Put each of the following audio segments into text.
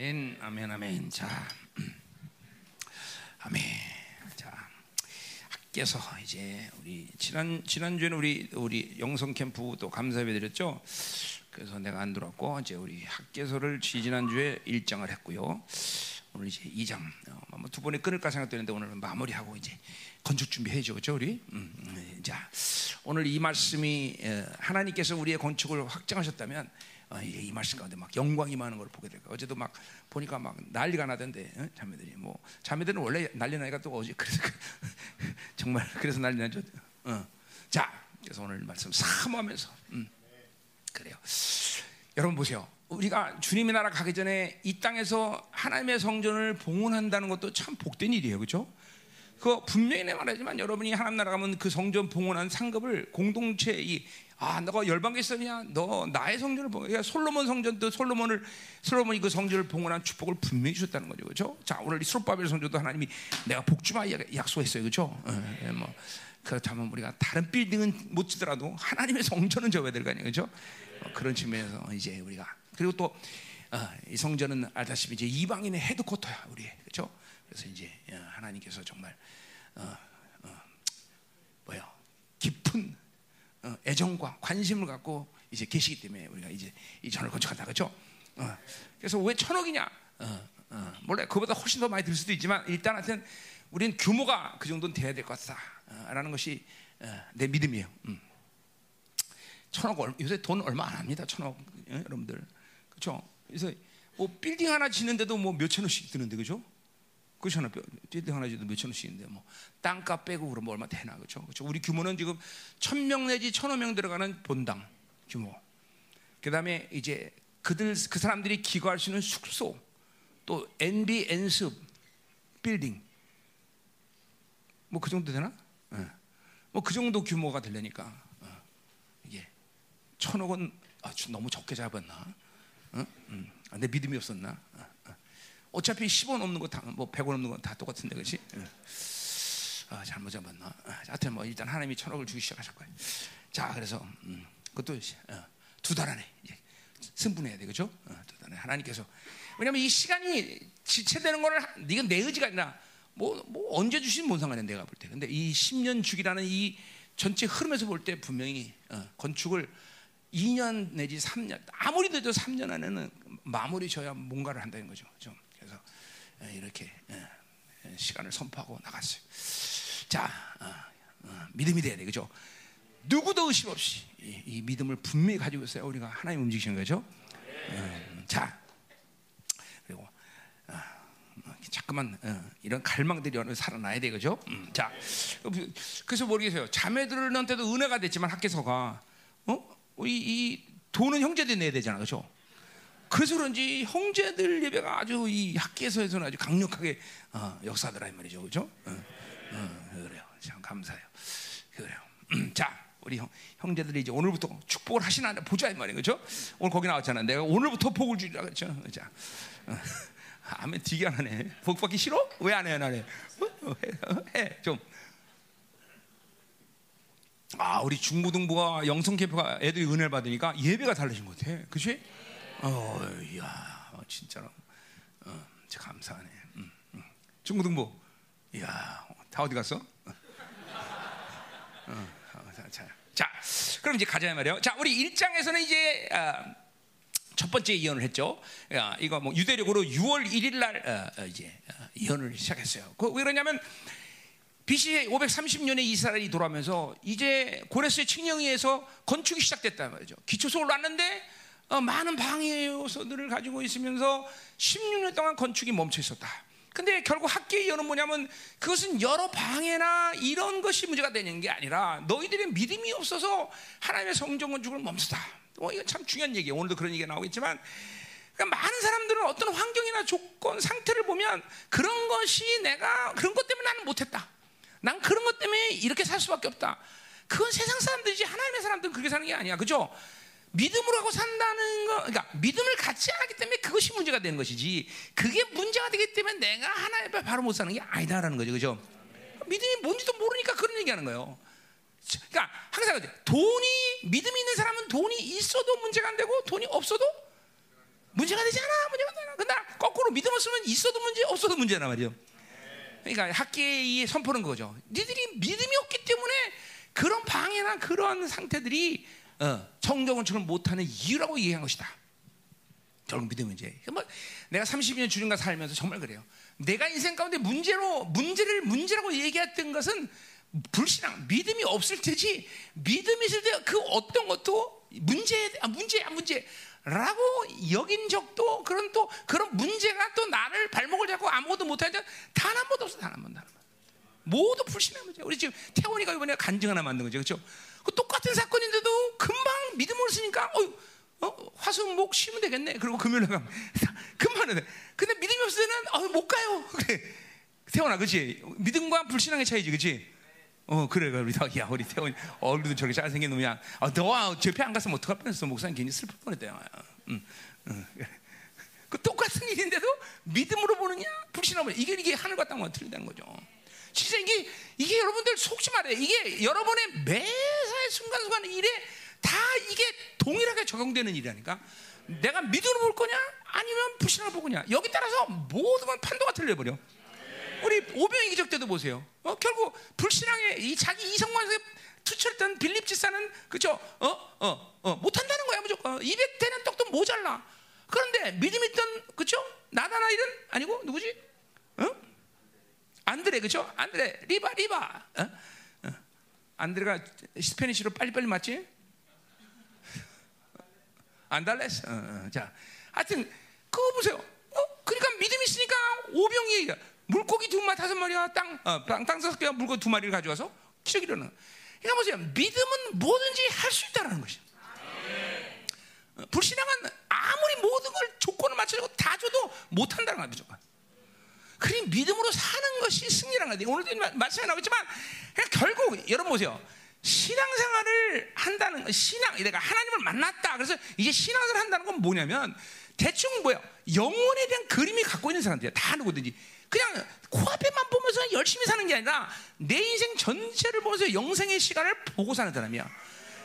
아멘, 아멘, 아멘. 자, 아멘. 자, 학께서 이제 우리 지난 지난 주에는 우리 우리 영성 캠프 또 감사 예배드렸죠. 그래서 내가 안 들었고 이제 우리 학계서를 지난 주에 일장을 했고요. 오늘 이제 2장 어, 두 번에 끊을까 생각되는데 오늘 마무리하고 이제 건축 준비해죠, 그렇죠, 우리? 음, 음, 자, 오늘 이 말씀이 어, 하나님께서 우리의 건축을 확정하셨다면 어, 이 말씀 가운데 막 영광이 많은 걸 보게 될 거야. 어제도 막 보니까 막 난리가 나던데 어? 자매들이 뭐 자매들은 원래 난리 나니까 또 어제 그래서 정말 그래서 난리 나죠. 어. 자, 그래서 오늘 말씀 사모하면서 음. 그래요. 여러분 보세요. 우리가 주님의 나라 가기 전에 이 땅에서 하나님의 성전을 봉헌한다는 것도 참 복된 일이에요, 그렇죠? 그 분명히 내 말하지만 여러분이 하나님 나라 가면 그 성전 봉헌한 상급을 공동체 이 아, 너가 열방계 있었냐? 너 나의 성전을 봉헌. 그러니까 솔로몬 성전도 솔로몬을 솔로몬이 그 성전을 봉헌한 축복을 분명히 주셨다는 거죠, 그렇죠? 자, 오늘 이 수르바벨 성전도 하나님이 내가 복주마 약속했어요? 어, 예, 뭐 그렇다면 우리가 다른 빌딩은 못 지더라도 하나님의 성전은 져야 될 거 아니에요, 그렇죠? 어, 그런 측면에서 이제 우리가 그리고 또이 어, 성전은 알다시피 이제 이방인의 헤드코터야, 우리 그렇죠? 그래서 이제 어, 하나님께서 정말 어, 어, 뭐야 깊은 어, 애정과 관심을 갖고 이제 계시기 때문에 우리가 이제 이 전을 건축한다 그렇죠? 어, 그래서 왜 천억이냐? 어, 어, 몰래 그보다 훨씬 더 많이 들 수도 있지만 일단 하여튼 우리는 규모가 그 정도는 돼야 될 것 같다라는 것이 어, 내 믿음이에요. 음. 천억 요새 돈 얼마 안 합니다. 천억 예, 여러분들 그렇죠? 그래서 뭐 빌딩 하나 짓는데도 뭐 몇천 원씩 드는데 그죠? 그렇잖아. 빌딩 하나 짓도 몇천 원씩인데 뭐 땅값 빼고 그러면 얼마 되나 그렇죠? 그렇죠? 우리 규모는 지금 천 명 내지 천오 명 들어가는 본당 규모. 그다음에 이제 그들 그 사람들이 기거할 수 있는 숙소 또 NB 엔습 빌딩 뭐 그 정도 되나? 네. 뭐그 정도 규모가 되려니까 어. 이게 천억은 아, 너무 적게 잡았나? 어? 음. 아, 내 믿음이 없었나? 어, 어. 어차피 10원 넘는 거 다, 뭐 100원 넘는 건 다 똑같은데, 그렇지? 아, 잘못 잡았나? 아, 하여튼 뭐 일단 하나님이 천억을 주기 시작하실 거예요. 자, 그래서 음, 그것도 어, 두달 안에 승분해야 돼, 그렇죠? 어, 두달 안에 하나님께서 왜냐하면 이 시간이 지체되는 거를 네가 내 의지가 아니라 뭐, 뭐 언제 주시면 뭔 상관이야 내가 볼 때. 근데 이 10년 주기라는 이 전체 흐름에서 볼 때 분명히 어, 건축을 2년 내지 3년 아무리 늦어도 3년 안에는 마무리 져야 뭔가를 한다는 거죠. 예, 이렇게 예, 예, 시간을 선포하고 나갔어요. 자, 어, 어, 믿음이 돼야 돼, 그죠? 누구도 의심 없이 이, 이, 믿음을 분명히 가지고 있어요. 우리가 하나님 움직이시는 거죠. 음, 자, 그리고 어, 자꾸만 어, 이런 갈망들이 어느 살아나야 돼, 그죠? 음, 자, 그래서 모르겠어요. 자매들한테도 은혜가 됐지만 학계서가 어? 이, 이 돈은 형제들이 내야 되잖아, 그렇죠? 그래서 그런지 형제들 예배가 아주 이 학계에서는 아주 강력하게 어, 역사더라 이 말이죠, 그렇죠? 어, 어, 그래요, 참 감사해요. 그래요. 자, 우리 형, 형제들이 이제 오늘부터 축복을 하시나 보자 이 말이에요, 그렇죠? 오늘 거기 나왔잖아. 내가 오늘부터 복을 주리라 그렇죠? 자, 어, 아멘, 되게 안 하네. 복 받기 싫어? 왜 안 해, 안 해? 어, 해, 해, 좀. 아, 우리 중고등부가 영성 캠프가 애들이 은혜를 받으니까 예배가 달라진 것 같아. 그치? 어, 이야, 진짜로. 어, 감사하네. 음, 음. 중고등부. 이야, 다 어디 갔어? 어, 어, 자, 자, 그럼 이제 가자 말이에요. 자, 우리 1장에서는 이제, 아, 첫 번째 예언을 했죠. 야, 이거 뭐 유대력으로 6월 1일 날 어, 어, 이제 어, 예언을 시작했어요. 그, 왜 그러냐면 BC 530년에 이스라엘이 돌아오면서 이제 고레스의 칙령에서 건축이 시작됐단 말이죠. 기초석을 놨는데 어, 많은 방해 요소들을 가지고 있으면서 16년 동안 건축이 멈춰 있었다. 근데 결국 학계의 예언은 뭐냐면 그것은 여러 방해나 이런 것이 문제가 되는 게 아니라 너희들의 믿음이 없어서 하나님의 성전 건축을 멈췄다. 어, 이거 참 중요한 얘기예요. 오늘도 그런 얘기가 나오겠지만 그러니까 많은 사람들은 어떤 환경이나 조건, 상태를 보면 그런 것이 내가 그런 것 때문에 나는 못했다. 난 그런 것 때문에 이렇게 살 수밖에 없다. 그건 세상 사람들이지 하나님의 사람들은 그렇게 사는 게 아니야. 그죠? 믿음으로 하고 산다는 거, 그러니까 믿음을 갖지 않았기 때문에 그것이 문제가 되는 것이지. 그게 문제가 되기 때문에 내가 하나님 앞에 바로 못 사는 게 아니다라는 거죠. 그죠? 믿음이 뭔지도 모르니까 그런 얘기하는 거예요. 그러니까 항상. 돈이 믿음 있는 사람은 돈이 있어도 문제가 안 되고 돈이 없어도 문제가 되지 않아. 문제가 안 되나. 근데 거꾸로 참으로 믿음 없으면 있어도 문제, 없어도 문제란 말이죠. 그러니까 학계의 선포는 거죠. 니들이 믿음이 없기 때문에 그런 방해나 그런 상태들이 어, 성경원처럼 못하는 이유라고 얘기한 것이다. 결국 믿음은 이제 뭐 내가 30년 주님과 살면서 정말 그래요. 내가 인생 가운데 문제로 문제를 문제라고 얘기했던 것은 불신앙, 믿음이 없을 때지 믿음이 있을 때 그 어떤 것도 문제 아 문제야 문제 라고 여긴 적도 그런 또 그런 문제가 또 나를 발목을 잡고 아무것도 못하는 단한 번도 없어 단한 번, 단한 번. 모두 불신한 문제. 우리 지금 태원이가 이번에 간증 하나 만든 거죠, 그렇죠? 그 똑같은 사건인데도 금방 믿음을 쓰니까 어, 어 화수목 쉬면 되겠네. 그리고 금요일에 가면 금방 해. 근데 믿음이 없을 때는 어, 못 가요. 그래. 태원아, 그렇지? 믿음과 불신앙의 차이지, 그렇지? 어 그래 우리 야 우리 태원이 얼굴도 저렇게 잘생긴 놈이야. 아, 너와 옆에 안 갔으면 어떡할 뻔했어. 목사님 괜히 슬플 뻔했대요. 응, 응. 그 똑같은 일인데도 믿음으로 보느냐 불신하면 이게 이게 하늘과 땅과 틀리다는 거죠. 진짜 이게 이게 여러분들 속지 말아요. 이게 여러분의 매사의 순간순간 일에 다 이게 동일하게 적용되는 일이라니까. 내가 믿음으로 볼 거냐 아니면 불신으로 볼 거냐 여기 따라서 모든 판도가 틀려버려. 우리 오병이 기적 때도 보세요. 어, 결국 불신앙에 이 자기 이성만에 투철했던 빌립 지사는 그죠? 어, 어, 어, 못한다는 거야 무조건. 200 되는 떡도 모자라. 그런데 믿음 있던 그죠? 나다나일은 아니고 누구지? 어? 안드레 그죠? 안드레 리바 리바. 어? 어. 안드레가 스페니쉬로 빨리빨리 맞지? 안달레스. 어, 어. 자, 하여튼 그거 보세요. 어? 그러니까 믿음 있으니까 오병이 물고기 두 마리 다섯 마리와 땅, 어, 땅, 땅 다섯 개와 물고기 두 마리를 가져와서 기적이 일어나. 그러니까 보세요. 믿음은 뭐든지 할 수 있다는 것이죠. 어, 불신앙은 아무리 모든 걸 조건을 맞춰주고 다 줘도 못한다는 무조건. 그리 믿음으로 사는 것이 승리라는 거예요. 오늘도 말씀에 나오겠지만 결국 여러분 보세요. 신앙생활을 한다는 신앙 내가 하나님을 만났다. 그래서 이제 신앙을 한다는 건 뭐냐면 대충 뭐야 영혼에 대한 그림이 갖고 있는 사람들이야. 다 누구든지 그냥 코앞에만 보면서 열심히 사는 게 아니라 내 인생 전체를 보면서 영생의 시간을 보고 사는 사람이야.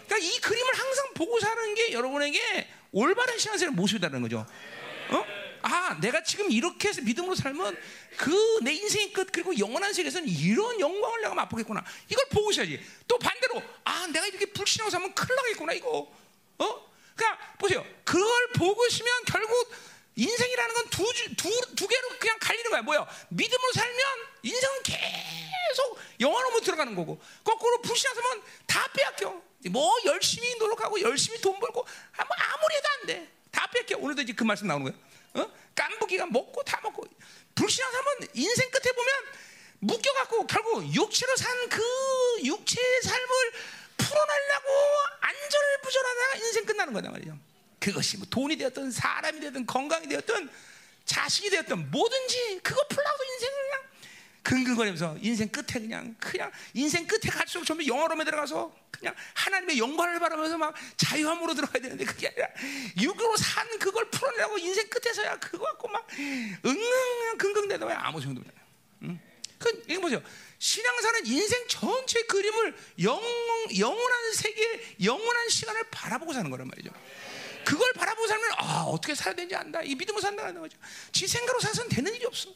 그러니까 이 그림을 항상 보고 사는 게 여러분에게 올바른 신앙생활 모습이라는 거죠. 어? 아, 내가 지금 이렇게 해서 믿음으로 살면 그 내 인생의 끝 그리고 영원한 세계에서는 이런 영광을 내가 맛보겠구나. 이걸 보고 있어야지. 또 반대로 아, 내가 이렇게 불신하고 살면 큰일 나겠구나 이거. 어? 그러니까 보세요. 그걸 보고 있으면 결국 인생이라는 건 두 두 두 개로 그냥 갈리는 거야. 뭐야? 믿음으로 살면 인생은 계속 영원으로 들어가는 거고, 거꾸로 불신하면 다 빼앗겨. 뭐 열심히 노력하고 열심히 돈 벌고 뭐 아무리 해도 안 돼. 다 뺏겨. 오늘도 이제 그 말씀 나오는 거야. 어? 깐부기가 먹고 다 먹고 불신한 사람은 인생 끝에 보면 묶여갖고 결국 육체로 산 그 육체의 삶을 풀어내려고 안절부절하다가 인생 끝나는 거다 말이죠. 그것이 뭐 돈이 되었든 사람이 되었든 건강이 되었든 자식이 되었든 뭐든지 그거 풀라고 인생을 그냥 근근거리면서 인생 끝에 그냥 그냥 인생 끝에 갈수록 점점 영어로에 들어가서 그냥 하나님의 영광을 바라면서 막 자유함으로 들어가야 되는데 그게 아니라 육으로 산 그걸 풀어내라고 인생 끝에서야 그거 갖고 막 응응 긍긍대다 왜 아무 소용도 없냐. 응? 그 이거 보죠. 신앙사는 인생 전체 그림을 영 영원한 세계, 영원한 시간을 바라보고 사는 거란 말이죠. 그걸 바라보고 살면 아 어떻게 살아야 되는지 안다. 이 믿음으로 산다는 거죠. 지 생각으로 사서는 되는 일이 없어.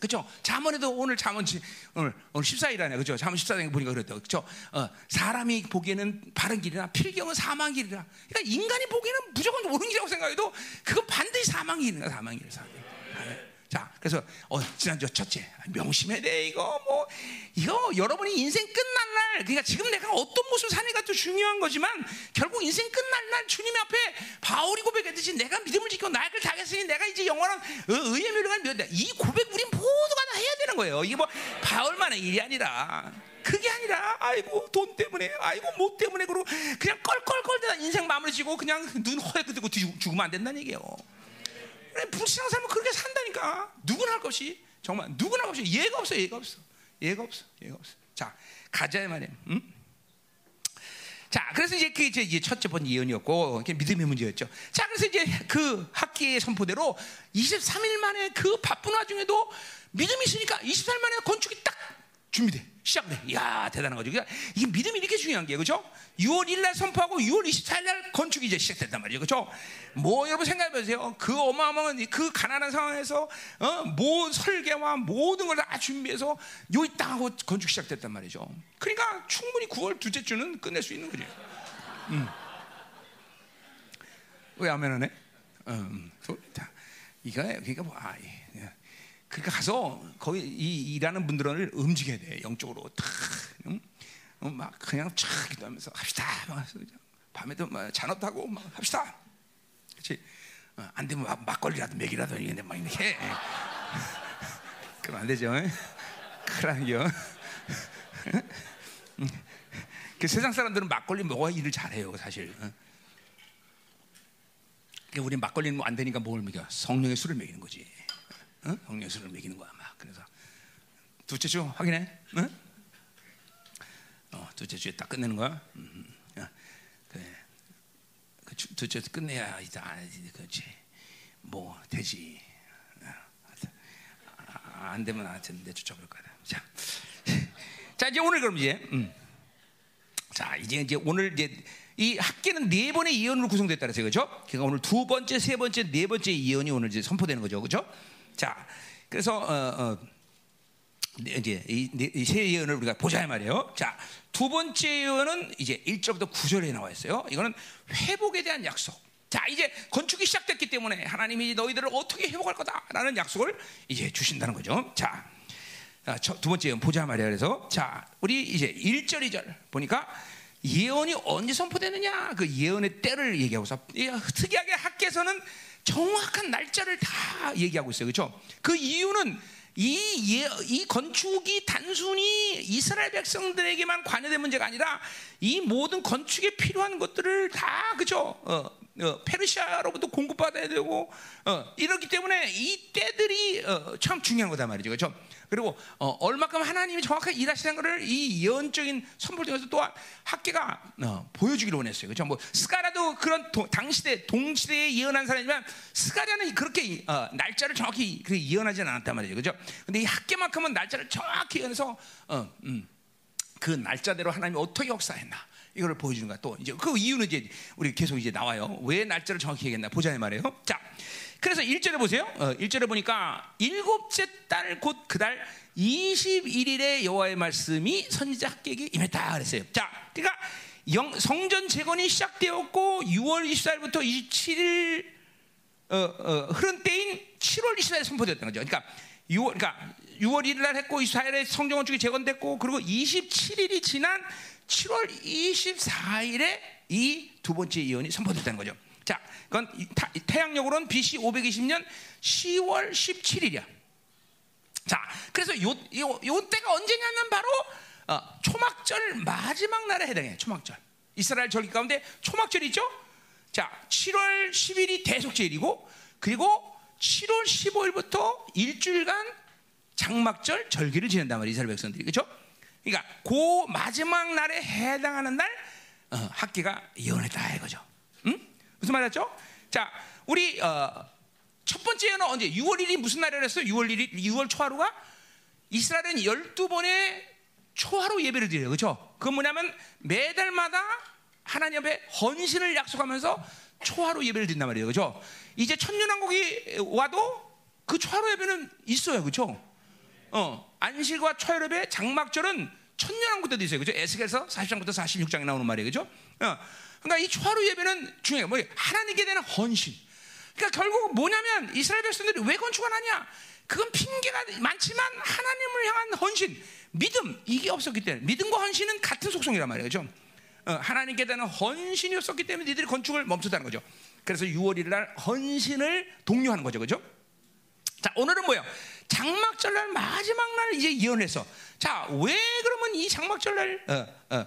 그렇죠? 잠언에도 오늘 잠언 오늘 오늘 14일이라네. 그렇죠? 잠언 14장 보니까 그랬다. 그렇죠? 어, 사람이 보기에는 바른 길이나 필경은 사망 길이라. 그러니까 인간이 보기에는 무조건 옳은 길이라고 생각해도 그건 반드시 사망 길이가 사망 길이야. 자, 그래서 어, 지난주 첫째 명심해야 돼 이거 뭐 이거 여러분이 인생 끝날 날 그러니까 지금 내가 어떤 모습 사는가 또 중요한 거지만 결국 인생 끝날 날 주님 앞에 바울이 고백했듯이 내가 믿음을 지켜 나를 다했으니 내가 이제 영원한 의의 멸류관 믿었다. 이 고백 우리 모두가 다 해야 되는 거예요. 이게 뭐 바울만의 일이 아니라 그게 아니라 아이고 돈 때문에 아이고 뭐 때문에 그러고 그냥 껄껄껄대다 인생 마무리 지고 그냥 눈 허옇게 뜨고 죽으면 안 된다는 얘기예요. 불신앙 삶은 그렇게 산다니까. 누구나 할 것이 정말 누구나 할 것이 예가 없어, 예가 없어, 예가 없어, 예가 없어. 자 가자 말이야. 응? 자, 그래서 이제 그 이제 첫째 번째 예언이었고 믿음의 문제였죠. 자, 그래서 이제 그 학기의 선포대로 23일 만에 그 바쁜 와중에도 믿음이 있으니까 24일 만에 건축이 딱 준비돼. 시작돼. 이야 대단한 거죠. 그러니까 이게 믿음이 이렇게 중요한 게 그렇죠? 6월 1일 날 선포하고 6월 24일 날 건축이 이제 시작된단 말이죠. 그렇죠? 뭐 여러분 생각해 보세요. 그 어마어마한 그 가난한 상황에서 어? 모 설계와 모든 걸 다 준비해서 요이 땅 하고 건축 시작됐단 말이죠. 그러니까 충분히 9월 둘째 주는 끝낼 수 있는 거죠. 음. 왜 아멘 하네? 음. 이거 그러니까 뭐 아, 예. 그러니까 가서 거기 이 일하는 분들을 움직여야 돼 영적으로 탁, 음? 어, 막 그냥 쫙 기도하면서 합시다. 막 밤에도 막 잔업 타고 막 합시다. 그렇지? 어, 안 되면 막, 막걸리라도 맥이라도 이게 막 해. 그럼 안 되죠. 그러요. 그 세상 사람들은 막걸리 먹어야 일을 잘해요, 사실. 어? 그러니까 우리 막걸리는 안 되니까 뭘 먹여? 성령의 술을 먹이는 거지. 어? 술을 먹이는 거야, 막. 그래서 둘째 주 확인해. 응? 어, 둘째 주에 딱 끝내는 거야. 음, 야, 그래. 그 주, 둘째 주 끝내야 이제 안 해지, 그렇지. 뭐 되지. 아, 안 되면 하여튼 내 쫓아볼 거다. 자, 자 이제 오늘 그럼 이제, 음. 자 이제 이제 오늘 이제 이 학계는 네 번의 예언으로 구성됐다 그랬어요, 그렇죠? 그러니까 오늘 두 번째, 세 번째, 네 번째 예언이 오늘 이제 선포되는 거죠, 그렇죠? 자, 그래서 어, 어, 이제 이세 예언을 우리가 보자 말이에요. 자, 두 번째 예언은 이제 1절부터 9절에 나와 있어요. 이거는 회복에 대한 약속. 자, 이제 건축이 시작됐기 때문에 하나님이 너희들을 어떻게 회복할 거다라는 약속을 이제 주신다는 거죠. 자, 두 번째 예언 보자 말이야. 그래서 자, 우리 이제 1절, 2절 보니까 예언이 언제 선포되느냐 그 예언의 때를 얘기하고서 특이하게 학계에서는 정확한 날짜를 다 얘기하고 있어요. 그렇죠? 그 이유는 이, 예, 이 건축이 단순히 이스라엘 백성들에게만 관여된 문제가 아니라 이 모든 건축에 필요한 것들을 다 그죠? 어, 어, 페르시아로부터 공급받아야 되고 어, 이렇기 때문에 이 때들이 어, 참 중요한 거다 말이죠, 그렇죠? 그리고 어, 얼마큼 하나님이 정확하게 일하시는 것을 이 예언적인 선포를 통해서 또한 학계가 어, 보여주기를 원했어요, 그렇죠? 뭐 스가라도 그런 도, 당시대 동시대에 예언한 사람이지만 스가랴는 그렇게 어, 날짜를 정확히 예언하지는 않았단 말이죠, 그렇죠? 근데 이 학계만큼은 날짜를 정확히 예언해서 어, 음, 그 날짜대로 하나님이 어떻게 역사했나. 이걸 보여주는 거야. 또 이제 그 이유는 이제 우리 계속 이제 나와요. 왜 날짜를 정확히 얘기했나 보자 말이에요. 자, 그래서 1절에 보세요. 어, 1절에 보니까 일곱째 달 곧 그 달 21일에 여호와의 말씀이 선지자 합객이 임했다 그랬어요. 자, 그러니까 영, 성전 재건이 시작되었고 6월 24일부터 27일 어, 어, 흐른 때인 7월 24일 선포되었던 거죠. 그러니까 6월, 그러니까 6월 1일 날 했고 24일에 성전 건축이 재건됐고 그리고 27일이 지난 7월 24일에 이 두 번째 예언이 선포됐다는 거죠. 자, 그건 태양력으로는 BC 520년 10월 17일이야. 자, 그래서 요, 요, 요 때가 언제냐면 바로 어, 초막절 마지막 날에 해당해. 초막절. 이스라엘 절기 가운데 초막절이 있죠? 자, 7월 10일이 대속제일이고 그리고 7월 15일부터 일주일간 장막절 절기를 지낸단 말이에요. 이스라엘 백성들이. 그렇죠? 그러니까 그 마지막 날에 해당하는 날 어, 학기가 예언했다 이거죠. 응? 무슨 말이었죠? 자, 우리 어, 첫 번째 예언은 언제? 6월 1일이 무슨 날이라 했어요? 6월 1일, 6월 초하루가 이스라엘은 12번의 초하루 예배를 드려요. 그렇죠? 그건 뭐냐면 매달마다 하나님 앞에 헌신을 약속하면서 초하루 예배를 드린단 말이에요. 그렇죠? 이제 천년왕국이 와도 그 초하루 예배는 있어요. 그렇죠? 어, 안식과 초여럽의 장막절은 천년왕국 때도 있어요. 그죠? 에스겔서 40장부터 46장에 나오는 말이에요. 그죠? 어, 그러니까 이 초하루 예배는 중요해요. 뭐 하나님께 대한 헌신. 그러니까 결국 뭐냐면 이스라엘 백성들이 왜 건축 안 하냐? 그건 핑계가 많지만 하나님을 향한 헌신, 믿음 이게 없었기 때문에 믿음과 헌신은 같은 속성이란 말이에요. 그죠? 어, 하나님께 대한 헌신이 없었기 때문에 니들이 건축을 멈췄다는 거죠. 그래서 6월 1일 날 헌신을 독려하는 거죠. 그죠? 자, 오늘은 뭐예요? 장막절 날 마지막 날 이제 예언해서 자, 왜 그러면 이 장막절 날 어, 어,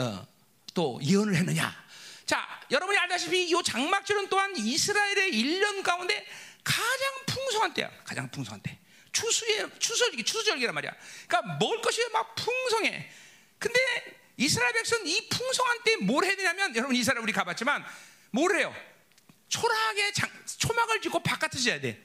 어, 또 예언을 했느냐? 자, 여러분이 알다시피 이 장막절은 또한 이스라엘의 1년 가운데 가장 풍성한 때야. 가장 풍성한 때. 추수의 추수절기, 추수절기란 말이야. 그러니까 먹을 것이 막 풍성해. 근데 이스라엘 백성 이 풍성한 때 뭘 해야 되냐면 여러분 이스라엘 우리 가봤지만 뭘 해요? 초라하게 장, 초막을 짓고 바깥에서 해야 돼.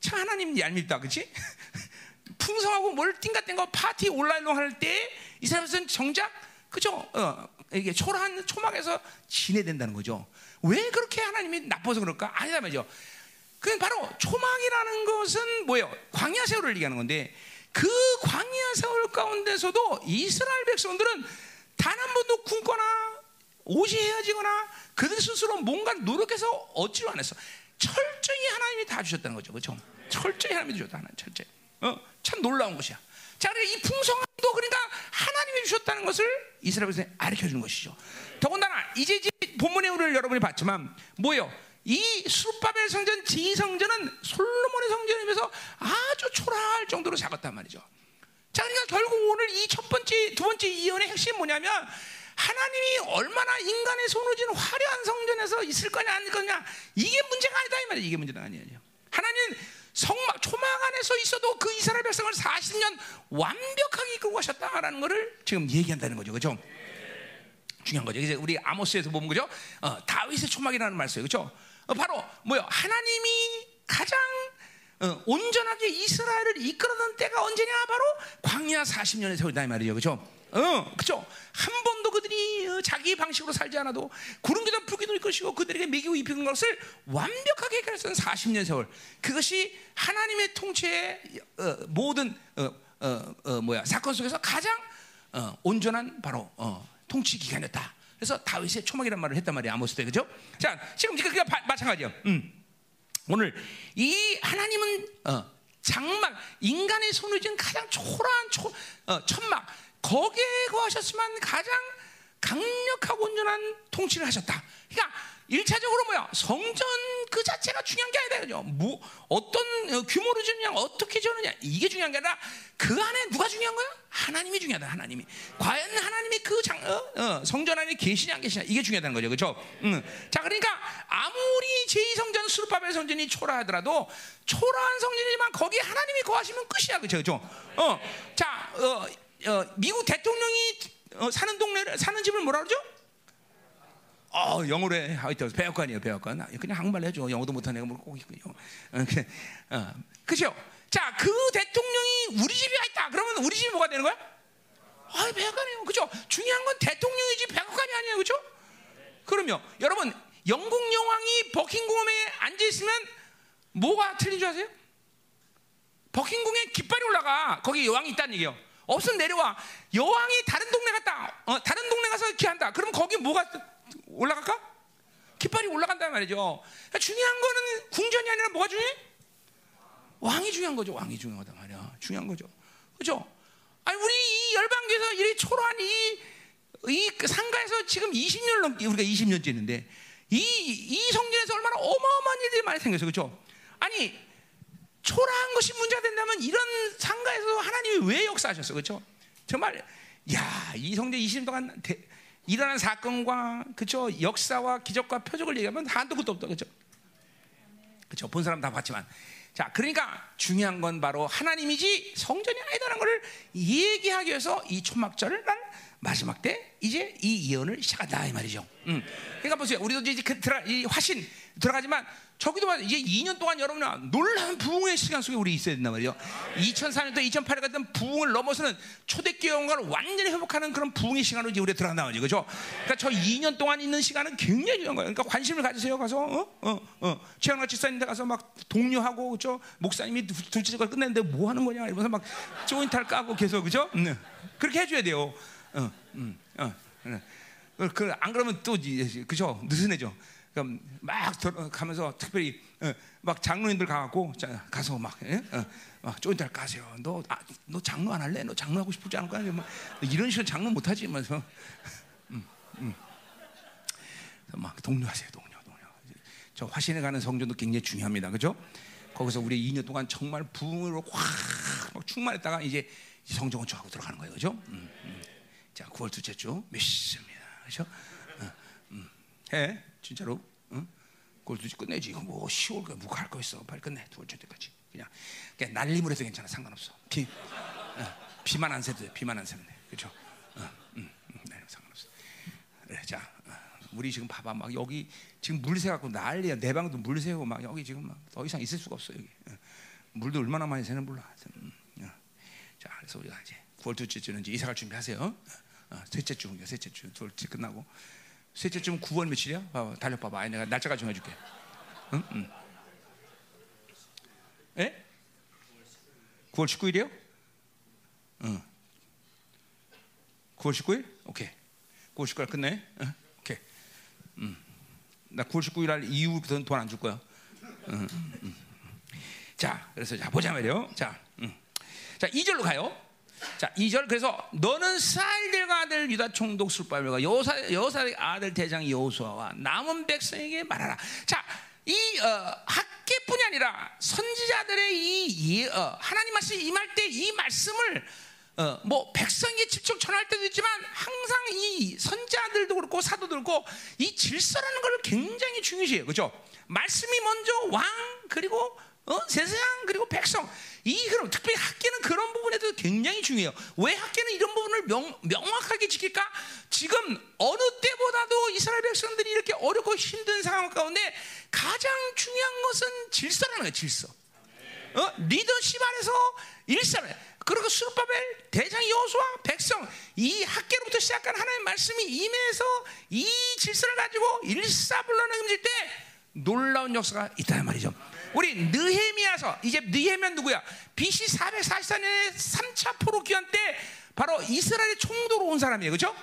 참 하나님 얄밉다, 그렇지? 풍성하고 뭘 띵가띵가 파티 온라인로 할 때 이스라엘은 정작 그죠? 어, 이게 초라한 초막에서 지내야 된다는 거죠. 왜 그렇게 하나님이 나빠서 그럴까? 아니다 말이죠. 그 바로 초막이라는 것은 뭐예요? 광야 세월을 얘기하는 건데 그 광야 세월 가운데서도 이스라엘 백성들은 단 한 번도 굶거나 옷이 헤어지거나 그들 스스로 뭔가 노력해서 얻지를 않았어. 철저히 하나님이 다 주셨다는 거죠. 그렇죠? 철저히 하나님이 주셨다. 하나님 철저히. 어, 참 놀라운 것이야. 자, 그러니까 이 풍성함도 그러니까 하나님이 주셨다는 것을 이스라엘에서 가르쳐 주는 것이죠. 더군다나 이제 본문에 우리를 여러분이 봤지만 뭐요? 이 수르바벨 성전 지성전은 솔로몬의 성전에 비해서 아주 초라할 정도로 작았단 말이죠. 자, 그러니까 결국 오늘 이 첫 번째, 두 번째 이언의 핵심이 뭐냐면 하나님이 얼마나 인간의 쥔 화려한 성전에서 있을 거냐 안 거냐 이게 문제가 아니다 이 말이에요. 이게 문제가 아니에요. 하나님은 성막 초막 안에서 있어도 그 이스라엘 백성을 40년 완벽하게 이끌고 가셨다라는 것을 지금 얘기한다는 거죠. 그렇죠? 중요한 거죠. 이제 우리 아모스에서 보면 그죠? 어, 다윗의 초막이라는 말이에요. 그렇죠? 어, 바로 뭐요? 하나님이 가장 어, 온전하게 이스라엘을 이끌어던 때가 언제냐? 바로 광야 40년의 세월이다 이 말이죠. 그렇죠? 어, 그죠? 한 번도 그들이 어, 자기 방식으로 살지 않아도 구름 기도 불기도 것이고 그들에게 먹이고 입히는 것을 완벽하게 해결했던 40년 세월. 그것이 하나님의 통치의 어, 모든 어, 어, 어, 뭐야 사건 속에서 가장 어, 온전한 바로 어, 통치 기간이었다. 그래서 다윗의 초막이란 말을 했단 말이야 아모스 때 그죠? 자 지금 그가 마찬가지야. 음. 오늘 이 하나님은 어, 장막 인간의 손을 쥔 가장 초라한 초, 어, 천막 거기에 거하셨지만 가장 강력하고 온전한 통치를 하셨다. 그러니까 일차적으로 뭐야? 성전 그 자체가 중요한 게 아니다. 그죠? 뭐, 어떤 어, 규모로 지느냐, 어떻게 지느냐, 이게 중요한 게 아니라 그 안에 누가 중요한 거야? 하나님이 중요하다, 하나님이. 과연 하나님이 그 장, 어, 어, 성전 안에 계시냐, 안 계시냐, 이게 중요하다는 거죠. 그죠? 응. 자, 그러니까 아무리 제2성전 수르바벨 성전이 초라하더라도 초라한 성전이지만 거기 하나님이 거하시면 끝이야. 그죠? 그죠? 어. 자, 어, 어, 미국 대통령이 어, 사는 동네 사는 집을 뭐라 그러죠? 어, 영어로 해. 하여튼 배역관이에요, 배역관. 그냥 한국말 해줘. 영어도 못하는 애가 뭐꼭 있군요. 어, 어, 그죠? 자, 그 대통령이 우리 집에 있다. 그러면 우리 집이 뭐가 되는 거야? 아, 배역관이에요. 그죠? 중요한 건 대통령이지 배역관이 아니에요. 그죠? 그럼요. 여러분, 영국 여왕이 버킹공홈에 앉아 있으면 뭐가 틀린 줄 아세요? 버킹공에 깃발이 올라가. 거기 여왕이 있다는 얘기예요. 없으면 내려와. 여왕이 다른 동네 갔다. 어, 다른 동네 가서 이렇게 한다. 그럼 거기 뭐가 올라갈까? 깃발이 올라간단 말이죠. 그러니까 중요한 거는 궁전이 아니라 뭐가 중요해? 왕이 중요한 거죠. 왕이 중요하단 말이야. 중요한 거죠. 그죠? 아니, 우리 이 열방교에서 이리 초라한 이, 이 상가에서 지금 20년 넘게, 우리가 20년째 있는데, 이, 이 성전에서 얼마나 어마어마한 일들이 많이 생겼어요. 그죠? 아니, 초라한 것이 문제가 된다면 이런 상가에서 하나님이 왜 역사하셨어? 그렇죠? 정말 야, 이 성전 20년 동안 대, 일어난 사건과 그죠 역사와 기적과 표적을 얘기하면 한도 끝도 없다 그죠 그죠 본 사람 다 봤지만 자 그러니까 중요한 건 바로 하나님이지 성전이 아니다라는 것을 얘기하기 위해서 이 초막절을 난 마지막 때 이제 이 예언을 시작한다 이 말이죠. 음. 그러니까 보세요. 우리도 이제 그 들어, 이 화신 들어가지만 저기도 이제 2년 동안 여러분은 놀라운 부흥의 시간 속에 우리 있어야 된단 말이에요. 2004년부터 2008년 같은 부흥을 넘어서는 초대교회 영광을 완전히 회복하는 그런 부흥의 시간으로 이제 우리가 들어간단 말이죠. 그죠? 그러니까 저 2년 동안 있는 시간은 굉장히 중요한 거예요. 그러니까 관심을 가지세요. 가서, 어? 어? 어. 최양락 집사님들 가서 막 독려하고, 그죠? 목사님이 둘째 걸 끝냈는데 뭐 하는 거냐? 이러면서 막 조인탈 까고 계속, 그죠? 음. 그렇게 해줘야 돼요. 어, 음, 어, 어. 그, 안 그러면 또, 그죠? 느슨해져. 그러니까 막 가면서 특별히 어, 막 장로님들 가갖고 가서 막, 예? 어, 막 쪼인달 가세요. 너, 아, 너 장로 안 할래? 너 장로 하고 싶지 않을 거야? 뭐, 이런 식으로 장로 못 하지. 면서 음, 음. 막 동료하세요, 동료, 동료. 저 화신에 가는 성전도 굉장히 중요합니다, 그죠? 거기서 우리 2년 동안 정말 부흥으로 확 충만했다가 이제 성전 건축하고 들어가는 거예요, 그죠? 음, 음. 자, 9월 둘째 주 몇십니다, 그죠? 어, 음. 해. 진짜로 응? 골두지 끝내지. 이거 뭐 10월 거 뭐가 할거 있어. 빨리 끝내. 두 번째 때까지. 그냥 그냥 날림을 해도 괜찮아. 상관없어. 비 어, 비만 안 새도 돼. 비만 안 새면 돼. 그렇죠 어, 음, 음, 네, 상관없어. 그래 자 어, 우리 지금 봐봐. 막 여기 지금 물 새갖고 난리야. 내 방도 물 새고 막 여기 지금 막 더 이상 있을 수가 없어 여기. 어, 물도 얼마나 많이 새는 몰라. 음, 어. 그래서 우리가 이제 9월 둘째 주는 이제 이사갈 준비하세요. 어? 어, 셋째 주입니다. 셋째 주, 둘째 끝나고 셋째 주면 9월 며칠이야? 봐봐, 달력봐봐. 아니 내가 날짜가 정해줄게. 응? 응. 예? 9월 19일이요? 응. 9월 19일? 오케이. 9월 19일 끝내. 응? 오케이. 음. 나 9월 19일 날 이후부터는 돈 안 줄 거야. 응, 응. 자, 그래서 자 보자 말이요. 자, 음. 자 2절로 가요. 자, 2절 그래서 너는 사일들과 아들 유다 총독 술바벨과 여사 여사의 아들 대장 여호수아와 남은 백성에게 말하라. 자, 이 어, 학계뿐이 아니라 선지자들의 이 예, 어, 하나님 말씀이 임할 때 이 말씀을 어, 뭐 백성에게 직접 전할 때도 있지만 항상 이 선자들도 그렇고 사도도 그렇고 이 질서라는 걸 굉장히 중요시해요. 그렇죠? 말씀이 먼저 왕 그리고 어? 세상 그리고 백성 이 그럼 특별히 학계는 그런 부분에도 굉장히 중요해요. 왜 학계는 이런 부분을 명, 명확하게 지킬까? 지금 어느 때보다도 이스라엘 백성들이 이렇게 어렵고 힘든 상황 가운데 가장 중요한 것은 질서라는 거예요. 질서. 어? 리더십 안에서 일사를 그리고 수르바벨 대장 여호수아 백성 이 학계로부터 시작한 하나님의 말씀이 임해서 이 질서를 가지고 일사불란하게 움직일 때 놀라운 역사가 있다는 말이죠. 우리 느헤미야서 이제 느헤미야 누구야? BC 444년에 3차 포로 귀환 때 바로 이스라엘의 총독으로 온 사람이에요. 그렇죠?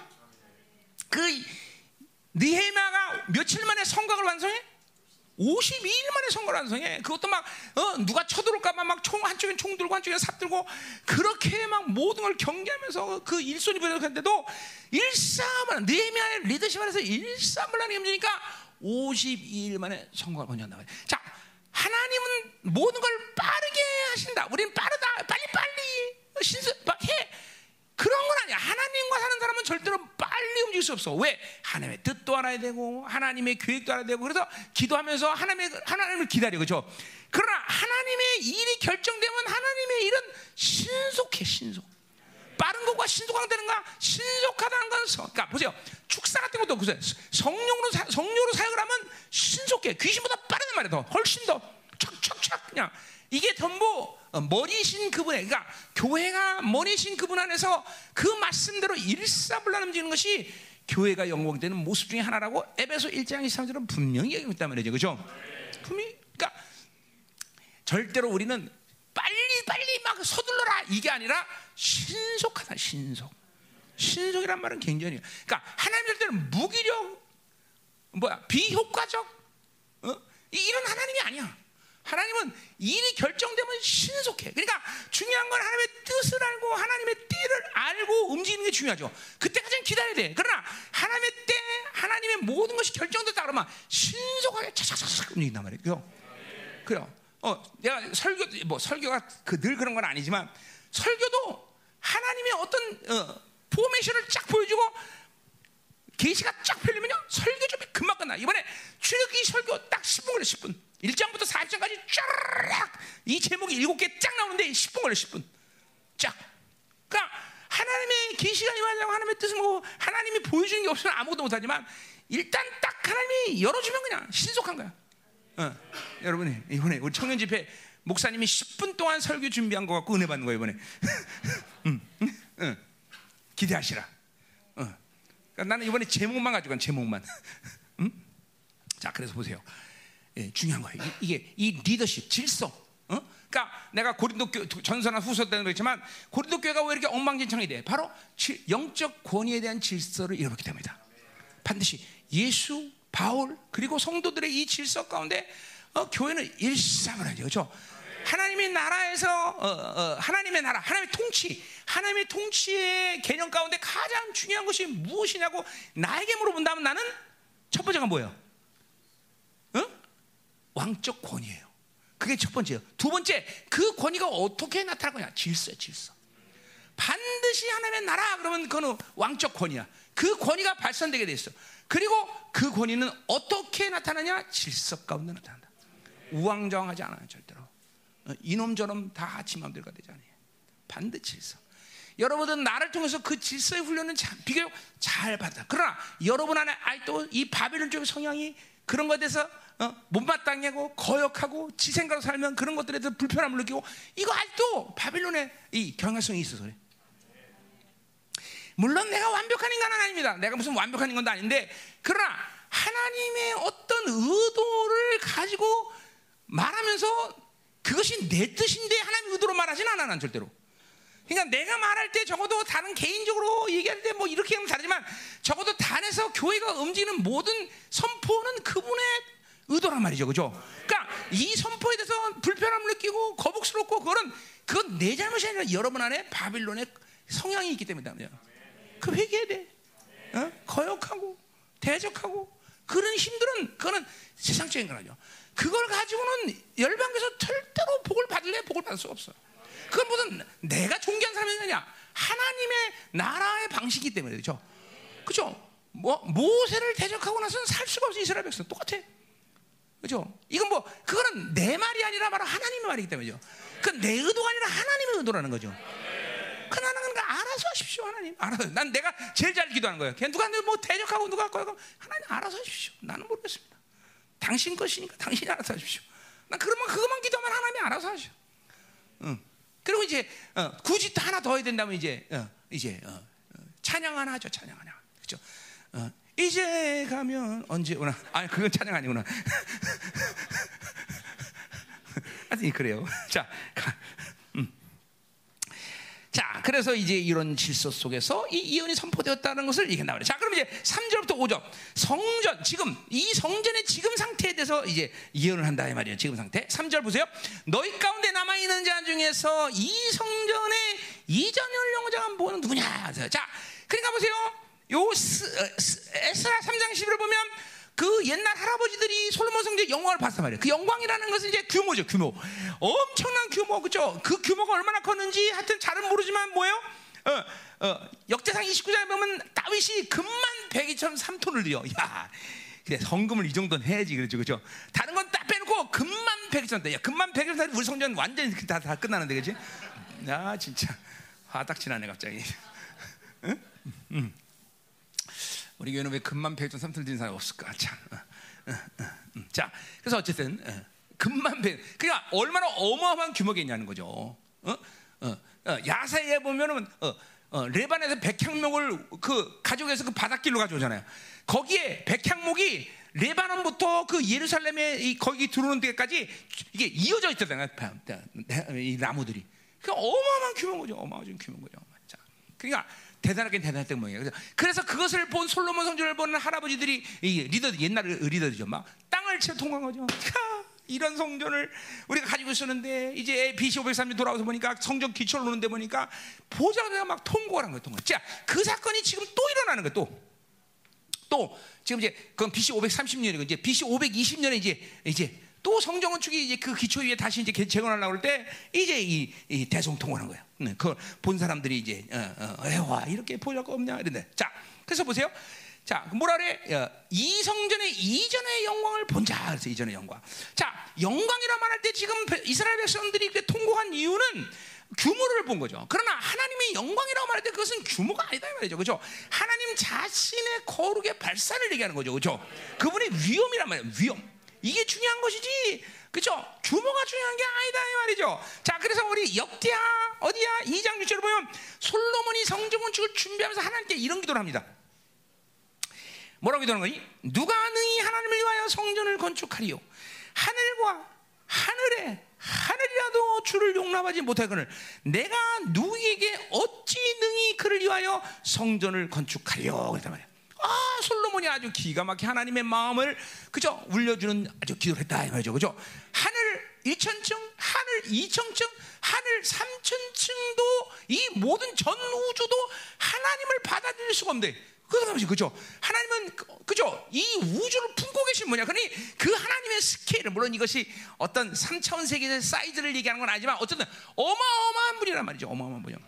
그 느헤미야가 며칠 만에 성곽을 완성해? 52일 만에 선거를 완성해. 그것도 막, 어, 누가 쳐들어올까봐 막 총, 한쪽엔 총 들고 한쪽엔 삽 들고, 그렇게 막 모든 걸 경계하면서 그 일손이 부족한데도 일사만, 느헤미야의 리더십 안에서 일사불란하게 움직이니까 52일 만에 선거가 번졌나 봐요. 자, 하나님은 모든 걸 빠르게 하신다. 우리는 빠르다. 빨리빨리 신수, 해. 그런 건 아니야. 하나님과 사는 사람은 절대로 빨리 움직일 수 없어. 왜? 하나님의 뜻도 알아야 되고, 하나님의 계획도 알아야 되고, 그래서 기도하면서 하나님의, 하나님을 기다려. 그죠? 그러나 하나님의 일이 결정되면 하나님의 일은 신속해, 신속. 빠른 것과 신속한 되는 가? 신속하다는 건, 그러니까 보세요. 축사 같은 것도 보세요. 성령으로, 사, 성령으로 사역을 하면 신속해. 귀신보다 빠르단 말이야. 더. 훨씬 더. 촥촥촥 그냥. 이게 전부 머리신 그분에 그러니까 교회가 머리신 그분 안에서 그 말씀대로 일사불란 움직이는 것이 교회가 영광되는 모습 중에 하나라고 에베소 1장 23절은 분명히 얘기하고 있단 말이죠. 그죠? 그러니까 절대로 우리는 빨리 막 서둘러라 이게 아니라 신속하다 신속. 신속이란 말은 굉장히 그러니까 하나님 절대는 무기력 뭐야 비효과적 어? 이런 하나님이 아니야. 하나님은 일이 결정되면 신속해. 그러니까 중요한 건 하나님의 뜻을 알고 하나님의 때를 알고 움직이는 게 중요하죠. 그때까지는 기다려야 돼. 그러나 하나님의 때, 하나님의 모든 것이 결정됐다 그러면 신속하게 차차차차 움직인단 말이에요. 그래요. 어, 내가 설교, 뭐 설교가 그 늘 그런 건 아니지만 설교도 하나님의 어떤 어, 포메이션을 쫙 보여주고 계시가 쫙 펼리면요 설교 좀 금방 끝나. 이번에 출애굽기 설교 딱 10분 걸려 10분. 1장부터 4장까지 쫙이 제목이 7개 쫙 나오는데 10분 걸려 10분. 쫙. 그러니까 하나님의 계시가 임하려고 하나님의 뜻을 뭐 하나님이 보여주는 게 없으면 아무것도 못하지만 일단 딱 하나님이 열어주면 그냥 신속한 거야. 어. 여러분이 이번에 우리 청년 집회 목사님이 10분 동안 설교 준비한 거 갖고 은혜 받는 거예요 이번에. 응, 응, 기대하시라. 어. 그러니까 나는 이번에 제목만 가지고 간 제목만. 응? 자 그래서 보세요. 예, 중요한 거예요. 이게 이 리더십, 질서. 어? 그러니까 내가 고린도 교, 전서나 후서 때는 그렇지만 고린도 교회가 왜 이렇게 엉망진창이 돼? 바로 지, 영적 권위에 대한 질서를 잃어버렸기 때문이다. 반드시 예수, 바울 그리고 성도들의 이 질서 가운데 어, 교회는 일상을 하죠. 그렇죠? 하나님의 나라에서 어, 어, 하나님의 나라, 하나님의 통치, 하나님의 통치의 개념 가운데 가장 중요한 것이 무엇이냐고 나에게 물어본다면 나는 첫 번째가 뭐예요? 왕적 권위예요. 그게 첫 번째예요. 두 번째, 그 권위가 어떻게 나타날 거냐? 질서, 질서. 반드시 하나님의 나라 그러면 그거는 왕적 권위야. 그 권위가 발산되게 돼 있어. 그리고 그 권위는 어떻게 나타나냐? 질서 가운데 나타난다. 우왕좌왕하지 않아요, 절대로. 어, 이놈저놈 다 지맘대로가 되지 않아요. 반드시 질서. 여러분은 나를 통해서 그 질서의 훈련은 참, 비교적 잘 받아. 그러나 여러분 안에 아직도 이 바벨론 쪽의 성향이 그런 것에 대해서 어? 못마땅하고 거역하고 지 생각으로 살면 그런 것들에 대해서 불편함을 느끼고 이거 아직도 바빌론의 이 경향성이 있어서 그래. 물론 내가 완벽한 인간은 아닙니다. 내가 무슨 완벽한 인간도 아닌데 그러나 하나님의 어떤 의도를 가지고 말하면서 그것이 내 뜻인데 하나님 의도로 말하진 않아 난 절대로. 그러니까 내가 말할 때 적어도 다른 개인적으로 얘기할 때 뭐 이렇게 하면 다르지만 적어도 단에서 교회가 움직이는 모든 선포는 그분의 의도란 말이죠, 그죠? 그러니까 이 선포에 대해서 불편함을 느끼고 거북스럽고 그거는 그건 내 잘못이 아니라 여러분 안에 바빌론의 성향이 있기 때문이다. 그 회개해야 돼. 어? 거역하고 대적하고 그런 힘들은 그거는 세상적인 거라죠. 그걸 가지고는 열방에서 절대로 복을 받을래 복을 받을 수 없어. 그건 무슨 내가 존귀한 사람이 아니야. 하나님의 나라의 방식이기 때문에 그렇죠. 그렇죠. 뭐 모세를 대적하고 나서는 살 수가 없어 이스라엘 백성 똑같아. 그렇죠. 이건 뭐 그거는 내 말이 아니라 바로 하나님의 말이기 때문이죠. 그건 내 의도가 아니라 하나님의 의도라는 거죠. 그 하나님은 알아서 하십시오 하나님. 알아서. 난 내가 제일 잘 기도하는 거예요. 누가 뭐 대적하고 누가 거고 하나님 알아서 하십시오. 나는 모르겠습니다. 당신 것이니까 당신이 알아서 하십시오. 난 그러면 그것만 기도하면 하나님이 알아서 하셔. 응. 그리고 이제 어, 굳이 또 하나 더 해야 된다면 이제 어, 이제 어, 어 찬양 하나 하죠. 찬양 하나. 그렇죠? 이제 가면 언제 오나? 아니 그건 찬양 아니구나. 하여튼 그래요. 자, 자, 그래서 이제 이런 질서 속에서 이 예언이 선포되었다는 것을 이게 나와요. 자, 그럼 이제 3절부터 5절. 성전, 지금, 이 성전의 지금 상태에 대해서 이제 예언을 한다, 이 말이에요. 지금 상태. 3절 보세요. 너희 가운데 남아 있는 자 중에서 이 성전의 이전 영광을 본 자가 누구냐? 자, 그러니까 보세요. 요 스, 스, 에스라 3장 10을 보면 그 옛날 할아버지들이 솔로몬 성전의 영광을 봤단 말이에요. 그 영광이라는 것은 이제 규모죠, 규모. 엄청난 규모, 그죠? 그 규모가 얼마나 컸는지 하여튼 잘은 모르지만 뭐예요? 어, 어, 역대상 29장에 보면 다윗이 금만 102.3톤을 들여. 야, 그래, 성금을 이 정도는 해야지, 그렇죠, 그죠? 다른 건딱 빼놓고 금만 102.3톤. 야, 금만 102.3톤 우리 성전 완전히 다, 다 끝나는데, 그지? 야, 진짜. 화딱 지나네, 갑자기. 응? 응. 우리 교회는 왜 금만 백전 삼틀 드린 사람이 없을까? 참. 어, 어, 어, 음. 자, 그래서 어쨌든 금만 백. 그러니까 얼마나 어마어마한 규모겠냐는 거죠. 야사에 보면은 레바논에서 백향목을 그 가족에서 그 바닷길로 가져오잖아요. 거기에 백향목이 레바논부터 그 예루살렘에 이 거기 들어오는 데까지 이게 이어져 있잖아요. 이 나무들이. 그 어마어마한 규모인 거죠. 어마어마한 규모인 거죠. 자, 그러니까 대단하게 대단했던 모양이에요. 그래서 그것을 본 솔로몬 성전을 보는 할아버지들이 리더 옛날 리더들이죠. 막 땅을 치며 통곡한 거죠. 이런 성전을 우리가 가지고 있었는데 이제 BC 503년 돌아와서 보니까 성전 기초를 놓는데 보니까 보자마자 막 통고를 한 거예요. 통고. 자, 그 사건이 지금 또 일어나는 거예요. 또. 또 지금 이제 그건 BC 530년이고 이제 BC 520년에 이제 이제 또 성전 건축이 이제 그 기초 위에 다시 이제 재건하려고 할 때 이제 이, 이 대성통을 거예요. 네, 그걸 본 사람들이 이제 어, 어, 에와 이렇게 보일 거 없냐 이런데 자 그래서 보세요. 자 뭐라 그래? 어, 이 성전의 이전의 영광을 본 자 그래서 이전의 영광. 자 영광이라 말할 때 지금 이스라엘 백성들이 통곡한 이유는 규모를 본 거죠. 그러나 하나님의 영광이라고 말할 때 그것은 규모가 아니다 말이죠. 그죠? 하나님 자신의 거룩의 발산을 얘기하는 거죠. 그죠? 그분의 위엄이란 말이에요. 위엄. 이게 중요한 것이지. 그죠? 규모가 중요한 게 아니다 이 말이죠. 자, 그래서 우리 역대하 어디야? 2장 6절을 보면 솔로몬이 성전 건축을 준비하면서 하나님께 이런 기도를 합니다. 뭐라고 기도하는 거니? 누가 능히 하나님을 위하여 성전을 건축하리요? 하늘과 하늘에 하늘이라도 주를 용납하지 못하거늘 내가 누구에게 어찌 능히 그를 위하여 성전을 건축하려 그랬단 말이야. 아 솔로몬이 아주 기가 막히 하나님의 마음을 그죠? 울려주는 아주 기도를 했다 이 말이죠. 그죠? 하늘 1천층 하늘 2천층 하늘 3천층도 이 모든 전 우주도 하나님을 받아들일 수가 없는데 그거죠 그죠? 하나님은 그죠? 이 우주를 품고 계신 뭐냐 그러니 그 하나님의 스케일을 물론 이것이 어떤 3차원 세계의 사이즈를 얘기하는 건 아니지만 어쨌든 어마어마한 분이란 말이죠. 어마어마한 분이요.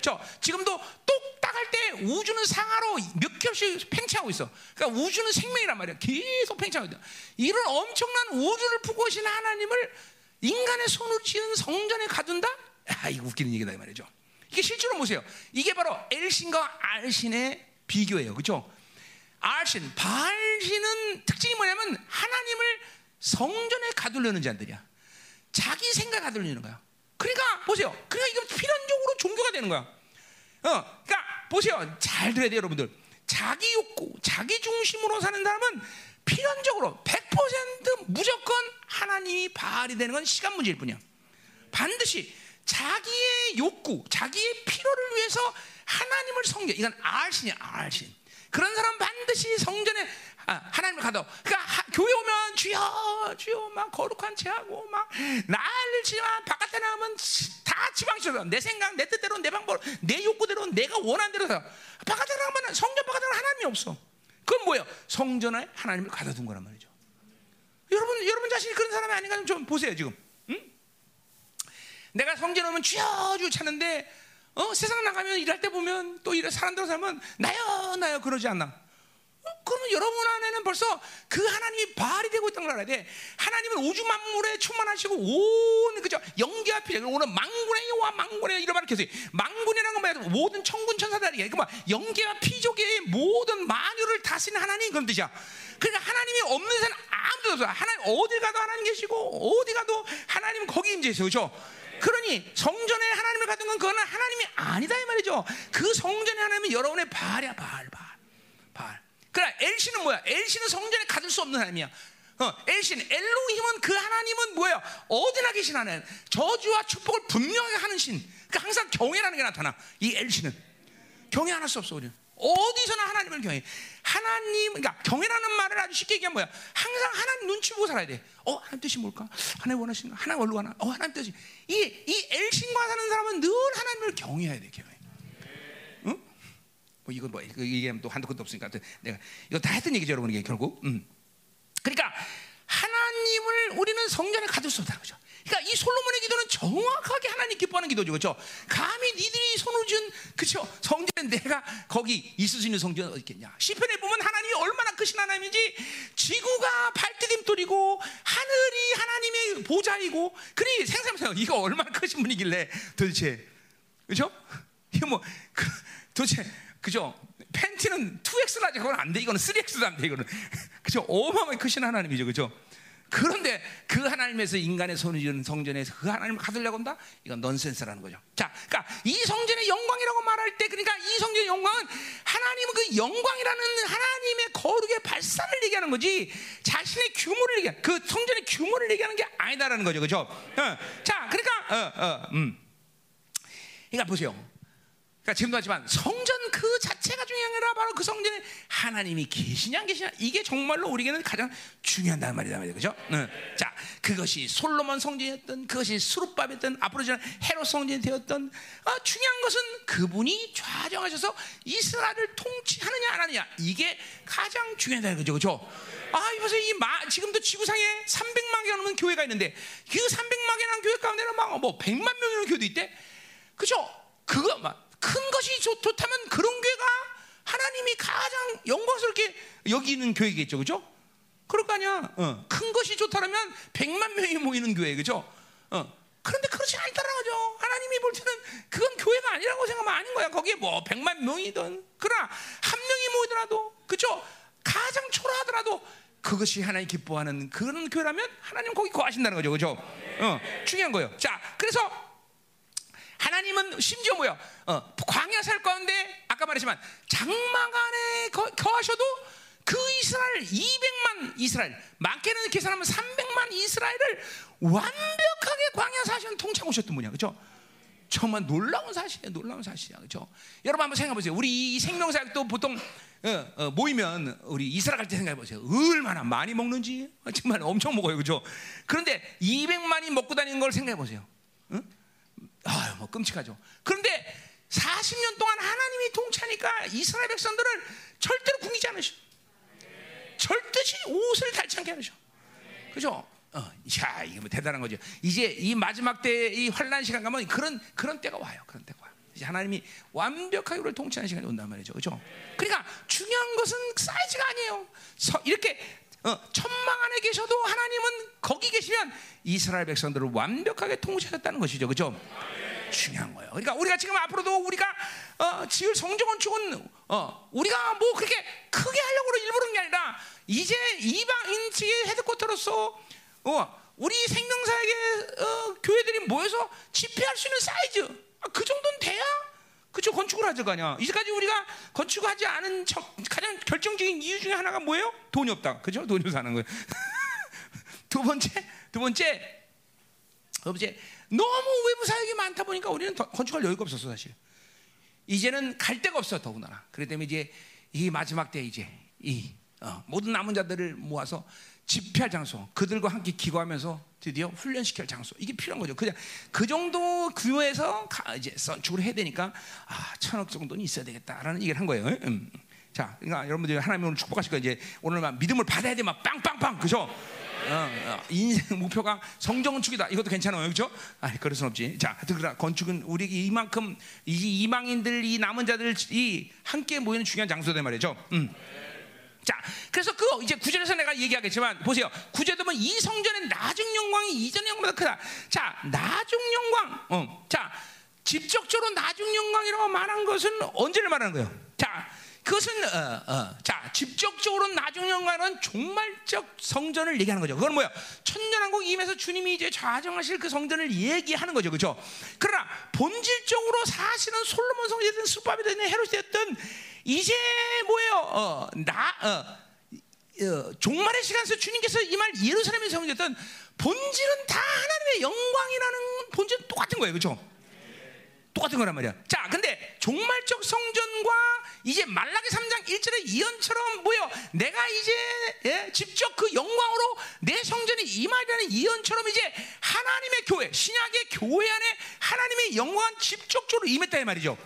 그렇죠? 지금도 똑 딱할 때 우주는 상하로 몇 겹씩 팽창하고 있어. 그러니까 우주는 생명이란 말이야. 계속 팽창하고 있다. 이런 엄청난 우주를 품고 계신 하나님을 인간의 손으로 지은 성전에 가둔다? 아, 이거 웃기는 얘기다 이 말이죠. 이게 실제로 보세요. 이게 바로 엘신과 알신의 비교예요. 그렇죠? 알신, 바알신은 특징이 뭐냐면 하나님을 성전에 가두려는 자들이야. 자기 생각 가두려는 거야. 그러니까 보세요. 그러니까 이거 필연적으로 종교가 되는 거야. 어, 그러니까 보세요. 잘 들어야 돼요, 여러분들. 자기 욕구, 자기 중심으로 사는 사람은 필연적으로 100% 무조건 하나님이 바알이 되는 건 시간 문제일 뿐이야. 반드시 자기의 욕구, 자기의 필요를 위해서 하나님을 섬겨. 이건 알신이야, 알신. 그런 사람 반드시 성전에 아, 하나님을 가도. 그러니까 하, 교회 오면 주여, 주여 막 거룩한 체하고 막 난리를 치지만 바깥에 나가면 다 지방처럼 내 생각, 내 뜻대로, 내 방법, 내 욕구대로 내가 원하는 대로 살 바깥에 나가면 성전 바깥에 하나님이 없어. 그건 뭐예요? 성전에 하나님을 가둬둔 거란 말이죠. 여러분, 여러분 자신이 그런 사람이 아닌가 좀 보세요 지금. 응? 내가 성전에 오면 주여 주여 찾는데 어, 세상 나가면 일할 때 보면 또 이런 사람들 살면 나요 나요 그러지 않나? 그러면 여러분 안에는 벌써 그 하나님이 바알이 되고 있다는 걸 알아야 돼. 하나님은 우주 만물에 충만하시고 온 그죠 영계와 필요. 오늘 망군의 여호와 망군의 이런 말을 계속 망군이라는 건 뭐야? 모든 천군 천사들이 그러니까 뭐 영계와 피조계의 모든 만유를 다스리는 하나님 그런 뜻이야. 그러니까 하나님이 없는 데는 아무도 없어. 하나님 어디 가도 하나님 계시고 어디 가도 하나님 거기 임재해서 그죠? 그러니 성전에 하나님을 가둔 건 그거는 하나님이 아니다 이 말이죠. 그 성전에 하나님이 여러분의 바알 바알 바알. 그러나 엘신은 뭐야? 엘신은 성전에 가둘 수 없는 하나님이야. 어, 엘신, 엘로힘은 그 하나님은 뭐야? 어디나 계신 하나님. 저주와 축복을 분명하게 하는 신. 그러니까 항상 경외라는 게 나타나. 이 엘신은 경외할 수 없어 우리는. 어디서나 하나님을 경외. 하나님, 그러니까 경외라는 말을 아주 쉽게 얘기하면 뭐야? 항상 하나님 눈치 보고 살아야 돼. 어, 하나님 뜻이 뭘까? 하나님 원하시는가? 하나님 어디로 가나? 어, 하나님 뜻이. 이, 이 엘신과 사는 사람은 늘 하나님을 경외해야 돼, 경외. 뭐 이건 뭐 이거 얘기하면 또 한도 끝도 없으니까 내가 이거 다 했던 얘기죠 여러분 이게 결국 음. 그러니까 하나님을 우리는 성전에 가둘 수 없다는 거죠. 그러니까 이 솔로몬의 기도는 정확하게 하나님 기뻐하는 기도죠, 그렇죠? 감히 니들이 손을 준 그렇죠? 성전에 내가 거기 있을 수 있는 성전 어디 있겠냐? 시편에 보면 하나님이 얼마나 크신 하나님인지 지구가 발디딤돌이고 하늘이 하나님의 보좌이고 그리 생생해요. 이거 얼마나 크신 분이길래 도대체 그렇죠? 이거 뭐 그, 도대체 그죠? 팬티는 2X라지 그건 안 돼. 이거는 3X도 안 돼. 이거는 그죠? 어마어마하게 크신 하나님이죠. 그죠? 그런데 그 하나님에서 인간의 손을 지은 성전에서 그 하나님을 가두려고 한다? 이건 넌센스라는 거죠. 자, 그러니까 이 성전의 영광이라고 말할 때, 그러니까 이 성전의 영광은 하나님은 그 영광이라는 하나님의 거룩의 발산을 얘기하는 거지, 자신의 규모를 얘기하는, 그 성전의 규모를 얘기하는 게 아니다라는 거죠. 그죠? 어. 자, 그러니까, 어, 어, 음. 그러니까 보세요. 그러니까 지금도 하지만 성전 그 자체가 중요한 게 아니라 바로 그 성전에 하나님이 계시냐 안 계시냐 이게 정말로 우리에게는 가장 중요한다는 말이다 말이죠 그죠? 네. 자 그것이 솔로몬 성전이었던 그것이 수룹밥이었던 앞으로 저는 헤롯 성전이 되었던 아, 중요한 것은 그분이 좌정하셔서 이스라엘을 통치하느냐 안 하느냐 이게 가장 중요하다 그죠 그죠? 아 이보세요 이 마, 지금도 지구상에 300만 개가 넘는 교회가 있는데 그 300만 개나 교회 가운데는 막뭐 100만 명이 넘는 교회도 있대 그죠? 그거 막 큰 것이 좋, 좋다면 그런 교회가 하나님이 가장 영광스럽게 여기는 교회겠죠, 그죠? 그럴 거 아니야. 어. 큰 것이 좋다면 100만 명이 모이는 교회, 그죠? 어. 그런데 그렇지 않다는 거죠. 하나님이 볼 때는 그건 교회가 아니라고 생각하면 아닌 거야. 거기에 뭐 100만 명이든. 그러나 한 명이 모이더라도, 그죠? 가장 초라하더라도 그것이 하나님 기뻐하는 그런 교회라면 하나님 거기 거하신다는 거죠, 그죠? 어. 중요한 거예요. 자, 그래서 하나님은 심지어 뭐야? 어, 광야 살 가운데 아까 말했지만 장막 안에 거, 거하셔도 그 이스라엘 200만 이스라엘 많게는 계산하면 300만 이스라엘을 완벽하게 광야 사시는 통치하고 오셨던 분이야, 그렇죠? 정말 놀라운 사실이야, 놀라운 사실이야, 그렇죠? 여러분 한번 생각해 보세요. 우리 이 생명사역도 보통 어, 어, 모이면 우리 이스라엘 갈 때 생각해 보세요. 얼마나 많이 먹는지 정말 엄청 먹어요, 그렇죠? 그런데 200만이 먹고 다니는 걸 생각해 보세요. 응? 끔찍하죠. 그런데 40년 동안 하나님이 통치하니까 이스라엘 백성들을 절대로 굶기지 않으셔. 절대시 옷을 않게 하셔. 그죠? 어, 자, 이게 뭐 대단한 거죠. 이제 이 마지막 때 이 환란 시간 가면 그런 그런 때가 와요. 그런 때가 와요. 이제 하나님이 완벽하게 우리를 통치하는 시간이 온단 말이죠. 그죠? 그러니까 중요한 것은 사이즈가 아니에요. 서, 이렇게 어, 천망 안에 계셔도 하나님은 거기 계시면 이스라엘 백성들을 완벽하게 통치하셨다는 것이죠. 그죠? 중요한 거예요. 그러니까 우리가 지금 앞으로도 우리가 어, 지을 성정건축은 어, 우리가 뭐 그렇게 크게 하려고 일부러 게 아니라 이제 이방인 측의 헤드쿼터로서 어, 우리 생명사역의 어, 교회들이 모여서 집회할 수 있는 사이즈 아, 그 정도는 돼야 그죠 건축을 하지 거 아니야. 이제까지 우리가 건축하지 않은 적, 가장 결정적인 이유 중에 하나가 뭐예요? 돈이 없다. 그죠? 돈이 하는 거예요. 두 번째, 두 번째, 두 번째 너무 외부 사역이 많다 보니까 우리는 더, 건축할 여유가 없었어 사실. 이제는 갈 데가 없어 더구나. 그렇기 때문에 이제 이 마지막 때 이제 이 어, 모든 남은 자들을 모아서 집회할 장소, 그들과 함께 기도하면서 드디어 훈련시킬 장소 이게 필요한 거죠. 그냥 그 정도 규모에서 가, 이제 선축을 해야 되니까 아 천억 정도는 있어야 되겠다라는 얘기를 한 거예요. 음. 자, 그러니까 여러분들이 하나님 오늘 축복하실 거 이제 오늘 막 믿음을 받아야 돼, 막 빵빵빵 그죠? 어, 어, 인생 목표가 성전 건축이다. 이것도 괜찮아요, 그렇죠? 아, 그럴 순 없지. 자, 그러나 건축은 우리 이만큼 이 이방인들, 이 남은 자들이 함께 모이는 중요한 장소다 말이죠. 음. 자, 그래서 그 이제 구절에서 내가 얘기하겠지만 보세요. 구절 보면 이 성전의 나중 영광이 이전 영광보다 크다. 자, 나중 영광. 어. 자, 직접적으로 나중 영광이라고 말한 것은 언제를 말하는 거예요? 자, 그것은 어, 어. 자 직접적으로 나중 영광은 종말적 성전을 얘기하는 거죠. 그건 뭐야? 천년왕국 임에서 주님이 이제 좌정하실 그 성전을 얘기하는 거죠, 그렇죠? 그러나 본질적으로 사실은 솔로몬 성전이든 수밥이 되든 헤롯이 됐든 이제 뭐예요? 어, 나 어, 어, 종말의 시간에서 주님께서 이 말 예루살렘에 성전했던 본질은 다 하나님의 영광이라는 본질은 똑같은 거예요, 그렇죠? 똑같은 거란 말이야. 자, 근데 종말적 성전과 이제 말라기 3장 1절의 예언처럼 뭐요? 내가 이제 예? 직접 그 영광으로 내 성전이 임하리라는 예언처럼 이제 하나님의 교회, 신약의 교회 안에 하나님의 영광은 직접적으로 임했다 이 말이죠.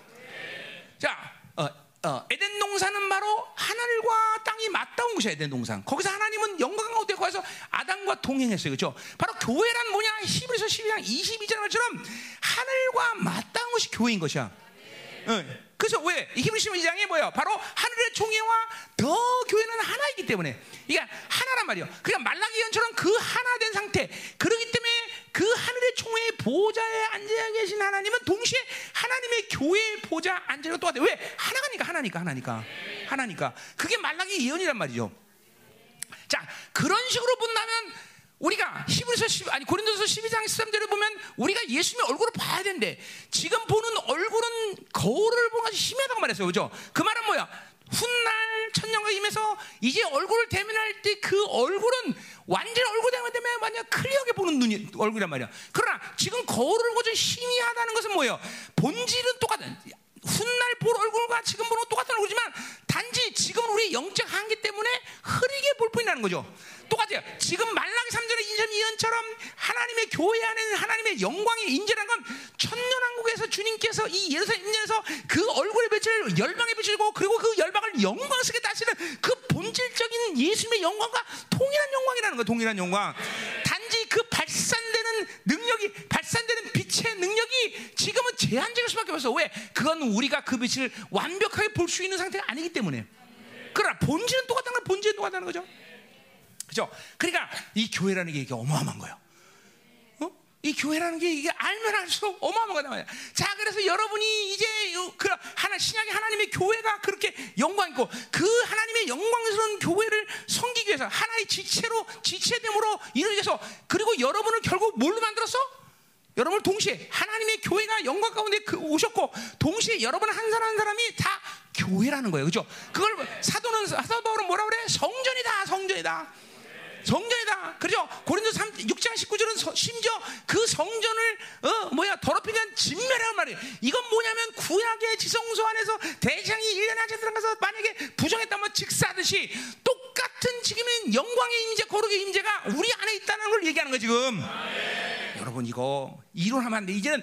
자, 어, 어, 에덴 농사는 바로 하늘과 땅이 맞닿은 곳이야 에덴 농산. 거기서 하나님은 영광 가운데 거기서 아담과 동행했어요, 그렇죠? 바로 교회란 뭐냐? 히브리서 12장 22절 말처럼 하늘과 맞닿은 것이 교회인 것이야. 네. 그래서 왜? 히브리서 12장에 뭐야? 바로 하늘의 총회와 더 교회는 하나이기 때문에. 이게 하나란 말이야. 그러니까 말라기 연처럼 그 하나 된 상태. 그렇기 때문에 그 하늘의 총회의 보좌에 앉아 계신 하나님은 동시에 하나님의 교회의 보좌 앉으가 똑같아. 왜? 하나가니까 하나니까 하나니까 하나니까. 그게 말라기 예언이란 말이죠. 자 그런 식으로 본다면 우리가 히브리서 10, 아니 고린도서 12장 13절을 보면 우리가 예수님의 얼굴을 봐야 된대. 지금 보는 얼굴은 거울을 보는 것이 희미하다고 말했어요. 그죠? 그 말은 뭐야? 훗날 천년과 임해서 이제 얼굴을 대면할 때 그 얼굴은 완전 얼굴 대면 때문에 완전 클리어하게 보는 눈이 얼굴이란 말이야. 그러나 지금 거울을 보고 좀 희미하다는 것은 뭐예요? 본질은 똑같은 훗날 볼 얼굴과 지금 보는 똑같은 얼굴이지만 단지 지금 우리 영적 한계 때문에 흐리게 볼 뿐이라는 거죠. 똑같아요. 지금 말라기 3절의 인전 이언처럼 하나님의 교회 안에는 하나님의 영광의 인재라는 건 천년왕국에서 주님께서 이 예루살렘 인전에서 그 얼굴의 빛을 열방에 비추고 그리고 그 열방을 영광스럽게 다시는 그 본질적인 예수님의 영광과 동일한 영광이라는 거예요. 동일한 영광. 단지 그 발산되는 능력이 발산되는 빛의 능력이 지금은 제한적일 수밖에 없어. 왜? 그건 우리가 그 빛을 완벽하게 볼 수 있는 상태가 아니기 때문에. 그러나 본질은 똑같다는 걸 본질은 똑같다는 거죠. 그죠? 그러니까 이 교회라는 게 이게 어마어마한 거예요. 어? 이 교회라는 게 이게 알면 알수록 어마어마한 거다 말이야. 자, 그래서 여러분이 이제 그 하나 신약의 하나님의 교회가 그렇게 영광 있고 그 하나님의 영광스러운 교회를 섬기기 위해서 하나의 지체로 지체됨으로 이루기 위해서 그리고 여러분을 결국 뭘로 만들었어? 여러분을 동시에 하나님의 교회가 영광 가운데 그 오셨고 동시에 여러분 한 사람 한 사람이 다 교회라는 거예요. 그죠? 그걸 사도는 사도 바울은 뭐라 그래? 성전이다. 성전이다. 성전이다. 그죠? 고린도 3, 6장 19절은 심지어 그 성전을 어 뭐야 더럽히면 진멸하란 말이에요. 이건 뭐냐면 구약의 지성소 안에서 대장이 1년에 한차 들어가서 만약에 부정했다면 직사하듯이 똑같은 지금은 영광의 임재 거룩의 임재가 우리 안에 있다는 걸 얘기하는 거예요 지금. 아, 여러분 이거 이론하면 안 돼. 이제는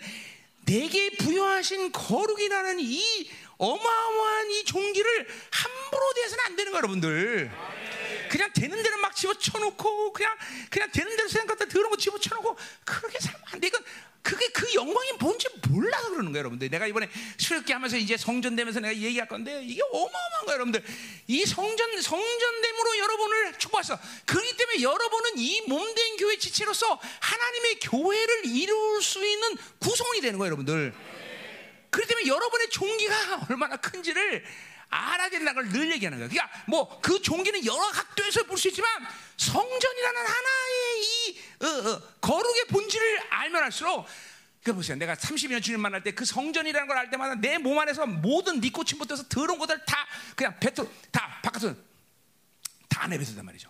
내게 부여하신 거룩이라는 이 어마어마한 이 종기를 함부로 대해서는 안 되는 거예요 여러분들. 그냥 되는 대로 막 집어쳐놓고 그냥 그냥 되는 대로 생각했다 더러운 거 집어쳐놓고 그렇게 살면 안 돼. 이건 그게 그 영광이 뭔지 몰라서 그러는 거예요, 여러분들. 내가 이번에 수렵기 하면서 이제 성전 되면서 내가 얘기할 건데 이게 어마어마한 거예요, 여러분들. 이 성전 성전됨으로 여러분을 축복했어. 그렇기 때문에 여러분은 이 몸된 교회 지체로서 하나님의 교회를 이룰 수 있는 구성원이 되는 거예요, 여러분들. 그렇기 때문에 여러분의 종기가 얼마나 큰지를 알아야 된다는 걸 늘 얘기하는 거야. 그러니까 뭐 그 종기는 여러 각도에서 볼 수 있지만 성전이라는 하나의 이 어, 어, 거룩의 본질을 알면 할수록 그 보세요. 내가 30년 주님 만날 때 그 성전이라는 걸 알 때마다 내 몸 안에서 모든 니코침부터 더러운 것들 다 그냥 뱉어 다 바깥으로 다 내뱉었단 말이죠.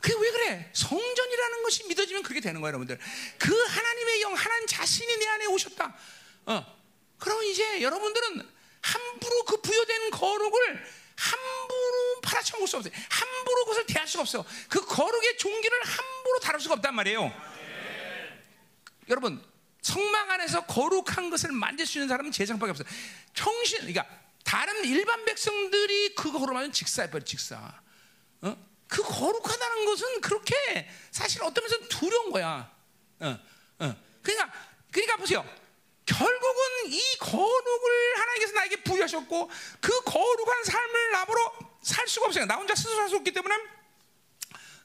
그게 왜 그래? 성전이라는 것이 믿어지면 그렇게 되는 거예요, 여러분들. 그 하나님의 영, 하나님 자신이 내 안에 오셨다. 어. 그럼 이제 여러분들은 함부로 그 부여된 거룩을 함부로 팔아쳐먹을 수 없어요. 함부로 그것을 대할 수가 없어요. 그 거룩의 종기를 함부로 다룰 수가 없단 말이에요. 네. 여러분, 성막 안에서 거룩한 것을 만질 수 있는 사람은 제장밖에 없어요. 청신, 그러니까 다른 일반 백성들이 그 거룩하면 직사해버려, 직사. 어? 그 거룩하다는 것은 그렇게 사실 어떤 면에서 두려운 거야. 어, 어. 그러니까, 그러니까 보세요. 결국은 이 거룩을 하나님께서 나에게 부여하셨고 그 거룩한 삶을 나보러 살 수가 없어요. 나 혼자 스스로 살 수 없기 때문에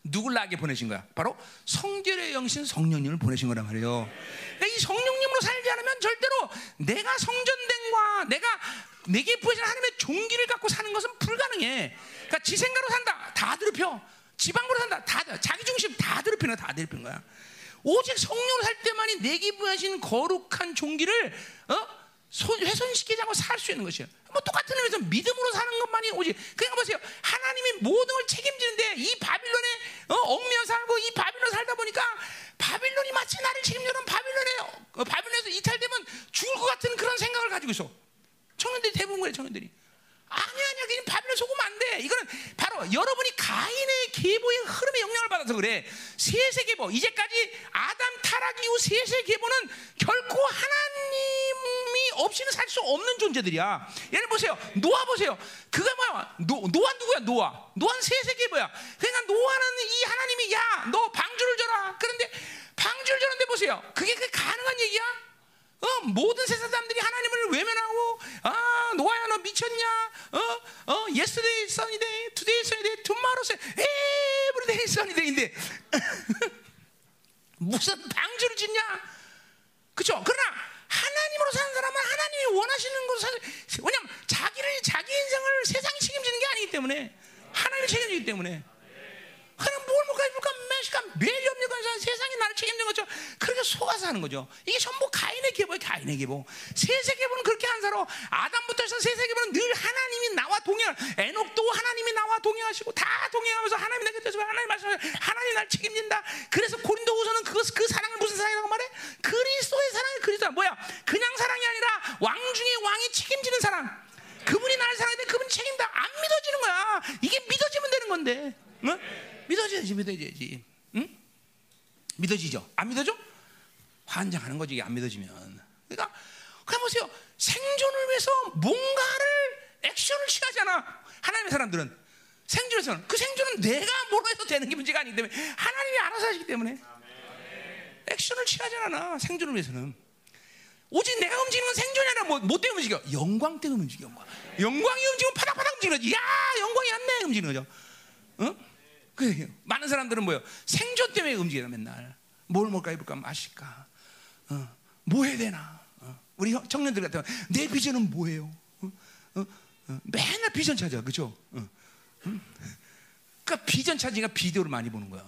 누굴 나에게 보내신 거야? 바로 성결의 영신 성령님을 보내신 거란 말이에요. 그러니까 이 성령님으로 살지 않으면 절대로 내가 성전된과 내가 내게 부여진 하나님의 종기를 갖고 사는 것은 불가능해. 그러니까 지 생각으로 산다. 다 더럽혀. 지방으로 산다. 다 자기 중심 다 더럽히는 다 더럽히는 거야. 오직 성령을 살 때만이 내게 부여하신 거룩한 종기를 어? 훼손시키지 않고 살 수 있는 것이에요. 뭐 똑같은 의미에서 믿음으로 사는 것만이 오직 그러니까 보세요. 하나님이 모든 걸 책임지는데 이 바빌론에 어, 얽매여 살고 이 바빌론 살다 보니까 바빌론이 마치 나를 책임져는 바빌론에 어, 바빌론에서 이탈되면 죽을 것 같은 그런 생각을 가지고 있어. 청년들이 대부분 그래 청년들이. 아니야, 아니야. 그냥 바빌론 속으면 안 돼. 이거는 바로 여러분이 가인의 계보의 흐름에 영향을 받아서 그래. 셋의 계보. 이제까지 아담 타락 이후 셋의 계보는 결코 하나님이 없이는 살 수 없는 존재들이야. 예를 보세요. 노아 보세요. 그게 뭐야? 노, 노아 누구야? 노아. 노아는 셋의 계보야. 그러니까 노아는 이 하나님이 야, 너 방주를 지어라. 그런데 방주를 지었는데 보세요. 그게 그 가능한 얘기야? 어, 모든 세상 사람들이 하나님을 외면하고 아 노아야 너 미쳤냐? 어, 어, yesterday sunny day, today sunny tomorrow sunny day, every day sunny day인데 무슨 방주를 짓냐? 그죠? 그러나 하나님으로 사는 사람은 하나님이 원하시는 것을 왜냐면 자기를 자기 인생을 세상이 책임지는 게 아니기 때문에 하나님이 책임지기 때문에 그냥 뭘 먹을까 입을까 매시까 매일 염려가 세상이 나를 책임지는 거죠. 그렇게 속아서 하는 거죠. 이게 전부 가인의 계보예요. 가인의 계보. 세세 계보는 그렇게 한 사로 아담부터 해서 세세 계보는 늘 하나님이 나와 동행. 에녹도 하나님이 나와 동행하시고 다 동행하면서 하나님 내게 대해서 하나님 말씀 하나님 날 책임진다. 그래서 고린도후서는 그것 그 사랑을 무슨 사랑이라고 말해? 그리스도의 사랑이 그리스도 뭐야? 그냥 사랑이 아니라 왕 중에 왕이 책임지는 사랑. 그분이 나를 사랑하는데 그분 책임다 안 믿어지는 거야. 이게 믿어지면 되는 건데. 응? 믿어져야지, 믿어져야지. 응? 믿어지죠? 안 믿어져? 환장하는 거지, 안 믿어지면. 그러니까, 그냥 보세요. 생존을 위해서 뭔가를 액션을 취하잖아. 하나님의 사람들은. 생존에서는. 그 생존은 내가 뭐로 해서 되는 게 문제가 아니기 때문에 하나님이 알아서 하시기 때문에. 액션을 취하지 않아. 생존을 위해서는. 오직 내가 움직이는 건 생존이 아니라 뭐, 뭐 때문에 움직여? 영광 때문에 움직여, 영광. 영광이 움직이면 파닥파닥 움직이는 거지. 야, 영광이 안 내. 움직이는 거죠. 응? 그 많은 사람들은 뭐요? 생존 때문에 움직이나 맨날. 뭘 먹을까 입을까 마실까? 어, 뭐 해야 되나? 어, 우리 청년들 같은 내 비전은 뭐예요? 어, 어, 어, 맨날 비전 찾아, 그죠? 어, 음? 그러니까 비전 찾으니까 비디오를 많이 보는 거야.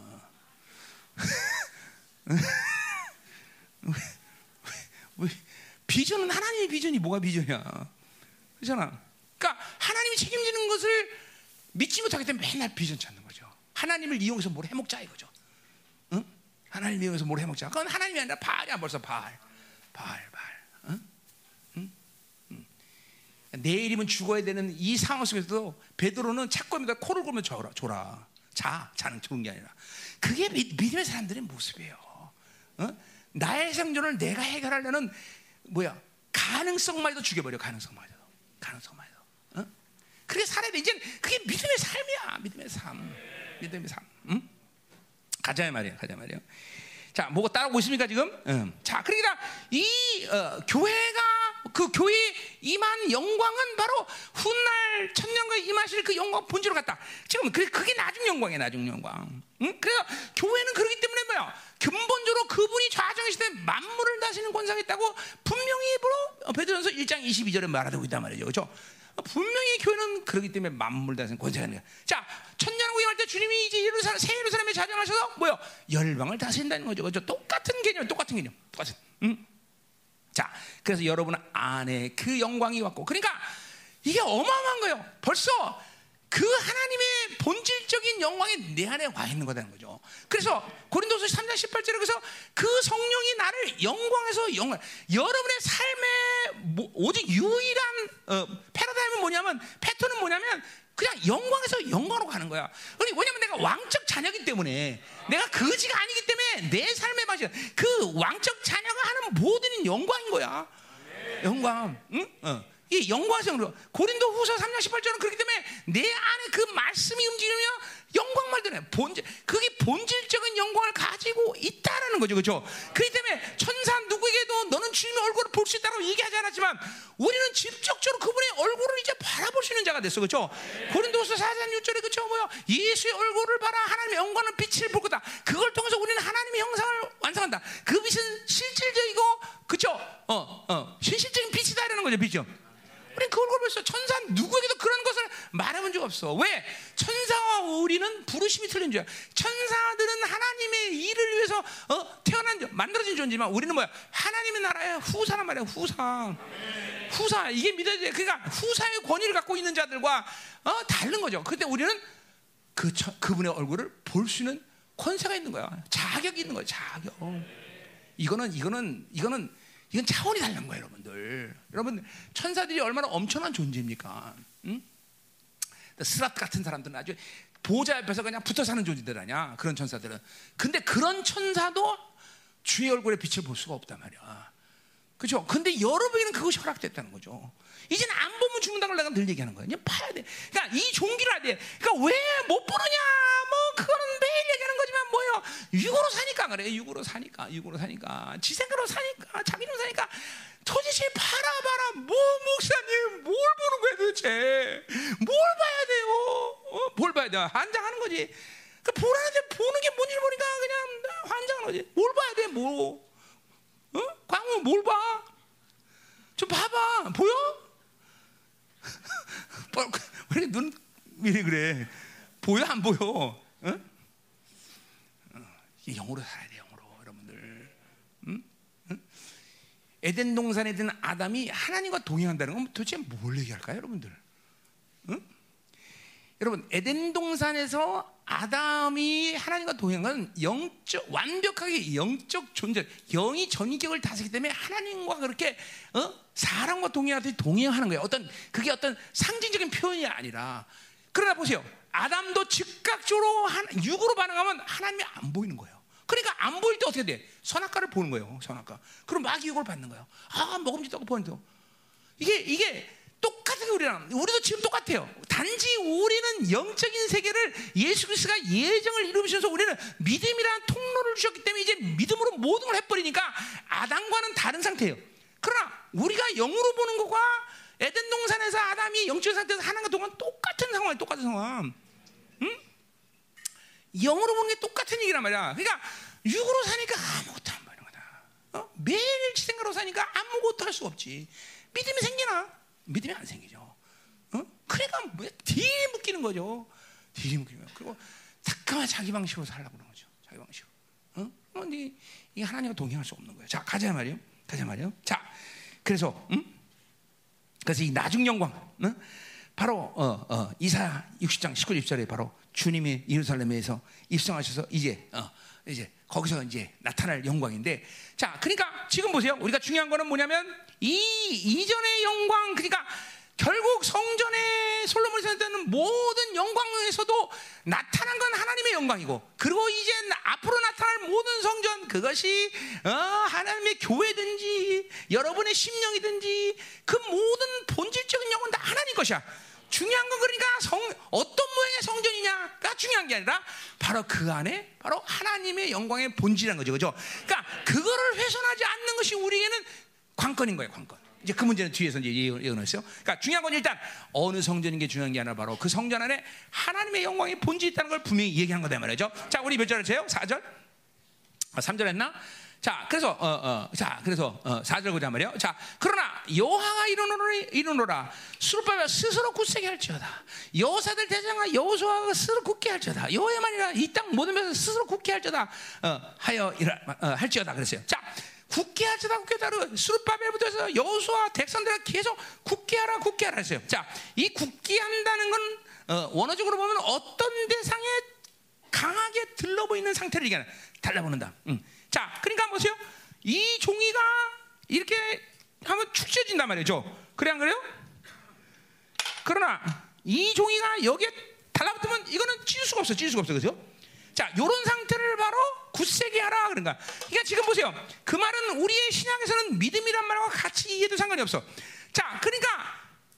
비전은 하나님의 비전이 뭐가 비전이야? 그렇잖아. 그러니까 하나님이 책임지는 것을 믿지 못하기 때문에 맨날 비전 찾는 거죠. 하나님을 이용해서 뭘 해먹자 이거죠. 응? 하나님을 이용해서 뭘 해먹자. 그건 하나님이 아니라 바알이야 벌써 바알. 바알. 응? 응? 응. 내일이면 죽어야 되는 이 상황 속에서도 베드로는 착고입니다. 코를 골면 줘라, 줘라. 자, 자는 좋은 게 아니라. 그게 믿음의 사람들의 모습이에요. 어? 나의 생존을 내가 해결하려는 뭐야 가능성마저도 죽여버려 가능성마저 가능성마저. 어? 그렇게 살아야 돼. 이제 그게 믿음의 삶이야. 믿음의 삶. 믿음의 삶. 응? 가자 말이야, 가자 말이야. 자, 뭐가 따라오고 있습니까 지금? 응. 자, 그러니까 이 어, 교회가 그 교회 임한 영광은 바로 훗날 천년과 임하실 그 영광 본질로 갔다. 지금 그, 그게 나중 영광이야, 나중 영광. 응? 그래서 교회는 그렇기 때문에 뭐야? 근본적으로 그분이 좌정이시되 만물을 다시는 권상이 있다고 분명히 베드로전서 1장 22절에 말하고 있단 말이죠. 그렇죠? 분명히 교회는 그러기 때문에 만물다생 권세가 있는 거야. 자, 천년 구행할 때 주님이 이제 예루살렘, 새 예루살렘에 자정하셔서 뭐요? 열방을 다스린다는 거죠. 그죠? 똑같은 개념, 똑같은 개념, 똑같은. 응? 자, 그래서 여러분 안에 그 영광이 왔고, 그러니까 이게 어마어마한 거예요. 벌써 그 하나님의 본질적인 영광이 내 안에 와 있는 거라는 거죠. 그래서 고린도서 3장 18절에 그래서 그 성령이 나를 영광에서 영광, 여러분의 삶의 뭐, 오직 유일한 어, 패러다임은 뭐냐면 패턴은 뭐냐면 그냥 영광에서 영광으로 가는 거야. 아니, 왜냐면 내가 왕적 자녀이기 때문에 내가 거지가 아니기 때문에 내 삶의 맛이 그 왕적 자녀가 하는 모든 영광인 거야. 영광, 응? 어. 이 영광성으로 고린도 후서 3장 18절은 그렇기 때문에 내 안에 그 말씀이 움직이면 영광 말되네 본질 그게 본질적인 영광을 가지고 있다라는 거죠. 그렇죠? 그렇기 때문에 천사 누구에게도 너는 주님의 얼굴을 볼 수 있다고 얘기하지 않았지만 우리는 직접적으로 그분의 얼굴을 이제 바라볼 수 있는 자가 됐어. 그렇죠? 고린도서 4장 6절에 그렇죠 뭐요? 예수의 얼굴을 봐라. 하나님의 영광은 빛을 볼 거다. 그걸 통해서 우리는 하나님의 형상을 완성한다. 그 빛은 실질적이고 그렇죠 어어 실질적인 빛이다 이라는 거죠. 빛이죠 우리 그 얼굴 벌써 천사 누구에게도 그런 것을 말해본 적 없어. 왜? 천사와 우리는 부르심이 틀린 줄. 천사들은 하나님의 일을 위해서 어, 태어난 만들어진 존재지만 우리는 뭐야? 하나님의 나라의 후사란 말이야. 후사. 후사 이게 믿어야 돼. 그러니까 후사의 권위를 갖고 있는 자들과 어, 다른 거죠. 그때 우리는 그 그분의 얼굴을 볼 수 있는 권세가 있는 거야. 자격이 있는 거야. 자격. 이거는 이거는 이거는 이건 차원이 다른 거예요, 여러분들. 여러분 천사들이 얼마나 엄청난 존재입니까? 응? 스랏 같은 사람들은 아주 보좌 옆에서 그냥 붙어 사는 존재들 아니야. 그런 천사들은. 근데 그런 천사도 주의 얼굴에 빛을 볼 수가 없단 말이야. 그죠? 근데 여러분에게는 그것이 허락됐다는 거죠. 이제는 안 보면 죽는다는 걸 내가 늘 얘기하는 거예요. 그냥 봐야 돼. 그러니까 이 종기를 해야 돼. 그러니까 왜 못 보느냐? 뭐 그거는 매일 얘기하는 거지만 뭐예요? 육으로 사니까 그래. 육으로 사니까. 육으로 사니까. 지 생각으로 사니까. 자기 로 사니까. 도대체 바라봐라. 뭐 목사님 뭘 보는 거야 도대체? 뭘 봐야 돼요? 어? 뭘 봐야 돼? 환장하는 거지. 그 보라는데 보는 게 뭔지 모르니까 그냥 환장하는 거지. 뭘 봐야 돼? 뭐? 어? 광우 뭘 봐? 좀 봐봐. 보여? 왜눈 미리 그래? 보여 안 보여? 어? 영으로 살아야 돼 영으로 여러분들. 응? 응? 에덴 동산에 든 아담이 하나님과 동행한다는 건 도대체 뭘 얘기할까요, 여러분들? 응? 여러분 에덴 동산에서 아담이 하나님과 동행한 영적 완벽하게 영적 존재, 영이 전격을 다스리기 때문에 하나님과 그렇게 어? 사람과 동행하듯이 동행하는 거예요. 어떤 그게 어떤 상징적인 표현이 아니라 그러나 보세요. 아담도 즉각적으로 한, 육으로 반응하면 하나님이 안 보이는 거예요. 그러니까 안 보일 때 어떻게 돼? 선악과를 보는 거예요. 선악과. 그럼 막 유혹을 받는 거예요. 아 먹음직하고 보는데 이게 이게 똑같은 우리랑 우리도 지금 똑같아요. 단지 우리는 영적인 세계를 예수 그리스도가 예정을 이루면서 우리는 믿음이라는 통로를 주셨기 때문에 이제 믿음으로 모든 걸 해버리니까 아담과는 다른 상태예요. 그러나 우리가 영으로 보는 것과 에덴 동산에서 아담이 영적 상태에서 하나님과 동안 똑같은 상황이에요. 똑같은 상황. 응? 영으로 보는 게 똑같은 얘기란 말이야. 그러니까 육으로 사니까 아무것도 안 보이는 거다. 어? 매일 생각으로 사니까 아무것도 할 수 없지. 믿음이 생기나? 믿음이 안 생기죠. 어? 그러니까 뭐 딜이 묶이는 거죠. 딜이 묶이는 거예요. 그리고 자꾸만 자기 방식으로 살라고 그러는 거죠. 자기 방식으로. 어? 근데 이 하나님과 동행할 수 없는 거예요. 자, 가자 말이요. 가자 말이요. 자, 그래서 음? 그래서 이 나중 영광, 어? 바로 어, 어, 이사 60장 19, 20절에 바로 주님이 예루살렘에서 입성하셔서 이제 어, 이제 거기서 이제 나타날 영광인데, 자, 그러니까 지금 보세요. 우리가 중요한 거는 뭐냐면 이 이전의 영광, 그러니까 결국 성전에 솔로몬이 세웠다는 모든 영광에서도 나타난 건 하나님의 영광이고, 그리고 이제 앞으로 나타날 모든 성전 그것이 어, 하나님의 교회든지 여러분의 심령이든지 그 모든 본질적인 영은 다 하나님 것이야. 중요한 건 그러니까 성, 어떤 모양의 성전이냐가 중요한 게 아니라 바로 그 안에 바로 하나님의 영광의 본질이라는 거죠. 그죠? 그러니까 그거를 훼손하지 않는 것이 우리에게는 관건인 거예요, 관건. 이제 그 문제는 뒤에서 이제 예언했어요. 그러니까 중요한 건 일단 어느 성전인 게 중요한 게 아니라 바로 그 성전 안에 하나님의 영광의 본질이 있다는 걸 분명히 얘기한 거다 말이죠. 자, 우리 몇 절을 쳐요? 4절? 아, 3절 했나? 자, 자, 그래서 어, 어, 자, 그래서 어, 4절 보자 말이요. 자, 그러나 여호와가 이르노라 이르노라 수르바벨 스스로 굳세게 할지어다. 여호사들 대장아 여호수아가 스스로 굳게 할지어다. 여호야만이라 이 땅 모든 면에서 스스로 굳게 할지어다. 어, 하여 이라, 어, 할지어다 그랬어요. 자, 굳게 하지다 굳게 하다 수르바벨부터 해서 여호수아 백성들을 계속 굳게 하라 굳게 하라 했어요. 자, 이 굳게 한다는 건 어, 원어적으로 보면 어떤 대상에 강하게 들러 보이는 상태를 얘기하는 달라보는다. 음. 자, 그러니까 보세요. 이 종이가 이렇게 하면 축져진단 말이죠. 그래 안 그래요? 그러나 이 종이가 여기에 달라붙으면 이거는 찢을 수가 없어, 찢을 수가 없어, 그죠? 자, 요런 상태를 바로 굳세게 하라 그런가. 그러니까 지금 보세요. 그 말은 우리의 신앙에서는 믿음이란 말과 같이 이해도 상관이 없어. 자, 그러니까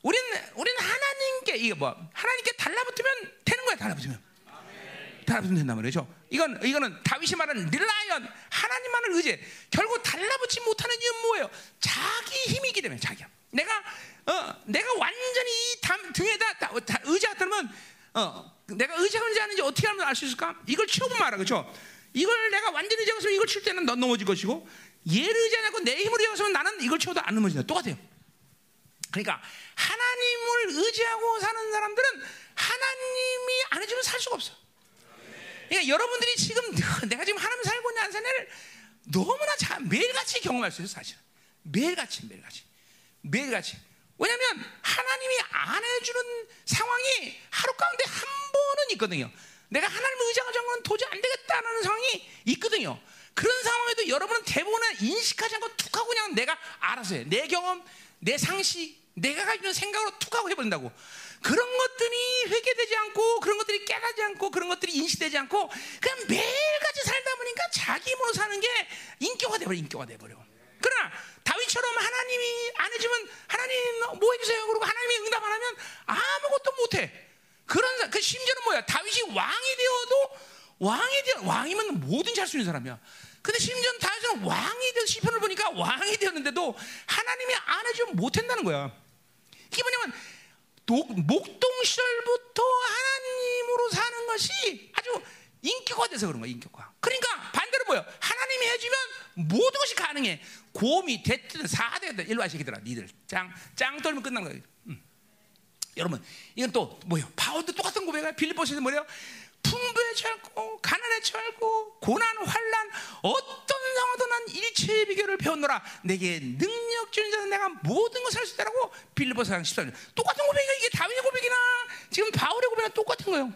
우리는 우리는 하나님께 이게 뭐 하나님께 달라붙으면 되는 거야, 달라붙으면. 달라붙으면 된단 말이죠. 이건 이거는 다윗이 말하는 릴라이언 하나님만을 의지해. 결국 달라붙지 못하는 이유는 뭐예요? 자기 힘이기 때문에 자기야. 내가 어 내가 완전히 이 담, 등에다 다, 다, 의지하다 그러면 어 내가 의지하는지 아닌지 어떻게 하면 알 수 있을까? 이걸 치워보면 알아, 그렇죠? 이걸 내가 완전히 의지하면 이걸 칠 때는 넌 넘어질 것이고 얘를 의지하고 내 힘으로 의지하면 나는 이걸 치워도 안 넘어진다. 똑같아요. 그러니까 하나님을 의지하고 사는 사람들은 하나님이 안 해주면 살 수가 없어. 그러니까 여러분들이 지금 내가 지금 하나님 살고 있는 안산을 너무나 자, 매일같이 경험할 수 있어요, 사실. 매일같이, 매일같이. 매일같이. 왜냐하면 하나님이 안 해주는 상황이 하루 가운데 한 번은 있거든요. 내가 하나님을 의지하고 건 도저히 안 되겠다는 상황이 있거든요. 그런 상황에도 여러분은 대부분은 인식하지 않고 툭 하고 그냥 내가 알아서 해. 내 경험, 내 상식, 내가 가지고 있는 생각으로 툭 하고 해버린다고. 그런 것들이 회개되지 않고 그런 것들이 깨닫지 않고 그런 것들이 인식되지 않고 그냥 매일같이 살다 보니까 자기 힘으로 사는 게 인격화 돼버려 인격화 돼버려. 그러나 다윗처럼 하나님이 안 해주면 하나님 뭐 해주세요? 그러고 하나님이 응답 안 하면 아무것도 못해. 그런 그 심지어는 뭐야? 다윗이 왕이 되어도 왕이 되어 왕이면 뭐든지 할 수 있는 사람이야. 근데 심지어 다윗은 왕이 되어 시편을 보니까 왕이 되었는데도 하나님이 안 해주면 못한다는 거야. 이게 뭐냐면 목동 시절부터 하나님으로 사는 것이 아주 인격화돼서 그런 거야 인격화. 그러니까 반대로 뭐요? 하나님이 해주면 모든 것이 가능해. 곰이 됐든 사대든 일로 와시기더라. 니들 짱짱 떨면 끝난 거예요. 음. 여러분 이건 또 뭐요? 바울도 똑같은 고백이야. 빌립보스에서 뭐래요? 풍부에 처했고 가난에 처했고 고난 환란 어떤 상황도 난 일체의 비결을 배웠노라. 내게 능력 주는 자는 내가 모든 것을 할 수 있다라고 빌리보서 14절. 똑같은 고백이야 이게 다윗의 고백이나. 지금 바울의 고백이나 똑같은 거예요.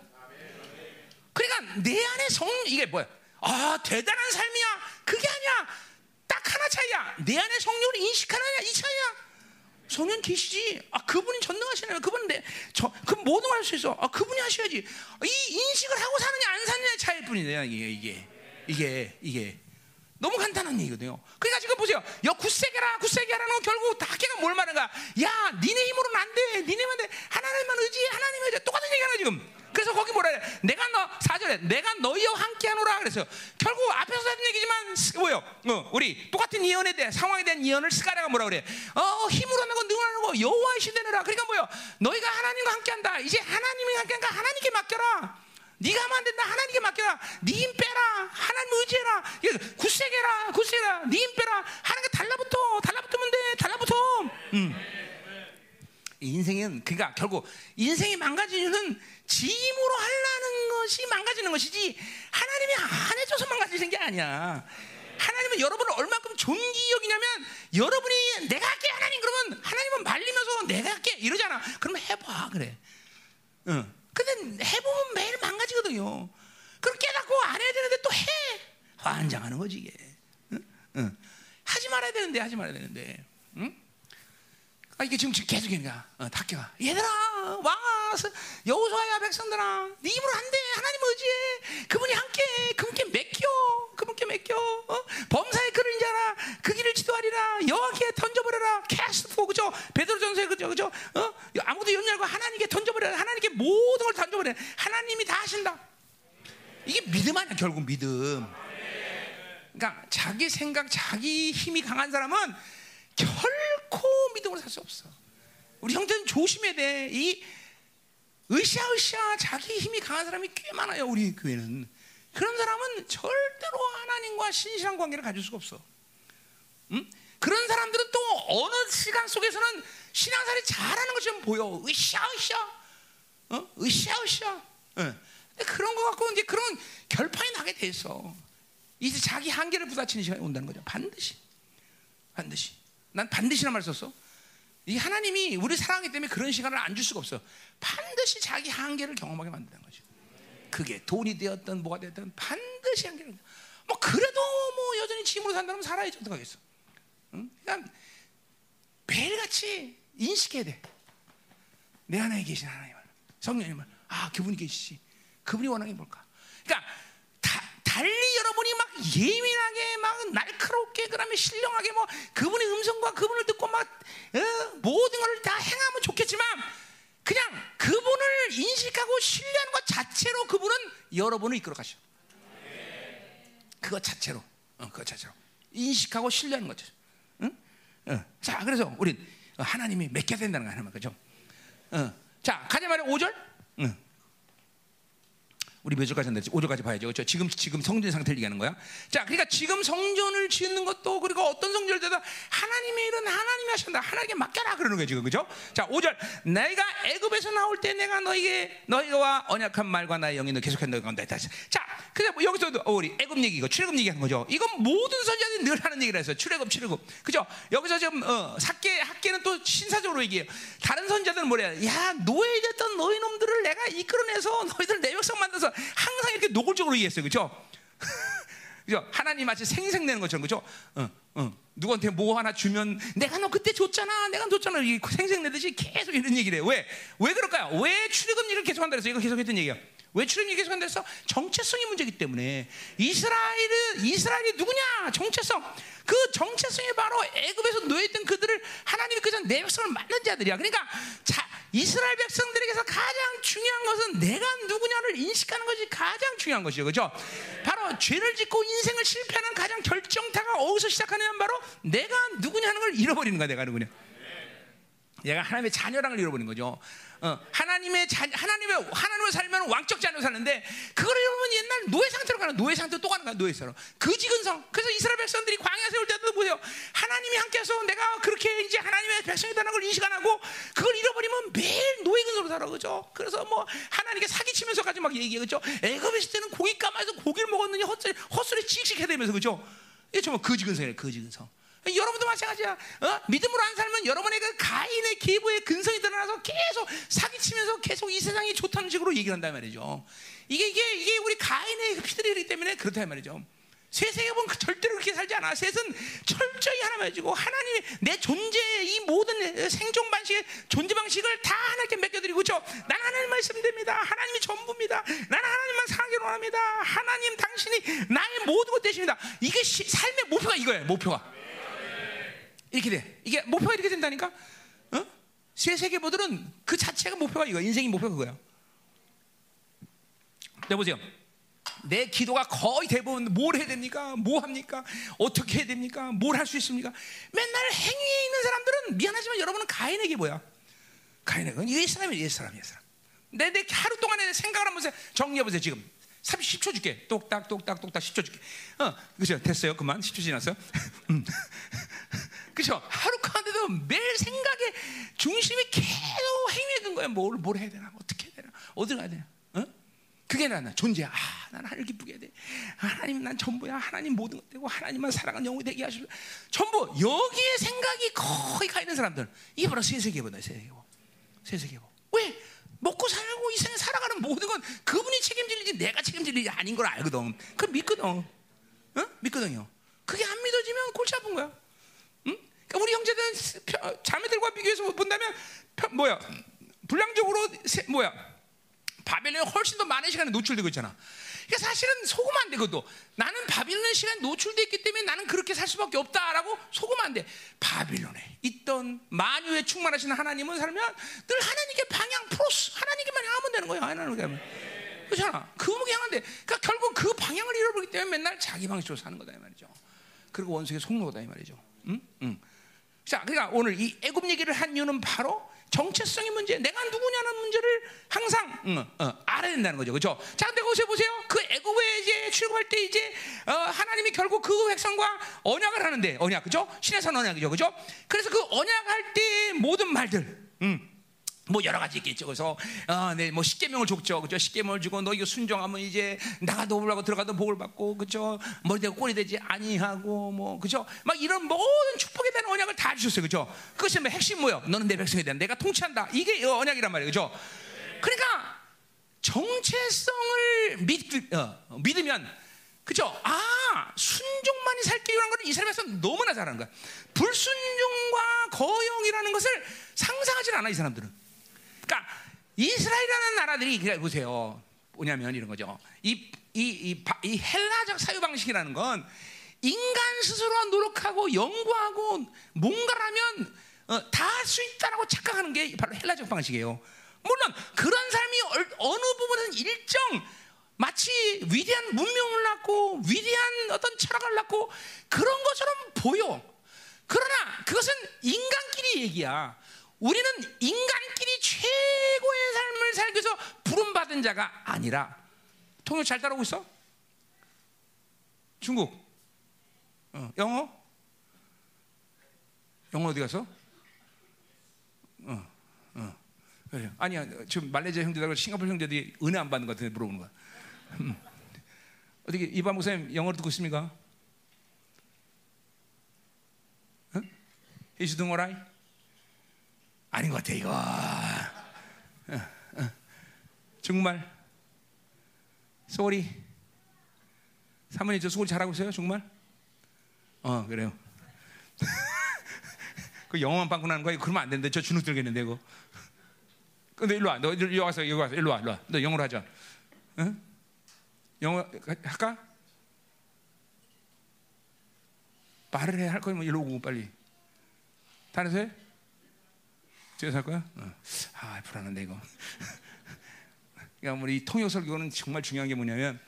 그러니까 내 안에 성 이게 뭐야? 아 대단한 삶이야. 그게 아니야. 딱 하나 차이야. 내 안에 성령을 인식하느냐 이 차이야 성령 계시지. 아 그분이 전능하시네요. 그분 내, 저, 그 모든 걸 할 수 있어. 아 그분이 하셔야지. 이 인식을 하고 사느냐 안 사느냐의 차이일 뿐이네요. 이게 이게 이게 이게 너무 간단한 얘기거든요. 그러니까 지금 보세요. 야 굳세게라 굳세게라는 건 결국 다 학계가 뭘 말하는가? 야 니네 힘으로는 안 돼. 니네만 돼. 하나님만 의지해. 하나님 의지. 똑같은 얘기하나 지금. 그래서 거기 뭐라 그래? 내가 너 사절에 내가 너희와 함께하노라 그랬어요. 결국 앞에서 하는 얘기지만 뭐요? 어, 우리 똑같은 예언에 대한 상황에 대한 예언을 스가랴가 뭐라 그래? 어 힘으로 하는 건 능하는 거 여호와의 시대느라. 그러니까 뭐요? 너희가 하나님과 함께한다. 이제 하나님이 함께한가 하나님께 맡겨라. 네가 하면 안 된다. 하나님께 맡겨라. 네힘 빼라. 하나님 의지해라. 굳세게라. 굳세게라. 네힘 빼라. 하나님께 달라붙어. 달라붙으면 돼. 달라붙어. 음. 인생은 그러니까 결국 인생이 망가지는 짐으로 하려는 것이 망가지는 것이지 하나님이 안 해줘서 망가지는 게 아니야. 하나님은 여러분을 얼마큼 존귀 여기냐면 여러분이 내가 할게 하나님 그러면 하나님은 말리면서 내가 할게 이러잖아. 그러면 해봐 그래. 응. 근데 해보면 매일 망가지거든요. 그럼 깨닫고 안 해야 되는데 또 해. 환장하는 거지 이게. 응? 응. 하지 말아야 되는데 하지 말아야 되는데. 응? 아, 이게 지금 계속 얘기가 어, 닭개가 얘들아 와서 여호수아야 백성들아 네 힘으로 안 돼. 하나님 의지해. 그분이 함께 그분께 맡겨. 그분께 맡겨. 어? 범사의 그를 자라 그 길을 지도하리라. 여호와께 던져버려라. 캐스트 그죠? 베드로전서에 그죠? 그죠? 어? 아무도 연결고 하나님께 던져버려라. 하나님께 모든 걸 던져버려 하나님이 다 하신다. 이게 믿음 아니야 결국 믿음. 그러니까 자기 생각 자기 힘이 강한 사람은 결코 믿음으로 살 수 없어. 우리 형제는 조심해야 돼. 이 으쌰으쌰 자기 힘이 강한 사람이 꽤 많아요. 우리 교회는 그런 사람은 절대로 하나님과 신실한 관계를 가질 수가 없어. 음? 그런 사람들은 또 어느 시간 속에서는 신앙생활이 잘하는 것처럼 보여. 으쌰으쌰. 어? 으쌰으쌰. 예. 근데 그런 거 갖고 이제 그런 결판이 나게 돼 있어. 이제 자기 한계를 부딪히는 시간이 온다는 거죠. 반드시. 반드시. 난 반드시란 말 썼어. 이 하나님이 우리 사랑하기 때문에 그런 시간을 안 줄 수가 없어. 반드시 자기 한계를 경험하게 만드는 거죠. 그게 돈이 되었던 뭐가 되었던 반드시 한계를. 뭐 그래도 뭐 여전히 짐으로 산다면 살아야지 어떡하겠어. 응? 그러니까 매일같이 인식해야 돼. 내 안에 계신 하나님을 성령님을 아 그분이 계시지. 그분이 원하는 게 뭘까? 그러니까 다, 달리 여러분이 막 예민하게 막 날카롭게 그다음에 신령하게 뭐 그분의 음성과 그분을 듣고 막 어, 모든 걸 다 행하면 좋겠지만 그냥 그분을 인식하고 신뢰하는 것 자체로 그분은 여러분을 이끌어 가셔. 그것 자체로, 어, 그것 자체로 인식하고 신뢰하는 거죠. 응? 어. 자, 그래서 우리 하나님이 맺게 된다는 거 하나만 그죠? 어. 자, 가자 말이야 5절. 응. 우리 몇 절까지 한다지? 5절까지 봐야죠. 그렇죠? 지금 지금 성전 상태를 얘기하는 거야. 자, 그러니까 지금 성전을 짓는 것도 그리고 어떤 성전을 되다 하나님의 일은 하나님이 하신다. 하나님께 맡겨라 그러는 거예요, 지금. 그죠? 자, 5절. 내가 애굽에서 나올 때 내가 너에게 너희와 언약한 말과 나의 영이 너 계속한 너희 가운데 있다. 자, 근데 뭐 여기서도 어, 우리 애굽 얘기고 출애굽 얘기하는 거죠. 이건 모든 선지자들이 늘 하는 얘기를 해서 출애굽 출애굽. 그죠? 여기서 지금 어, 학계 학계는 또 신사적으로 얘기해요. 다른 선지자들은 뭐래요? 야, 노예됐던 너희 놈들을 내가 이끌어내서 너희들 내 백성 만들어서 항상 이렇게 노골적으로 얘기했어요. 그죠? 그죠? 하나님 마치 생생내는 것처럼 그죠? 어, 어. 누구한테 뭐 하나 주면 내가 너 그때 줬잖아. 내가 줬잖아. 이 생생내듯이 계속 이런 얘기를 해요. 왜? 왜 그럴까요? 왜 출애굽 얘기를 계속한다 그래서 이거 계속 했던 얘기야. 왜 출애굽 얘기 계속한다 그래서 정체성이 문제이기 때문에 이스라엘은 이스라엘이 누구냐? 정체성. 그 정체성이 바로 애굽에서 노예했던 그들을 하나님이 그전 내 백성을 만든 자들이야. 그러니까 자, 이스라엘 백성들에게서 가장 중요한 것은 내가 누구냐를 인식하는 것이 가장 중요한 것이죠. 그죠? 바로 죄를 짓고 인생을 실패하는 가장 결정타가 어디서 시작하냐면 바로 내가 누구냐는 걸 잃어버리는 거야. 내가 누구냐. 얘가 하나님의 자녀랑을 잃어버린 거죠. 어, 하나님의 자, 하나님의 하나님을 살면 왕적 자녀 사는데 그걸 여러분 옛날 노예 상태로 가는 노예 상태로 또 가는 거야 노예처럼 그지근성. 그래서 이스라엘 백성들이 광야 세울 때도 보세요. 하나님이 함께해서 내가 그렇게 이제 하나님의 백성이라는 걸 인식 안 하고 그걸 잃어버리면 매일 노예 근성으로 살아 그죠. 그래서 뭐 하나님께 사기치면서까지 막 얘기해 그죠. 애굽에 있을 때는 고기 까마서 고기를 먹었느니 헛소리 헛소리 씩씩 해대면서 그죠. 이게 정말 거지근성이에요 거지근성. 여러분도 마찬가지야. 어? 믿음으로 안 살면 여러분의 그 가인의 계보의 근성이 드러나서 계속 사기치면서 계속 이 세상이 좋다는 식으로 얘기를 한단 말이죠. 이게 이게 이게 우리 가인의 피들이기 때문에 그렇단 말이죠. 세상에 보면 절대로 그렇게 살지 않아. 셋은 철저히 하나만 가지고 하나님의 내 존재의 이 모든 생존 방식의 존재 방식을 다 하나님께 맡겨드리고 그죠? 난 하나님 말씀 됩니다. 하나님이 전부입니다. 나는 하나님만 사랑하기로 합니다. 하나님 당신이 나의 모든 것 되십니다. 이게 시, 삶의 목표가 이거예요. 목표가. 이렇게 돼. 이게 목표가 이렇게 된다니까? 어? 세 세계보들은 그 자체가 목표가 이거. 인생이 목표가 그거야. 네, 보세요. 내 기도가 거의 대부분 뭘 해야 됩니까? 뭐 합니까? 어떻게 해야 됩니까? 뭘 할 수 있습니까? 맨날 행위에 있는 사람들은 미안하지만 여러분은 가인에게 뭐야? 가인에게 옛 사람이야, 옛 사람, 옛 사람. 내, 내 하루 동안에 생각을 한번 정리해보세요, 지금. 30초 줄게. 똑딱, 똑딱, 똑딱 10초 줄게. 어, 그죠? 됐어요. 그만. 10초 지났어요. 음. 그죠? 하루 가운데도 매일 생각에 중심이 계속 든 거야. 뭘, 뭘 해야 되나? 어떻게 해야 되나? 어디 가야 되나? 어? 그게 나는 존재야. 아, 난 하늘 기쁘게 돼. 하나님 난 전부야. 하나님 모든 것 되고 하나님만 사랑하는 영혼이 되게 하시고 전부 여기에 생각이 거의 가 있는 사람들. 이게 바로 세세계보다 세세계보. 세세계보. 왜? 먹고 살고 이 세상에 살아가는 모든 건 그분이 책임질 일이지 내가 책임질 일이 아닌 걸 알거든. 그 믿거든. 어? 믿거든요. 그게 안 믿어지면 골치 아픈 거야. 응? 그러니까 우리 형제들 자매들과 비교해서 본다면 뭐야 불량적으로 세, 뭐야 바벨론에 훨씬 더 많은 시간에 노출되고 있잖아. 그러니까 사실은 속으면 안 돼, 그것도. 나는 바빌론 시간에 노출되어 있기 때문에 나는 그렇게 살 수밖에 없다라고 속으면 안 돼. 바빌론에 있던 만유에 충만하신 하나님은 살면 늘 하나님께 방향 프로스, 하나님께만 향하면 되는 거야, 하나님께. 그렇잖아. 그분께 향한데. 그러니까 결국 그 방향을 잃어버리기 때문에 맨날 자기 방식으로 사는 거다, 이 말이죠. 그리고 원수에게 속는 거다, 이 말이죠. 응? 응. 자, 그러니까 오늘 이 애굽 얘기를 한 이유는 바로 정체성의 문제, 내가 누구냐는 문제를 항상 응, 어, 알아야 된다는 거죠. 그죠? 자, 근데 거기서 보세요. 그 애굽에 이제 출국할 때 이제 어, 하나님이 결국 그 백성과 언약을 하는데 언약, 그죠? 신의 산 언약이죠, 그죠? 그래서 그 언약할 때 모든 말들, 음. 뭐 여러 가지 있겠죠. 그래서 어, 네, 뭐 십계명을 줬죠. 그죠? 십계명을 주고 너 이거 순종하면 이제 나가도 올라고 들어가도 복을 받고 그죠? 머리 대고 꼬리 되지 아니하고 뭐 그죠? 막 이런 모든 축복에 대한 언약을 다 주셨어요. 그죠? 그것이 뭐 핵심 뭐요? 너는 내 백성에 대한 내가 통치한다. 이게 언약이란 말이에요. 그죠? 그러니까 정체성을 믿, 어, 믿으면 그죠? 아, 순종만이 살 길이라는 걸 이스라엘에서 너무나 잘하는 거야. 불순종과 거영이라는 것을 상상하지 않아, 이 사람들은. 그러니까 이스라엘이라는 나라들이 그냥 보세요. 뭐냐면 이런 거죠. 이, 이, 이, 이 헬라적 사유 방식이라는 건 인간 스스로 노력하고 연구하고 뭔가라면 어, 다할 수 있다라고 착각하는 게 바로 헬라적 방식이에요. 물론 그런 삶이 어느 부분은 일정 마치 위대한 문명을 낳고 위대한 어떤 철학을 낳고 그런 것처럼 보여. 그러나 그것은 인간끼리 얘기야. 우리는 인간끼리 최고의 삶을 살기 위해서 부름받은 자가 아니라 통역 잘 따라오고 있어? 중국 어, 영어? 영어 어디 가서? 어, 어. 그래. 아니야 지금 말레이시아 형제들하고 싱가포르 형제들이 은혜 안 받는 것 같은데 물어보는 거야 음. 어떻게 이반 목사님 영어를 듣고 있습니까? 어? Is doing alright? 아닌 것 같아 이거. 어, 어. 정말 소리 사모님 저 소리 잘하고 있어요 정말? 어 그래요. 그 영어만 빵꾸 나는 거야 그러면 안 되는데 저 주눅 들겠는데 이거. 근데 일로 와. 너 여기 와서 여기 와서 일로 와. 일로 와. 너 영어로 하자. 응? 영어 할까? 말을 해 할 거면 일로 오고 빨리. 해? 집에서 할 거야? 어. 아, 불안한데 이거. 그러니까 우리 통역 설교는 정말 중요한 게 뭐냐면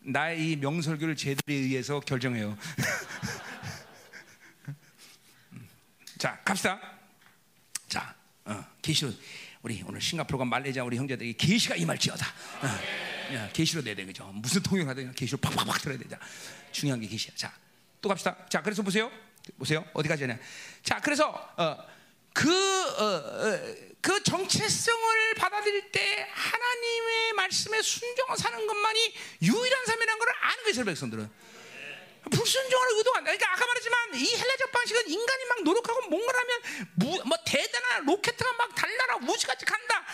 나의 이 명설교를 제들에 의해서 결정해요. 자, 갑시다. 자, 어, 계시로 우리 오늘 싱가포르가 말레이시아 우리 형제들이 계시가 임할지어다. 어, 계시로 내야 돼 그죠? 무슨 통역하든 계시로 팍팍팍 들어야 되자. 중요한 게 계시야. 자, 또 갑시다. 자, 그래서 보세요. 보세요. 어디까지 하냐? 자, 그래서 어, 그, 어, 어, 그 정체성을 받아들일 때 하나님의 말씀에 순종을 사는 것만이 유일한 삶이라는 걸 아는 거예요, 백성들은. 불순종을 의도가. 그러니까 아까 말했지만 이 헬라적 방식은 인간이 막 노력하고 뭔가를 하면 무, 뭐 대단한 로켓트가 막 달나라 우주까지 간다.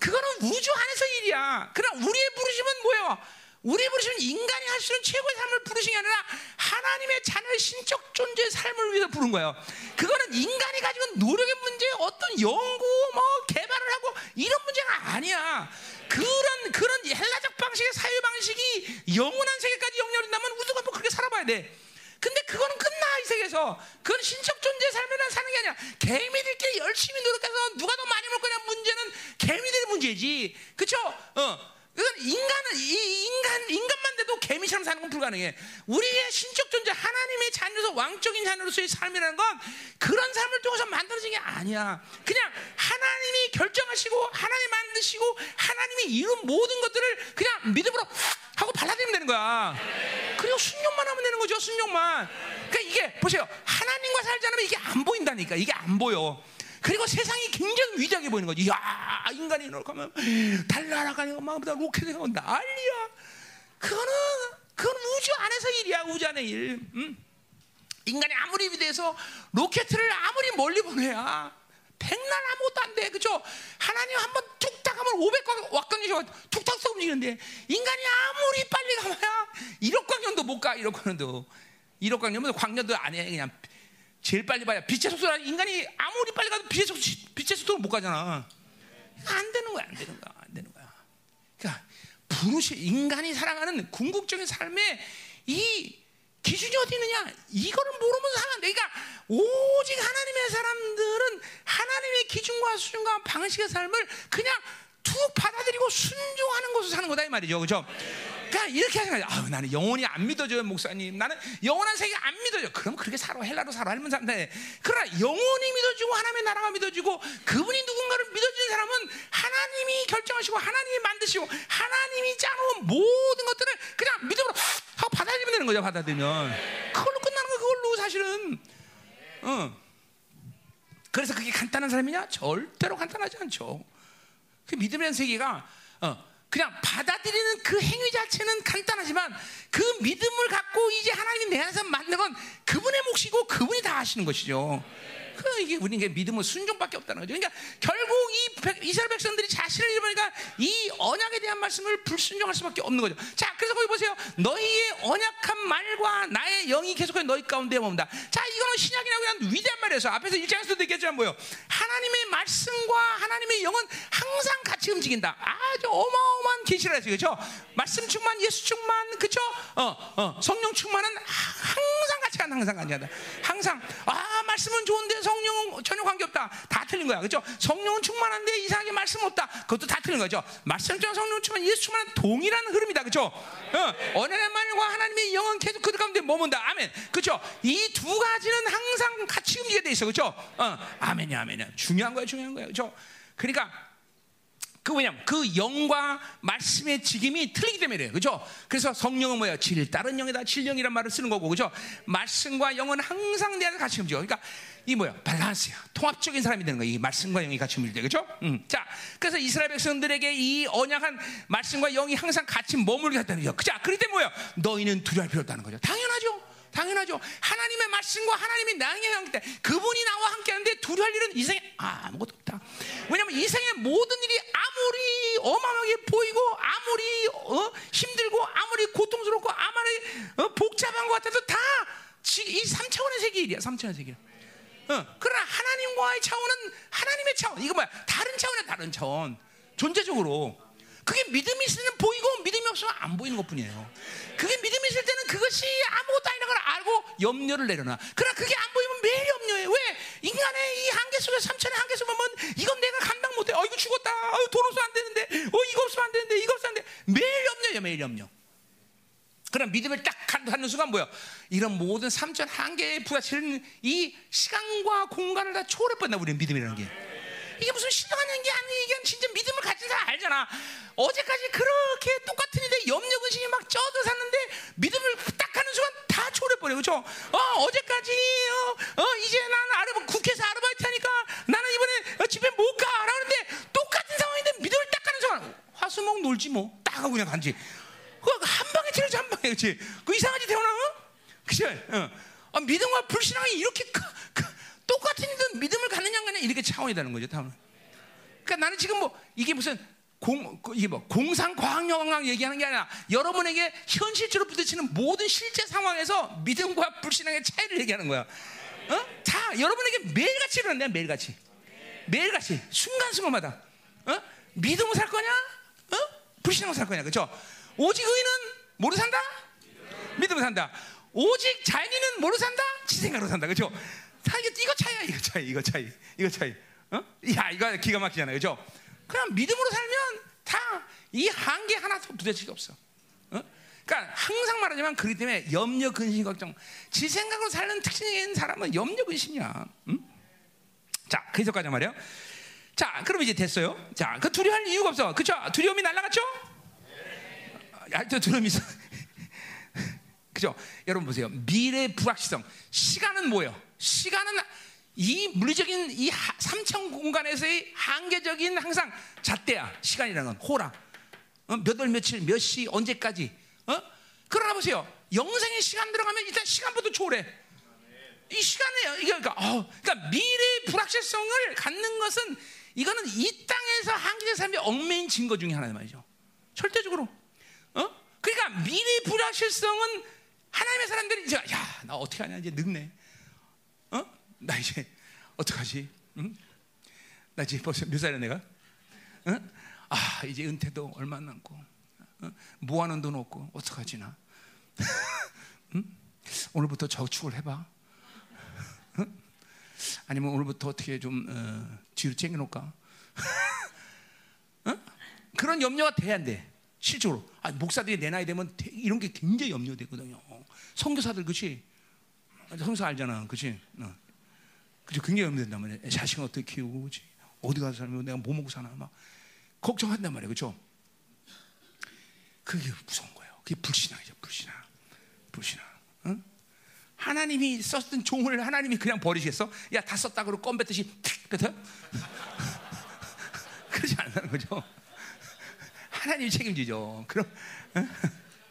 그거는 우주 안에서 일이야. 그러나 우리의 부르심은 뭐예요? 우리 부르심은 인간이 할 수 있는 최고의 삶을 부르신 게 아니라 하나님의 자녀의 신적 존재의 삶을 위해서 부른 거예요. 그거는 인간이 가지고 노력의 문제, 어떤 연구, 뭐 개발을 하고 이런 문제가 아니야. 그런 그런 헬라적 방식의 사유 방식이 영원한 세계까지 영향된다면 우주가 뭐 그렇게 살아봐야 돼. 근데 그거는 끝나 이 세계에서 그건 신적 존재의 삶이라 사는 게 아니야. 개미들끼리 열심히 노력해서 누가 더 많이 먹을 거냐 문제는 개미들의 문제지. 그렇죠? 어. 인간은 이 인간 인간만 돼도 개미처럼 사는 건 불가능해. 우리의 신적 존재 하나님의 자녀로서 왕적인 자녀로서의 삶이라는 건 그런 삶을 통해서 만들어진 게 아니야. 그냥 하나님이 결정하시고 하나님 만드시고 하나님이 이룬 모든 것들을 그냥 믿음으로 하고 발라들면 되는 거야. 그리고 순종만 하면 되는 거죠. 순종만. 그러니까 이게 보세요. 하나님과 살지 않으면 이게 안 보인다니까. 이게 안 보여. 그리고 세상이 굉장히 위대하게 보이는 거지. 야, 인간이 노력하면 달 날아가니까 막 로켓이 가고 난리야. 그거는 그건 우주 안에서 일이야. 우주 안의 일. 음? 인간이 아무리 위대해서 로켓을 아무리 멀리 보내야 백날 아무것도 안 돼. 그죠? 하나님 한 번 툭탁 하면 500억 왁광년이 툭탁 써 움직이는데 인간이 아무리 빨리 가봐야 1억 광년도 못 가. 1억 광년도. 1억 광년은 광년도 안 해. 그냥 제일 빨리 봐야 빛의 속도라 인간이 아무리 빨리 가도 빛의 속도 빛의 속도로 못 가잖아. 안 되는 거야, 안 되는 거야, 안 되는 거야. 그러니까 부르시 인간이 살아가는 궁극적인 삶의 이 기준이 어디 있느냐? 이거를 모르면 사는 그러니까 오직 하나님의 사람들은 하나님의 기준과 수준과 방식의 삶을 그냥 툭 받아들이고 순종하는 것으로 사는 거다 이 말이죠, 그렇죠? 그러니까 이렇게 거야. 아, 나는 영혼이 안 믿어져요, 목사님. 나는 영원한 세계 안 믿어져. 그럼 그렇게 살아 헬라로 살아 할면 산다. 그러나 영혼이 믿어지고 하나님의 나라가 믿어지고 그분이 누군가를 믿어지는 사람은 하나님이 결정하시고 하나님이 만드시고 하나님이 짜놓은 모든 것들을 그냥 믿음으로 하고 받아들이면 되는 거죠. 받아들이면 그걸로 끝나는 거 그걸로 사실은. 어. 그래서 그게 간단한 사람이냐? 절대로 간단하지 않죠. 그 믿음이라는 세계가 어, 그냥 받아들이는 그 행위 자체는 간단하지만 그 믿음을 갖고 이제 하나님이 내 안에서 만든 건 그분의 몫이고 그분이 다 하시는 것이죠. 그 이게 우리에게 믿음은 순종밖에 없다는 거죠. 그러니까 결국 이 백- 이스라엘 백성들이 자신을 잃어버리니까 이 언약에 대한 말씀을 불순종할 수밖에 없는 거죠. 자, 그래서 거기 보세요. 너희의 언약한 말과 나의 영이 계속해서 너희 가운데 머문다. 자, 이거는 신약이라고 그냥 위대한 말이어서 앞에서 일장에서도 얘기했지만 뭐요? 하나님의 말씀과 하나님의 영은 항상 같이 움직인다. 아주 어마어마한 계시를 했어요. 그렇죠? 말씀 충만, 예수 충만, 그렇죠? 어, 어, 성령 충만은 항상 같이 한다. 항상 같이 한다. 항상 아, 말씀은 좋은데 성 령은 전혀 관계없다. 다 틀린 거야. 그렇죠? 성령은 충만한데 이상하게 말씀 없다. 그것도 다 틀린 거죠. 말씀 충만, 성령 충만, 예수 충만은 동일한 흐름이다. 그렇죠? 어, 언약의 말과 하나님의 영은 계속 그들 가운데 머문다. 아멘. 그렇죠? 이 두 가지는 항상 같이 움직이게 돼 있어. 그렇죠? 어, 아멘이야, 아멘이야. 중요한 거야, 중요한 거야. 그렇죠? 그러니까 그 왜냐면 그 영과 말씀의 직임이 틀리기 때문에 그래요. 그죠? 그래서 성령은 뭐야? 질 다른 영이다. 질영이란 말을 쓰는 거고. 그죠? 말씀과 영은 항상 내 안에 같이 움직여. 그러니까 이 뭐야? 밸런스야. 통합적인 사람이 되는 거야. 이 말씀과 영이 같이 때. 그죠? 음. 자, 그래서 이스라엘 백성들에게 이 언약한 말씀과 영이 항상 같이 머물게 했다는 거죠. 자, 그럴 때 뭐야? 너희는 두려울 필요 없다는 거죠. 당연하죠. 당연하죠. 하나님의 말씀과 하나님의 나에게 함께 그분이 나와 함께 하는데 두려울 일은 이 생에 아무것도 없다. 왜냐하면 이 생의 모든 일이 아무리 어마어마하게 보이고 아무리 어, 힘들고 아무리 고통스럽고 아무리 어, 복잡한 것 같아도 다 이 3차원의 세계 일이야. 3차원의 세계. 어, 그러나 하나님과의 차원은 하나님의 차원. 이거 뭐야? 다른 차원이야, 다른 차원. 존재적으로. 그게 믿음이 있을 때는 보이고 믿음이 없으면 안 보이는 것 뿐이에요. 그게 믿음이 있을 때는 그것이 아무것도 아니라는 걸 알고 염려를 내려놔. 그러나 그게 안 보이면 매일 염려해. 왜? 인간의 이 한계 속에 삼천의 한계 속에 보면 이건 내가 감당 못해. 어, 이거 죽었다. 어, 돈 없으면 안 되는데. 어, 이거 없으면 안 되는데. 이거 없으면 안 돼. 매일 염려해, 매일 염려. 그럼 믿음을 딱 갖는 순간 뭐야? 이런 모든 삼천 한계에 부딪히는 이 시간과 공간을 다 초월해버린다 우리는 믿음이라는 게. 이게 무슨 신령한 게 아니 이게 진짜 믿음을 가진 사람 알잖아. 어제까지 그렇게 똑같은 일에 염려 근심이 막 쪄져 샀는데 믿음을 딱 하는 순간 다 초월해버려. 그죠? 어 어제까지 어, 어 이제 나는 아르바 국회에서 아르바이트 하니까 나는 이번에 어, 집에 못 가. 라는데 똑같은 상황인데 믿음을 딱 하는 순간 화수목 놀지 뭐 딱 하고 그냥 간지 그한 방에 틀어져 한 방에 그렇지. 그 이상하지 태어나? 그죠? 어. 아, 믿음과 불신앙이 이렇게 그, 그, 똑같은 일도 믿음을 갖느냐 안 갖느냐 이렇게 차원이라는 거죠. 다음. 그러니까 나는 지금 뭐 이게 무슨 공 그, 이게 뭐 공상 과학 영향 얘기하는 게 아니라 여러분에게 현실적으로 부딪히는 모든 실제 상황에서 믿음과 불신앙의 차이를 얘기하는 거야. 어? 다 여러분에게 매일같이 일어난다 매일같이 매일같이 순간순간마다 어? 믿음으로 살 거냐? 어? 불신앙으로 살 거냐? 그렇죠? 오직 의인은 뭐로 산다? 믿음으로 산다. 오직 자연인은 뭐로 산다? 지 생각으로 산다. 그렇죠? 다 이거, 차이야. 이거 차이. 이거 차이. 이거 차이. 어? 야, 이거 기가 막히잖아요. 그렇죠? 그냥 믿음으로 살면 다 이 한계 하나도 부딪힐 게 없어. 어? 그러니까 항상 말하지만 그렇기 때문에 염려, 근심, 걱정. 지 생각으로 사는 특징인 사람은 염려, 근심이야. 응? 자, 그래서까지 말이에요. 자, 그럼 이제 됐어요. 자, 그 두려워할 이유가 없어. 그쵸? 두려움이 날라갔죠? 두려움이 있어. 그죠? 여러분 보세요. 미래 불확실성. 시간은 뭐예요? 시간은 이 물리적인 이 하- 삼천 공간에서의 한계적인 항상 잣대야. 시간이라는 건 호라. 어? 몇월 며칠 몇 시 언제까지. 어? 그러나 보세요. 영생의 시간 들어가면 일단 시간보다 초월해. 이 시간이에요. 이게 그러니까, 어, 그러니까 미래의 불확실성을 갖는 것은 이거는 이 땅에서 한계적 삶의 얽매인 증거 중에 하나란 말이죠. 절대적으로. 어? 그러니까 미래의 불확실성은 하나님의 사람들이 이제 야, 나 어떻게 하냐 이제 늙네. 어? 나 이제 어떡하지? 응? 나 이제 벌써 몇 살이야 내가? 어? 아, 이제 은퇴도 얼마 안 남고. 어? 모아놓은 돈 없고 어떡하지 나? 응? 오늘부터 저축을 해봐. 아니면 오늘부터 어떻게 좀 어, 뒤로 챙겨놓을까? 어? 그런 염려가 돼야 안 돼. 실제로 아, 목사들이 내 나이 되면 되- 이런 게 굉장히 염려되거든요. 선교사들 그치? 선교사 알잖아, 그치? 어. 그치? 굉장히 염려된단 말이야. 자식은 어떻게 키우고, 그치? 어디 가서 살면 내가 뭐 먹고 사나 막 걱정한단 말이야, 그렇죠? 그게 무서운 거예요. 그게 불신앙이죠, 불신앙, 불신앙. 응? 하나님이 썼던 종을 하나님이 그냥 버리시겠어? 야, 다 썼다 그러고 껌 뱉듯이 탁 뱉어요? 그러지 않는 거죠. 하나님이 책임지죠. 그럼 응?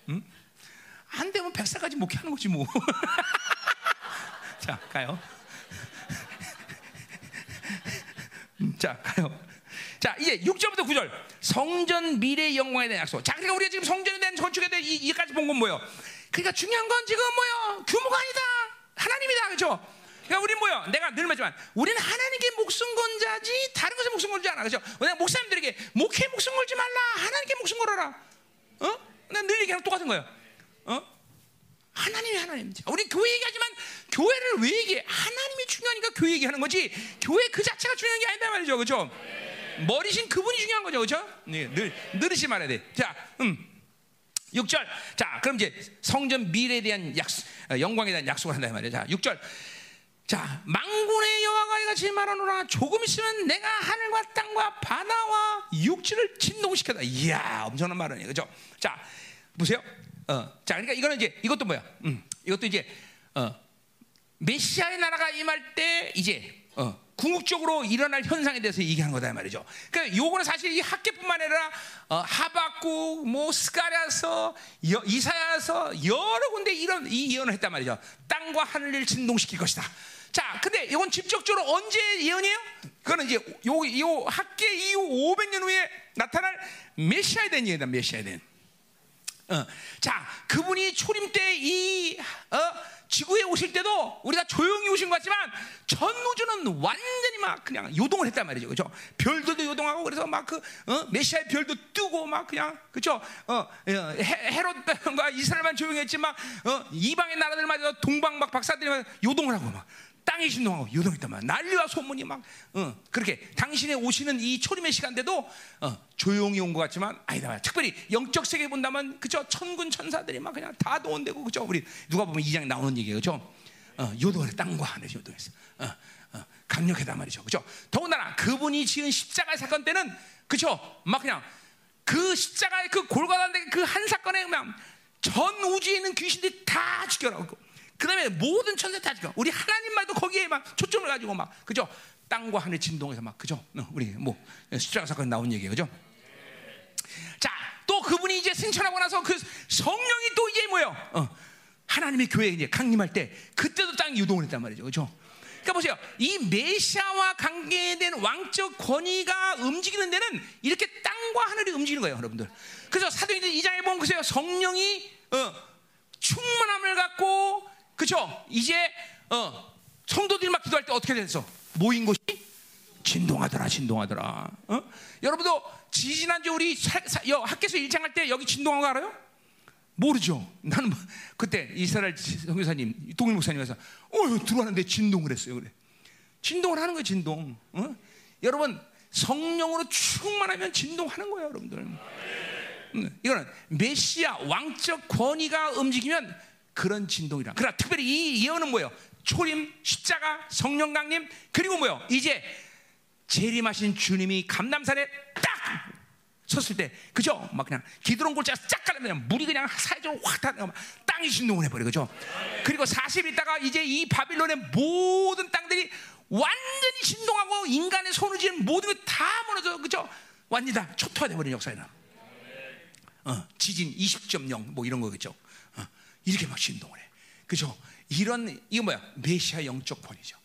응? 안 되면 백살까지 목회하는 거지 뭐. 자, 가요. 음, 자, 가요. 자, 이제 6절부터 9절. 성전 미래 영광에 대한 약속. 자, 그러니까 우리가 지금 성전에 대한 건축에 이, 이까지 본 건 뭐예요? 그러니까 중요한 건 지금 뭐예요? 규모가 아니다. 하나님이다. 그렇죠? 그러니까 우리 뭐요? 내가 늘 말지만 우리는 하나님께 목숨 건 자지 다른 것에 목숨 걸지 않아. 그렇죠? 내가 목사님들에게 목회 목숨 걸지 말라. 하나님께 목숨 걸어라. 어? 내가 늘 얘기하는 똑같은 거예요. 어? 하나님이 하나님. 우리 교회 얘기하지만 교회를 왜 얘기해? 하나님이 중요하니까 교회 얘기하는 거지. 교회 그 자체가 중요한 게 아니다 말이죠, 그렇죠? 머리신 그분이 중요한 거죠, 그렇죠? 네, 늘 늘으시 말해야 돼. 자, 음. 6절. 자, 그럼 이제 성전 미래에 대한 약속, 어, 영광에 대한 약속을 한다 이 말이야. 자, 6절. 자, 망군의 여호와가 이같이 말하노라. 조금 있으면 내가 하늘과 땅과 바다와 육지를 진동시켜다. 이야, 엄청난 말이에요, 그렇죠? 자, 보세요. 어, 자, 그러니까 이거는 이제 이것도 뭐야? 음, 이것도 이제 어, 메시아의 나라가 임할 때 이제 어, 궁극적으로 일어날 현상에 대해서 얘기하는 거다 이 말이죠. 그러니까 요거는 사실 이 학계뿐만 아니라 어, 하박국, 뭐 스가랴서, 여- 이사야서 여러 군데 이런 이 예언을 했단 말이죠. 땅과 하늘을 진동시킬 것이다. 자, 근데 이건 직접적으로 언제 예언이에요? 그거는 이제 요, 요 학계 이후 500년 후에 나타날 메시아에 대한 예언이다. 메시아에 대한. 어, 자, 그분이 초림 때이 어, 지구에 오실 때도 우리가 조용히 오신 것 같지만 전 우주는 완전히 막 그냥 요동을 했단 말이죠, 그죠? 별들도 요동하고 그래서 막그 메시아의 별도 뜨고 막 그냥 그죠? 어, 어, 헤- 헤롯과 이스라엘만 조용했지만 어, 이방의 나라들마저 동방 막 박사들이 막 요동을 하고 막. 땅이 진동하고 요동했단 말이야. 난리와 소문이 막 어, 그렇게 당신의 오시는 이 초림의 시간대도 어, 조용히 온 것 같지만 아니다. 특별히 영적 세계 본다면 그죠 천군 천사들이 막 그냥 다 도원되고 그죠 우리 누가 보면 이 장에 나오는 얘기예요, 그죠? 어, 요동을 땅과 하늘이 요동했어. 어, 어, 강력하단 말이죠, 그죠? 더군다나 그분이 지은 십자가 사건 때는 그죠? 막 그냥 그 십자가의 그 골고다는 그한 사건에 그냥 전 우주에 있는 귀신들이 다 죽여라고. 그 다음에 모든 천사 다 죽여. 우리 하나님 말도 거기에 막 초점을 가지고 막, 그죠? 땅과 하늘 진동해서 막, 그죠? 어, 우리 뭐, 십자가 사건 나온 얘기예요, 그죠? 자, 또 그분이 이제 승천하고 나서 그 성령이 또 이제 뭐예요? 어, 하나님의 교회에 이제 강림할 때, 그때도 땅이 유동을 했단 말이죠, 그죠? 그러니까 보세요. 이 메시아와 관계된 왕적 권위가 움직이는 데는 이렇게 땅과 하늘이 움직이는 거예요, 여러분들. 그래서 사도행전 2장에 보면 그세요. 성령이 어, 충만함을 갖고 그죠? 이제 어, 성도들이 막 기도할 때 어떻게 됐어? 모인 곳이 진동하더라, 진동하더라. 어? 여러분도 지지난주 우리 사, 사, 여, 학교에서 일장할 때 여기 진동한 거 알아요? 모르죠. 나는 뭐, 그때 이스라엘 선교사님, 동일 목사님께서 어 들어왔는데 진동을 했어요. 그래. 진동을 하는 거예요, 진동. 어? 여러분 성령으로 충만하면 진동하는 거예요, 여러분들. 음, 이거는 메시아 왕적 권위가 움직이면 그런 진동이라. 그러나 특별히 이 예언은 뭐예요? 초림, 십자가, 성령 강림 그리고 뭐요? 이제 재림하신 주님이 감남산에 딱 섰을 때, 그죠? 막 그냥 기드론 골짜기 쫙 가려면 물이 그냥 사이적으로 확 다, 땅이 진동을 해버려, 그죠? 그리고 40 있다가 이제 이 바빌론의 모든 땅들이 완전히 진동하고 인간의 손을 쥐는 모든 게 다 무너져, 그죠? 완전히 다 초토화돼버리는 역사에 나. 어, 지진 20.0 뭐 이런 거겠죠. 어, 이렇게 막 진동을 해. 그죠? 이런 이거 뭐야? 메시아 영적 권위죠.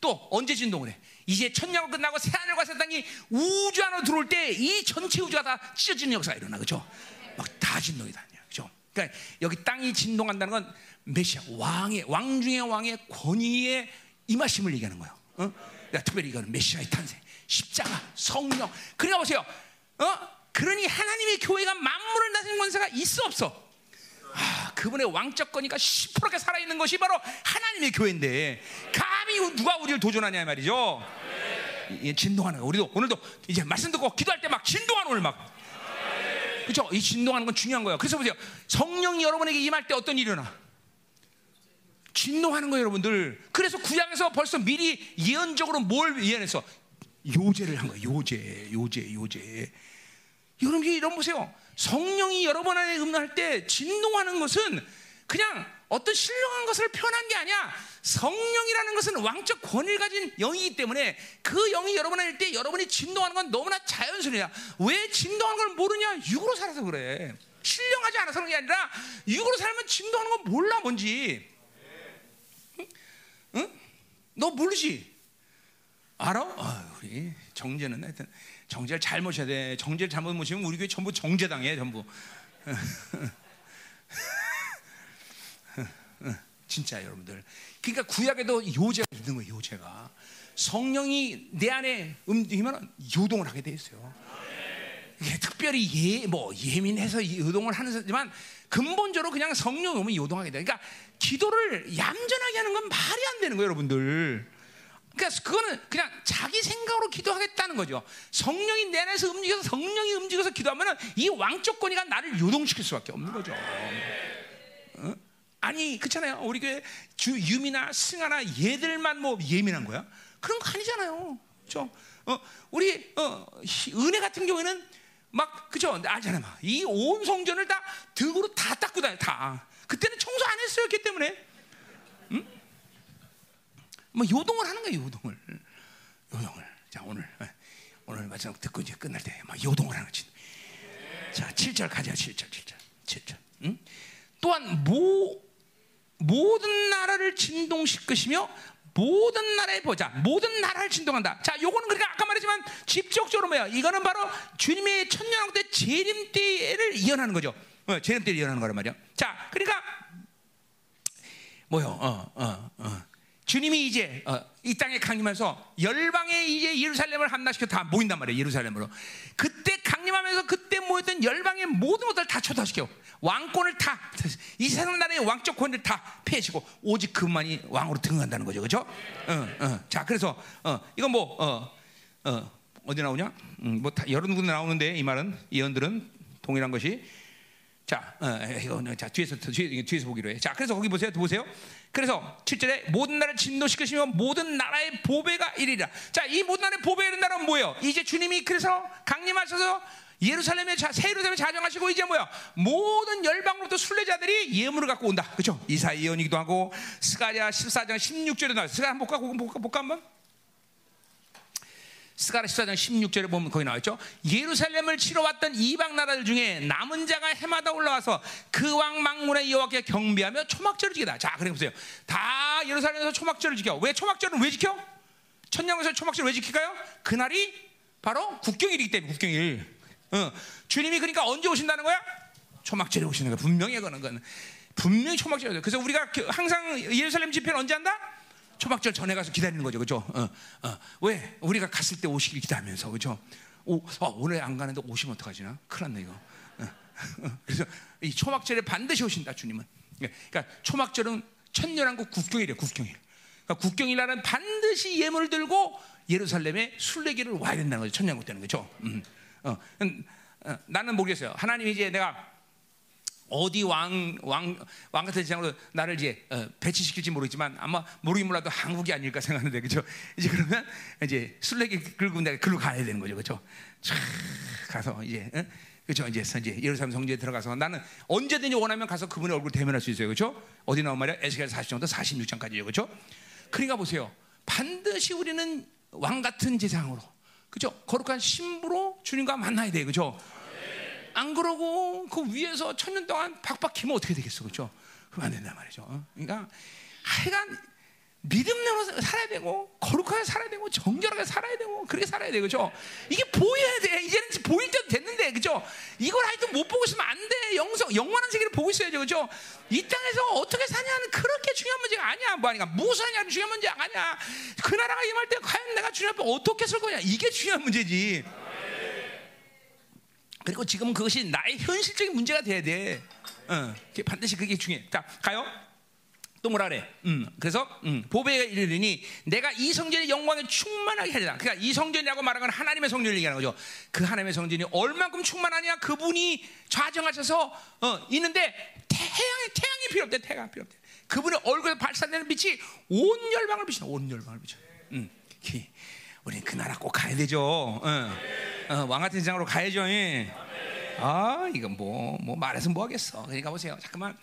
또 언제 진동을 해? 이제 천년을 끝나고 새 하늘과 새 땅이 우주 안으로 들어올 때 이 전체 우주가 다 찢어지는 역사가 일어나 그죠? 막 다 진동이 다 그죠? 그러니까 여기 땅이 진동한다는 건 메시아 왕의 왕 중의 왕의 권위의 임하심을 얘기하는 거예요. 어? 그러니까 특별히 이거는 메시아의 탄생, 십자가, 성령. 그러니까 보세요. 어? 그러니 하나님의 교회가 만물을 다스리는 권세가 있어 없어? 아, 그분의 왕적 거니까 시퍼렇게 살아있는 것이 바로 하나님의 교회인데 감히 누가 우리를 도전하냐 말이죠. 이 진동하는 거. 우리도 오늘도 이제 말씀 듣고 기도할 때 막 진동하는 오늘 막 그렇죠? 이 진동하는 건 중요한 거예요. 그래서 보세요. 성령이 여러분에게 임할 때 어떤 일이 일어나? 진동하는 거예요, 여러분들. 그래서 구약에서 벌써 미리 예언적으로 뭘 예언했어? 요제를 한 거예요. 요제, 요제, 요제. 여러분이 이런 보세요. 성령이 여러분 안에 음할 때 진동하는 것은 그냥 어떤 신령한 것을 표현한 게 아니야. 성령이라는 것은 왕적 권위를 가진 영이기 때문에 그 영이 여러분 안에 때 여러분이 진동하는 건 너무나 자연스러워요. 왜 진동하는 걸 모르냐? 육으로 살아서 그래. 신령하지 않아서 그런 게 아니라 육으로 살면 진동하는 건 몰라 뭔지. 응? 응? 너 모르지? 알아? 아, 우리 정제는 하여튼 정제를 잘 모셔야 돼. 정제를 잘못 모시면 우리 교회 전부 정제당해 전부. 진짜 여러분들. 그러니까 구약에도 요제가 있는 거예요. 요제가 성령이 내 안에 움직이면 요동을 하게 돼 있어요. 이게 특별히 예, 뭐 예민해서 요동을 하는 사지만 근본적으로 그냥 성령 오면 요동하게 돼. 그러니까 기도를 얌전하게 하는 건 말이 안 되는 거예요, 여러분들. 그러니까 그거는 그냥 자기 생각으로 기도하겠다는 거죠. 성령이 내 안에서 움직여서 성령이 움직여서 기도하면은 이 왕적 권위가 나를 요동시킬 수밖에 없는 거죠. 어? 아니 그렇잖아요. 우리 교회 주 유미나 승하나 얘들만 뭐 예민한 거야? 그런 거 아니잖아요. 그죠? 어, 우리 어, 은혜 같은 경우에는 막 그죠? 알잖아요. 이 온 성전을 다 등으로 다 닦고 다녀 다. 그때는 청소 안 했어요. 그 때문에. 응? 뭐 요동을 하는 거예요, 요동을. 요동을. 자, 오늘 오늘 마지막 듣고 이제 끝날 때 막 요동을 하는 거지. 자, 7절 가자. 7절. 7절. 7절. 응? 또한 모 모든 나라를 진동시키시며 모든 나라에 보자. 모든 나라를 진동한다. 자, 요거는 그러니까 아까 말했지만 직접적으로 뭐야? 이거는 바로 주님의 천년왕 때 재림 때를 이어하는 거죠. 어, 재림 때를 이어하는 거란 말이야. 자, 그러니까 뭐요? 어, 어, 어. 주님이 이제 어, 이 땅에 강림해서 열방에 이제 예루살렘을 함락시켜 다 모인단 말이에요. 예루살렘으로. 그때 강림하면서 그때 모였던 열방의 모든 것들 다 초토시켜. 왕권을 다 이 세상 나라의 왕적 권을 다 폐해시고 오직 그만이 왕으로 등한다는 거죠. 그죠? 어, 어. 자, 그래서 어, 이건 뭐 어, 어, 어디 나오냐? 음, 뭐 다, 여러 군데 나오는데 이 말은 예언들은 동일한 것이 자, 어, 이거 자 뒤에서 뒤에, 뒤에서 보기로 해. 자, 그래서 거기 보세요. 보세요. 그래서 7절에 모든 나라를 진노시키시며 모든 나라의 보배가 이리라. 자, 이 모든 나라의 보배가 이른 나라는 뭐예요? 이제 주님이 그래서 강림하셔서 예루살렘에 자, 새 예루살렘에 자정하시고 이제 뭐야? 모든 열방으로부터 순례자들이 예물을 갖고 온다. 그렇죠? 이사 예언이기도 하고 스가랴 14장 16절에 나와. 스가랴 한번 볼까? 볼까? 볼까 한번? 스가랴 14장 16절에 보면 거기 나와 있죠. 예루살렘을 치러 왔던 이방 나라들 중에 남은 자가 해마다 올라와서 그 왕 망문의 여호와께 경배하며 초막절을 지키다. 자, 그래 보세요. 다 예루살렘에서 초막절을 지켜. 왜 초막절은 왜 지켜? 천년에서 초막절을 왜 지킬까요? 그날이 바로 국경일이기 때문에 국경일. 어. 주님이 그러니까 언제 오신다는 거야? 초막절에 오시는 거야. 분명히 그거는 건 분명히 초막절이죠. 그래서 우리가 항상 예루살렘 집회는 언제 한다? 초막절 전에 가서 기다리는 거죠, 그죠? 어, 어. 왜? 우리가 갔을 때 오시길 기다리면서, 그죠? 오, 어, 오늘 안 가는데 오시면 어떡하지나? 큰일 났네, 이거. 어, 그래서 이 초막절에 반드시 오신다, 주님은. 예, 그러니까 초막절은 천년왕국 국경일이에요, 국경일. 그러니까 국경일날은 반드시 예물을 들고 예루살렘에 순례기를 와야 된다는 거죠, 천년왕국 되는 거죠. 음, 어, 음, 나는 모르겠어요. 하나님이 이제 내가 어디 왕, 왕, 왕 같은 세상으로 나를 이제 어, 배치시킬지 모르지만 아마 모르긴 몰라도 한국이 아닐까 생각하는데 그죠? 이제 그러면 이제 술래기 끌고 내가 글로 가야 되는 거죠, 그죠? 촤 가서 이제 어? 그죠? 이제 이제 예루살렘 성지에 들어가서 나는 언제든지 원하면 가서 그분의 얼굴 대면할 수 있어요, 그죠? 어디 나온 말이야? 에스겔 40장부터 46장까지요, 그죠? 그러니까 보세요. 반드시 우리는 왕 같은 제상으로, 그죠? 거룩한 신부로 주님과 만나야 돼요, 그죠? 안 그러고 그 위에서 천년 동안 박박히면 어떻게 되겠어, 그렇죠? 그러면 안 된단 말이죠. 어? 그러니까 하여간 믿음으로 살아야 되고 거룩하게 살아야 되고 정결하게 살아야 되고 그렇게 살아야 돼, 그렇죠? 이게 보여야 돼. 이제는 보일 때도 됐는데, 그렇죠? 이걸 하여튼 못 보고 있으면 안 돼. 영성, 영원한 세계를 보고 있어야죠, 그렇죠? 이 땅에서 어떻게 사냐는 그렇게 중요한 문제가 아니야. 뭐 아니까 무엇을 하냐는 중요한 문제 아니야. 그 나라가 임할 때 과연 내가 주님 앞에 어떻게 설 거냐 이게 중요한 문제지. 그리고 지금 그것이 나의 현실적인 문제가 돼야 돼. 어, 반드시 그게 중요해. 자, 가요. 또 뭐라 그래? 음, 그래서 음, 보배가 이르니 내가 이 성전의 영광에 충만하게 하리라. 그러니까 이 성전이라고 말하는 건 하나님의 성전을 얘기하는 거죠. 그 하나님의 성전이 얼만큼 충만하냐? 그분이 좌정하셔서 어, 있는데 태양이 태양이 필요 없대. 태양이 필요 없대. 그분의 얼굴에 발산되는 빛이 온 열방을 비춰. 온 열방을 비춰. 음, 우리 그 나라 꼭 가야 되죠. 어, 어, 왕 같은 세상으로 가야죠. 예. 아, 이거 뭐, 뭐 말해서 뭐 하겠어. 그러니까 보세요. 잠깐만.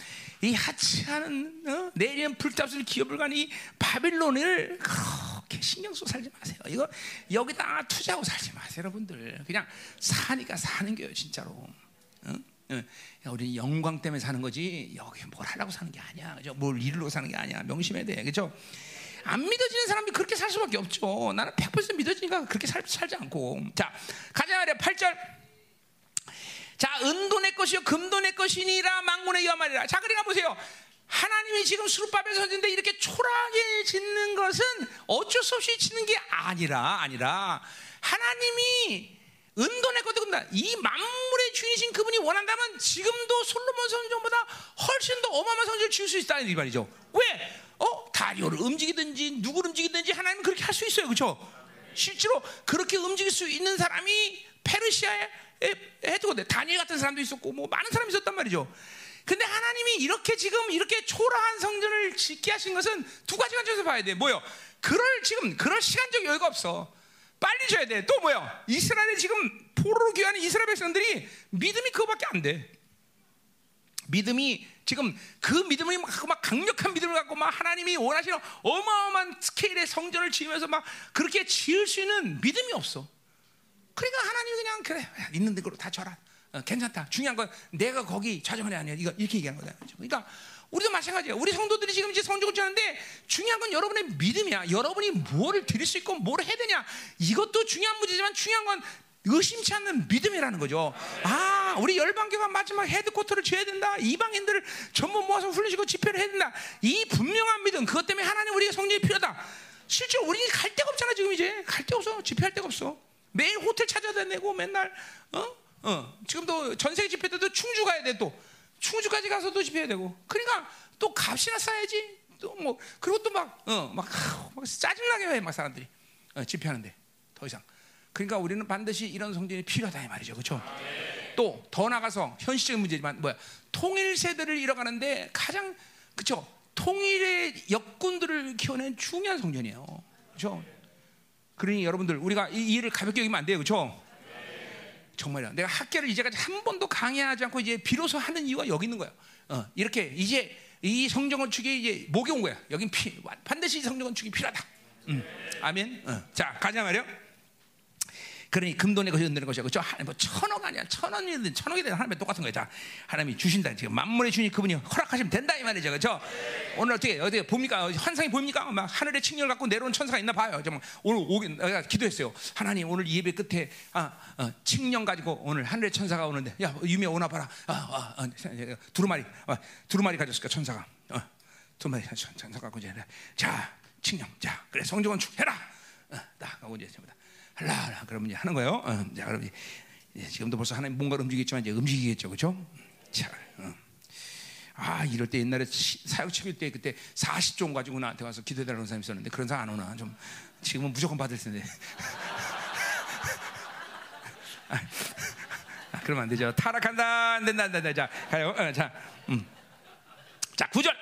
이 하찮은, 어? 내년 불타없을 기업을 간이 바빌론을 그렇게 신경 써 살지 마세요. 이거 여기다 투자하고 살지 마세요, 여러분들. 그냥 사니까 사는 거예요, 진짜로. 어? 어. 우리 영광 때문에 사는 거지, 여기 뭘 하려고 사는 게 아니야. 그죠? 뭘 이루려고 사는 게 아니야. 명심해야 돼. 그죠? 안 믿어지는 사람이 그렇게 살 수밖에 없죠. 나는 100% 믿어지니까 그렇게 살, 살지 않고. 자, 가자 말이야. 8절. 자, 은도 내 것이요, 금도 내 것이니라 망군의 여말이라. 자, 그러니까 보세요. 하나님이 지금 수르바벨 선지인데 이렇게 초라하게 짓는 것은 어쩔 수 없이 짓는 게 아니라, 아니라, 하나님이 은도 내 것도 금다. 이 만물의 주인이신 그분이 원한다면 지금도 솔로몬 성전보다 훨씬 더 어마어마한 성전을 지을 수 있다는 이 말이죠. 왜? 어? 다리오를 움직이든지 누구를 움직이든지 하나님은 그렇게 할 수 있어요. 그렇죠? 실제로 그렇게 움직일 수 있는 사람이 페르시아에 해두고 다니엘 같은 사람도 있었고 뭐 많은 사람이 있었단 말이죠. 근데 하나님이 이렇게 지금 이렇게 초라한 성전을 짓게 하신 것은 두 가지 관점에서 봐야 돼. 뭐요? 그럴 지금 그럴 시간적 여유가 없어. 빨리 줘야 돼. 또 뭐요? 이스라엘에 지금 포로로 귀하는 이스라엘 백성들이 믿음이 그거밖에 안 돼. 믿음이 지금 그 믿음이 막, 막 강력한 믿음을 갖고 막 하나님이 원하시는 어마어마한 스케일의 성전을 지으면서 막 그렇게 지을 수 있는 믿음이 없어. 그러니까 하나님이 그냥 그래 있는 대로 다 줘라. 어, 괜찮다. 중요한 건 내가 거기 좌정원이 아니야. 이거 이렇게 얘기하는 거다. 그러니까 우리도 마찬가지야. 우리 성도들이 지금 이제 성적을 주는데 중요한 건 여러분의 믿음이야. 여러분이 무엇을 드릴 수 있고 뭘 해야 되냐. 이것도 중요한 문제지만 중요한 건 의심치 않는 믿음이라는 거죠. 아, 우리 열방교가 마지막 헤드코터를 줘야 된다. 이방인들을 전부 모아서 훈련시고 집회를 해야 된다. 이 분명한 믿음, 그것 때문에 하나님 우리의 성령이 필요하다. 실제 우리 갈 데가 없잖아 지금 이제 갈 데 없어 집회할 데가 없어. 매일 호텔 찾아다니고 맨날 어? 어. 지금도 전세 집회 때도 충주 가야 돼 또. 충주까지 가서도 집회해야 되고. 그러니까 또 값이나 쌓야지. 또 뭐 그리고 또 막 어, 막, 막 짜증나게 해 막 사람들이 어, 집회하는데 더 이상. 그러니까 우리는 반드시 이런 성전이 필요하다 이 말이죠. 그렇죠? 또 더 나가서 현실적인 문제지만 뭐야? 통일 세대를 잃어가는데 가장 그렇죠? 통일의 역군들을 키워낸 중요한 성전이에요. 그렇죠? 그러니 여러분들 우리가 이 일을 가볍게 여기면 안 돼요, 그렇죠? 정말요. 내가 학계를 이제까지 한 번도 강의하지 않고 이제 비로소 하는 이유가 여기 있는 거예요. 어, 이렇게 이제 이 성전 건축이 이제 목에 온 거야. 여긴 피, 반드시 성전 건축이 필요하다. 음, 아멘. 어. 자 가자 말이요. 그러니 금돈의 것이 은되는 것이야. 그죠? 뭐 천억 아니야. 천원이든 천억이 되든 하나님의 똑같은 거야. 자, 하나님이 주신다. 지금 만물의 주님 그분이 허락하시면 된다 이 말이죠. 그죠? 오늘 어떻게 어떻게 봅니까? 환상이 보입니까? 막 하늘의 칭령을 갖고 내려온 천사가 있나 봐요. 정말 오늘 오긴 내가 기도했어요. 하나님 오늘 예배 끝에 아, 어, 칭령 가지고 오늘 하늘의 천사가 오는데 야 유미 오나 봐라. 아, 아, 아, 두루마리 아, 두루마리 가졌을까 천사가. 어, 두루마리 천사가 이제 자 칭령 자 그래 성정원 축해라. 어, 딱 하고 이제 전부 다. 할라 그러면 이제 하는 거예요. 어, 자, 그럼 이제 지금도 벌써 하나님 뭔가 움직이겠지만 이제 움직이겠죠, 그렇죠? 자, 어. 아 이럴 때 옛날에 사역 치밀 때 그때 40종 가지고 나한테 와서 기도해달라는 사람이 있었는데 그런 사람 안 오나 좀 지금은 무조건 받을 텐데. 아, 그러면 안 되죠. 타락한다 안 된다 안 된다. 자 가요. 어, 자, 음. 자 구절.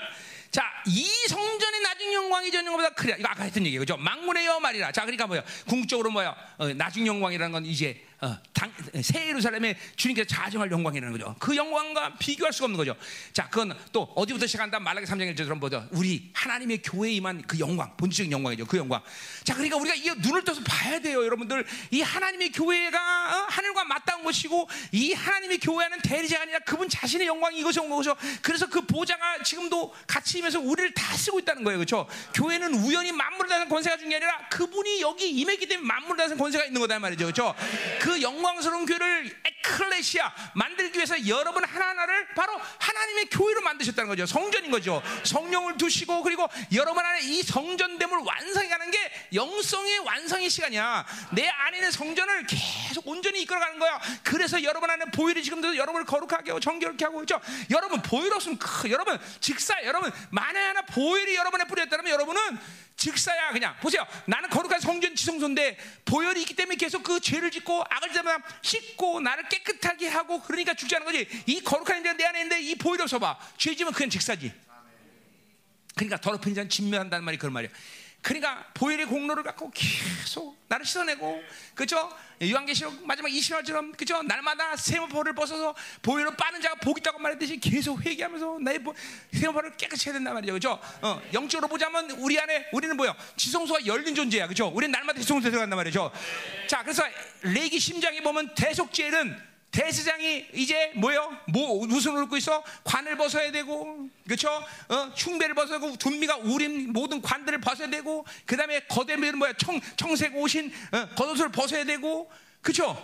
자, 이 성전의 나중 영광이 전 영광보다 크리라. 이거 아까 했던 얘기예요. 그죠? 망군의 여말이라. 자, 그러니까 뭐야? 궁극적으로 뭐야? 어, 나중 영광이라는 건 이제 어, 당, 새 예루살렘에 주님께서 자정할 영광이라는 거죠. 그 영광과 비교할 수가 없는 거죠. 자, 그건 또 어디부터 시작한다? 말라기 3장 1절처럼 보죠. 우리 하나님의 교회에 임한 그 영광, 본질적인 영광이죠. 그 영광. 자, 그러니까 우리가 이 눈을 떠서 봐야 돼요, 여러분들. 이 하나님의 교회가 어, 하늘과 맞닿은 것이고 이 하나님의 교회는 대리자가 아니라 그분 자신의 영광이 이것이 온 거죠. 그래서 그 보좌가 지금도 같이 임해서 우리를 다 쓰고 있다는 거예요. 그렇죠? 교회는 우연히 만물을 다스는 권세가 준게 아니라 그분이 여기 임했기 때문에 만물을 다스는 권세가 있는 거다 말이죠. 그렇죠? 그 영광스러운 교회를 에클레시아 만들기 위해서 여러분 하나하나를 바로 하나님의 교회로 만드셨다는 거죠. 성전인 거죠. 성령을 두시고 그리고 여러분 안에 이 성전됨을 완성해 가는 게 영성의 완성의 시간이야. 내 안에 있는 성전을 계속 온전히 이끌어가는 거야. 그래서 여러분 안에 보혈이 지금도 여러분을 거룩하게 하고 정결케 하고 있죠. 여러분 보혈 없으면 크, 여러분 직사 여러분 만에 하나 보혈이 여러분에 뿌렸다면 여러분은 즉사야 그냥 보세요. 나는 거룩한 성전 지성소인데 보혈이 있기 때문에 계속 그 죄를 짓고 악을 잡아 씻고 나를 깨끗하게 하고 그러니까 죽지 않은 거지. 이 거룩한 인자가 내 안에 있는데 이 보혈이 없어 봐. 죄 지면 그냥 직사지. 그러니까 더럽힌 자는 진멸한다는 말이 그런 말이야. 그러니까 보혈의 공로를 갖고 계속 나를 씻어내고 그죠? 요한계시록 마지막 20절처럼 그죠? 날마다 세마포를 벗어서 보혈로 빠는 자가 복 있다고 말했듯이 계속 회개하면서 나의 세마포를 깨끗이 해야 된단 말이죠. 그죠? 어, 영적으로 보자면 우리 안에 우리는 뭐요? 지성소가 열린 존재야. 그죠? 우리는 날마다 지성소에 들어간단 말이죠. 자, 그래서 레기 심장에 보면 대속죄는 대세장이 이제 뭐요? 뭐 무슨 얻고 있어? 관을 벗어야 되고, 그렇죠? 어, 흉배를 벗어야 되고, 둔미가 우린 모든 관들을 벗어야 되고, 그 다음에 거대미는 뭐야? 청 청색 옷인 어, 겉옷을 벗어야 되고, 그렇죠?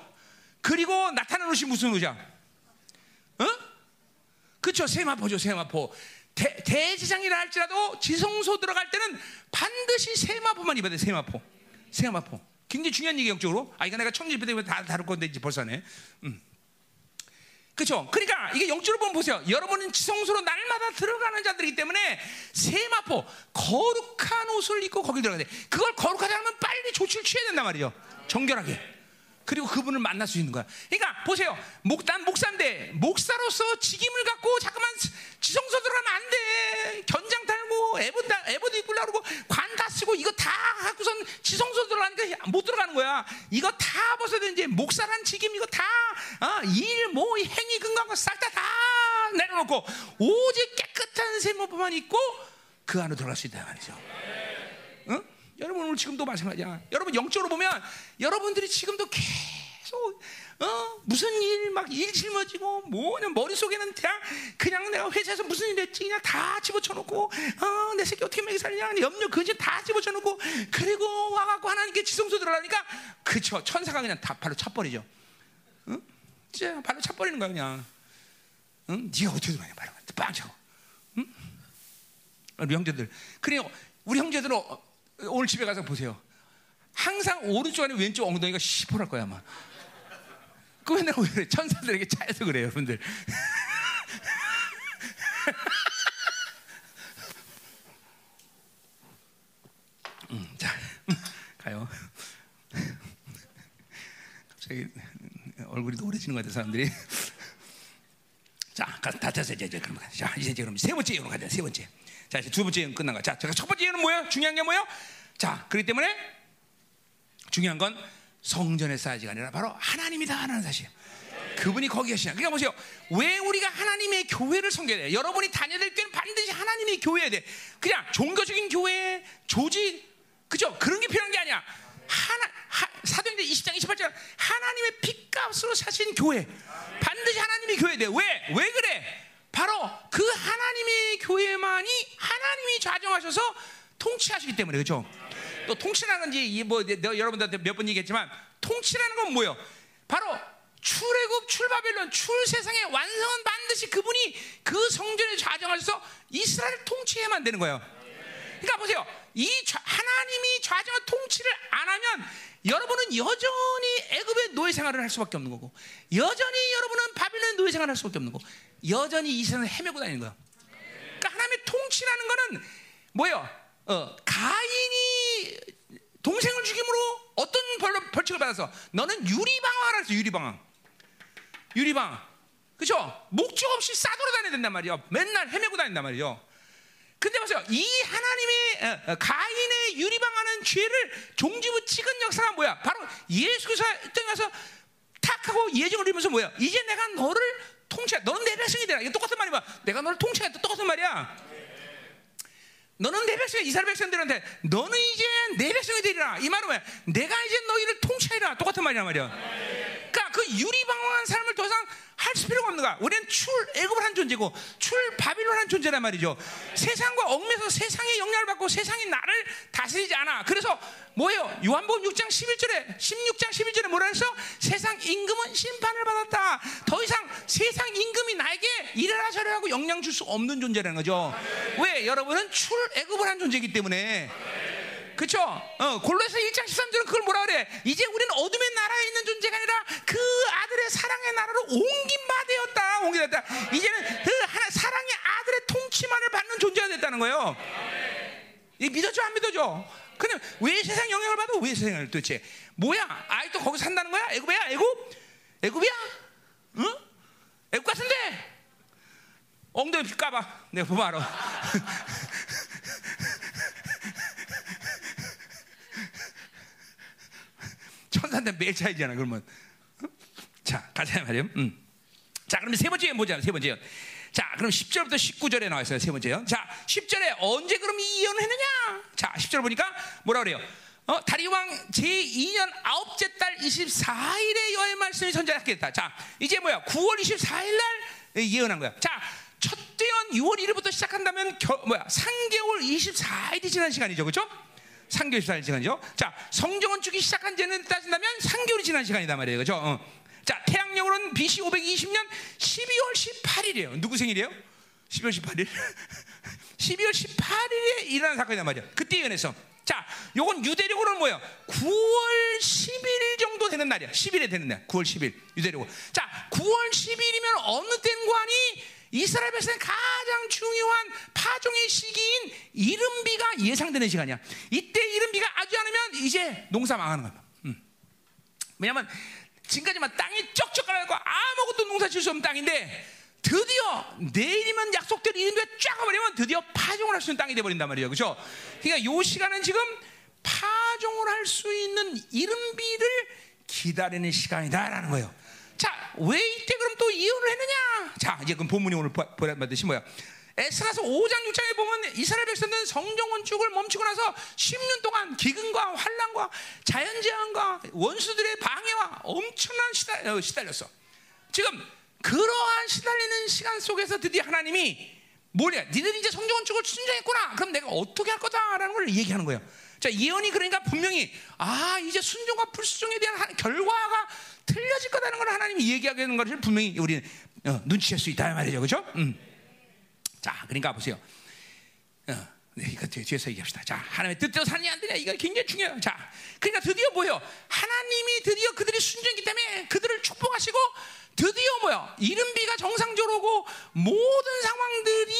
그리고 나타나는 옷이 무슨 옷이야? 어? 그렇죠? 세마포죠, 세마포. 대, 대지장이라 할지라도 지성소 들어갈 때는 반드시 세마포만 입어야 돼, 세마포. 세마포. 굉장히 중요한 얘기 영적으로. 아, 이거 내가 청지배 때문에 다 다룰 건데 이제 벌써 네 음. 그렇죠? 그러니까 이게 영적으로 보면 보세요. 여러분은 지성소로 날마다 들어가는 자들이기 때문에 세마포 거룩한 옷을 입고 거기 들어가야 돼. 그걸 거룩하지 않으면 빨리 조치를 취해야 된단 말이죠. 정결하게. 그리고 그분을 만날 수 있는 거야. 그러니까 보세요. 목, 난 목사인데 목사로서 직임을 갖고 잠깐만 지성소 들어가면 안 돼. 견장 달고 에봇 에봇 입고 그러고 관 다 쓰고 이거 다 갖고선 지성소 들어가니까 못 들어가는 거야. 이거 다 벗어야 되는지 목사란 직임 이거 다일뭐 어, 행위 근거한 거싹 다 다 내려놓고 오직 깨끗한 세모만 입고 그 안으로 들어갈 수 있다 말이죠. 응? 여러분 오늘 지금도 마찬가지야. 여러분 영적으로 보면 여러분들이 지금도 계속 어 무슨 일 막 일 짊어지고 뭐냐 머릿속에는 그냥 그냥 내가 회사에서 무슨 일 했지 그냥 다 집어쳐놓고 어 내 새끼 어떻게 먹이 살냐 염려 그지 다 집어쳐놓고 그리고 와갖고 하나님께 지성소 들어가니까 그쵸 천사가 그냥 다 발로 차버리죠. 응? 진짜 발로 차버리는 거야 그냥. 응? 네가 어떻게 들어가냐 발로 빵 차고. 응? 우리 형제들 그래요. 우리 형제들은 오늘 집에 가서 보세요. 항상 오른쪽 안에 왼쪽 엉덩이가 시퍼럴 거야 아마. 그 맨날 왜 그래? 천사들에게 차여서 그래요, 여러분들. 음, 자, 가요. 갑자기 얼굴이 노래지는 것 같아, 사람들이. 자, 다 됐어, 이제, 이제, 그럼 자, 이제, 그럼 세 번째 예언 가자, 세 번째. 자, 이제 두 번째 예언 끝난 거. 자, 제가 첫 번째 예언은 뭐예요? 중요한 게 뭐예요? 자, 그렇기 때문에 중요한 건 성전의 사이즈가 아니라 바로 하나님이다 하는 사실. 그분이 거기 계시냐. 그러니까 보세요. 왜 우리가 하나님의 교회를 섬겨야 돼? 여러분이 다녀야 교회는 반드시 하나님의 교회야 돼. 그냥 종교적인 교회, 조직, 그죠? 그런 게 필요한 게 아니야. 하나, 사도행전 20장 28절 하나님의 핏값으로 사신 교회. 반드시 하나님의 교회 돼. 왜? 왜 그래? 바로 그 하나님의 교회만이 하나님이 좌정하셔서 통치하시기 때문에 그렇죠? 또 통치라는 건지 뭐 여러분들한테 몇 번 얘기했지만 통치라는 건 뭐예요? 바로 출애굽 출바벨론 출세상의 완성은 반드시 그분이 그 성전에 좌정하셔서 이스라엘을 통치해만 되는 거예요. 그러니까 보세요. 이 하나님이 좌정한 통치를 안 하면 여러분은 여전히 애굽의 노예 생활을 할 수밖에 없는 거고 여전히 여러분은 바빌론 노예 생활을 할 수밖에 없는 거고 여전히 이 세상을 헤매고 다니는 거야. 그러니까 하나님의 통치라는 거는 뭐예요? 어, 가인이 동생을 죽임으로 어떤 벌, 벌칙을 받아서 너는 유리방황을 했어 유리방황. 유리방. 그죠? 목적 없이 싸돌아 다녀야 된단 말이야. 맨날 헤매고 다닌단 말이죠. 근데 보세요. 이 하나님의 어, 어, 가인의 유리방하는 죄를 종지부 찍은 역사가 뭐야? 바로 예수께서 떠나서 탁 하고 예정을 이루면서 뭐야? 이제 내가 너를 통치해. 너는 내 백성이 되라. 이게 똑같은 말이야. 내가 너를 통치하겠다. 똑같은 말이야. 너는 내 백성이 이스라엘 백성들한테 너는 이제 내 백성이 되리라. 이 말은 왜? 내가 이제 너희를 통치하리라. 똑같은 말이란 말이야. 그러니까 그 유리방황한 삶을 더 이상 할할 필요가 없는 거야. 우리는 출 애굽을 한 존재고 출 바빌론 한 존재란 말이죠. 세상과 얽매서 세상의 영향을 받고 세상이 나를 다스리지 않아. 그래서 뭐예요? 요한복음 6장 11절에 16장 11절에 뭐라 했어? 세상 임금은 심판을 받았다. 더 이상 세상 임금이 나에게 일어나 저래하고 영향 줄 수 없는 존재라는 거죠. 왜? 여러분은 출 애굽을 한 존재이기 때문에 그쵸? 어, 골로에서 1장 13절은 그걸 뭐라 그래? 이제 우리는 어둠의 나라에 있는 존재가 아니라 그 아들의 사랑의 나라로 옮긴 바 되었다. 옮긴 바 됐다. 이제는 그 하나, 사랑의 아들의 통치만을 받는 존재가 됐다는 거예요. 이 믿어줘 안 믿어줘? 그냥 왜 세상 영향을 받아? 왜 세상을 도대체? 뭐야? 아이또 거기 산다는 거야? 애굽이야? 애굽? 애굽이야? 응? 애굽 같은데? 엉덩이 까봐. 내가 보면 알아. 천사한테 매일 차이잖아 그러면. 자 가자 말이요. 음. 자 그러면 세 번째 뭐냐 세 번째요 자 그럼 10절부터 19절에 나와 있어요 세 번째요 자 10절에 언제 그럼 이 예언을 했느냐? 자 10절 보니까 뭐라 그래요? 어, 다리왕 제2년 아홉째 달 24일에 여의 말씀이 선자했겠다. 자 이제 뭐야? 9월 24일 날 예언한 거야. 자 첫대원 6월 1일부터 시작한다면 겨, 뭐야? 3개월 24일이 지난 시간이죠 그렇죠 3개월 24일 시간이죠. 자, 성정원 주기 시작한 지는 따진다면 3개월이 지난 시간이다 말이에요. 그죠? 어. 자, 태양력으로는 BC 520년 12월 18일이에요. 누구 생일이에요? 12월 18일? 12월 18일에 일어난 사건이단 말이야. 그때 예언했어. 자, 요건 유대력으로는 뭐예요? 9월 10일 정도 되는 날이야. 10일에 되는 날. 9월 10일. 유대력으로. 자, 9월 10일이면 어느 니 이스라엘 백성의 가장 중요한 파종의 시기인 이른비가 예상되는 시간이야. 이때 이른비가 아주 않으면 이제 농사 망하는 거야. 음. 왜냐하면 지금까지만 땅이 쩍쩍 가라고 아무것도 농사 질수 없는 땅인데 드디어 내일이면 약속대로 이른비가 쫙 가버리면 드디어 파종을 할 수 있는 땅이 돼버린단 말이에요. 그렇죠? 그러니까 요 시간은 지금 파종을 할 수 있는 이른비를 기다리는 시간이다라는 거예요. 자, 왜 이때 그럼 또 이혼을 했느냐? 자, 이제 그럼 본문이 오늘 보라듯이 뭐야? 에스라서 5장 6장에 보면 이스라엘 백성들은 성전 건축을 멈추고 나서 10년 동안 기근과 환란과 자연 재앙과 원수들의 방해와 엄청난 시달, 어, 시달렸어. 지금 그러한 시달리는 시간 속에서 드디어 하나님이 뭐냐? 니들 이제 성전 건축을 순종했구나. 그럼 내가 어떻게 할 거다라는 걸 얘기하는 거예요. 자, 예언이 그러니까 분명히 아 이제 순종과 불순종에 대한 결과가 틀려질 거다는 걸 하나님이 얘기하는 것을 분명히 우리는 어, 눈치챌 수 있다 말이죠, 그렇죠? 음. 자, 그러니까 보세요. 어, 네, 이거 뒤에서 얘기합시다. 자, 하나님의 뜻대로 사느냐 안 되냐 이거 굉장히 중요해요. 자, 그러니까 드디어 뭐요? 하나님이 드디어 그들이 순종이기 때문에 그들을 축복하시고 드디어 뭐야? 이른비가 정상적으로 오고 모든 상황들이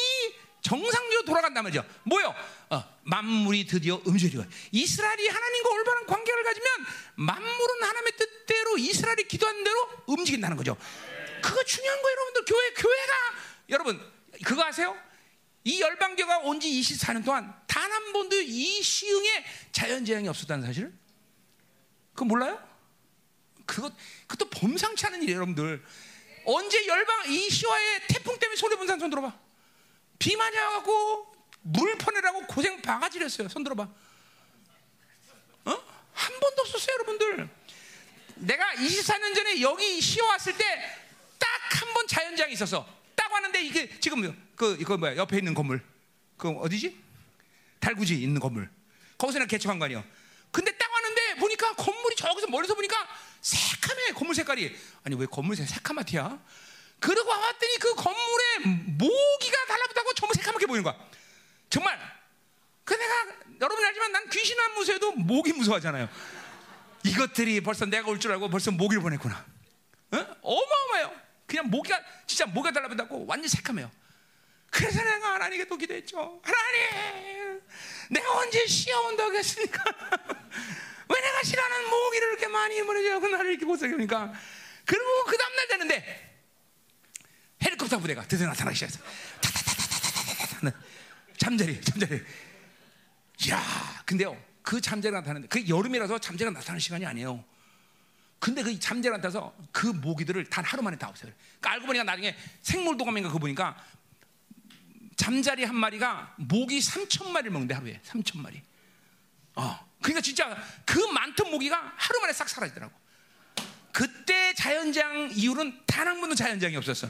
정상적으로 돌아간단 말이죠. 뭐요? 어, 만물이 드디어 음절이고 이스라엘이 하나님과 올바른 관계를 가지면 만물은 하나님의 뜻대로 이스라엘이 기도한 대로 움직인다는 거죠. 그거 중요한 거예요, 여러분들. 교회 교회가 여러분 그거 아세요? 이 열방교가 온 지 24년 동안 단 한 번도 이 시흥에 자연재앙이 없었다는 사실을? 그거 몰라요? 그것, 그것도 범상치 않은 일이에요, 여러분들. 언제 열방, 이 시와의 태풍 때문에 손해 본 사람 손 들어봐. 비 와갖고 물 퍼내라고 고생 바가지를 했어요. 손 들어봐. 어? 한 번도 없었어요, 여러분들. 내가 24년 전에 여기 시와 왔을 때 딱 한 번 자연재앙이 있었어. 딱 왔는데 이게 지금 그 이거 뭐야 옆에 있는 건물 그 어디지 달구지 있는 건물 거기서 는 개척한 거 아니에요. 근데 딱 왔는데 보니까 건물이 저기서 멀리서 보니까 새카매 건물 색깔이 아니 왜 건물 색 새카맣티야? 그러고 왔더니 그 건물에 모기가 달라붙다고 전부 새카맣게 보이는 거야. 정말. 그 내가 여러분 알지만 난 귀신 안 무서워도 모기 무서워하잖아요. 이것들이 벌써 내가 올 줄 알고 벌써 모기를 보냈구나. 어? 어마어마해요. 그냥 모기가 진짜 모기가 달라붙다고 완전 새카매요. 그래서 내가 하나님께 또 기도했죠. 하나님, 내가 언제 시험온다고 했습니까? 왜 내가 싫어하는 모기를 이렇게 많이 보내줘고 나를 이렇게 하니까. 그리고 그 다음날 되는데 헬리콥터 부대가 드디어 나타나기 시작했어. 잠자리, 잠자리. 야, 근데요, 그 잠자리가 나타나는데, 그 여름이라서 잠자리가 나타나는 시간이 아니에요. 근데 그 잠자리가 나타나서 그 모기들을 단 하루 만에 다 없애요. 그러니까 알고 보니까 나중에 생물 도감인가 그거 보니까 잠자리 한 마리가 모기 3천 마리를 먹는데 하루에 3천 마리. 어, 그러니까 진짜 그 많던 모기가 하루 만에 싹 사라지더라고. 그때 자연장 이후로는 단 한 번도 자연장이 없었어.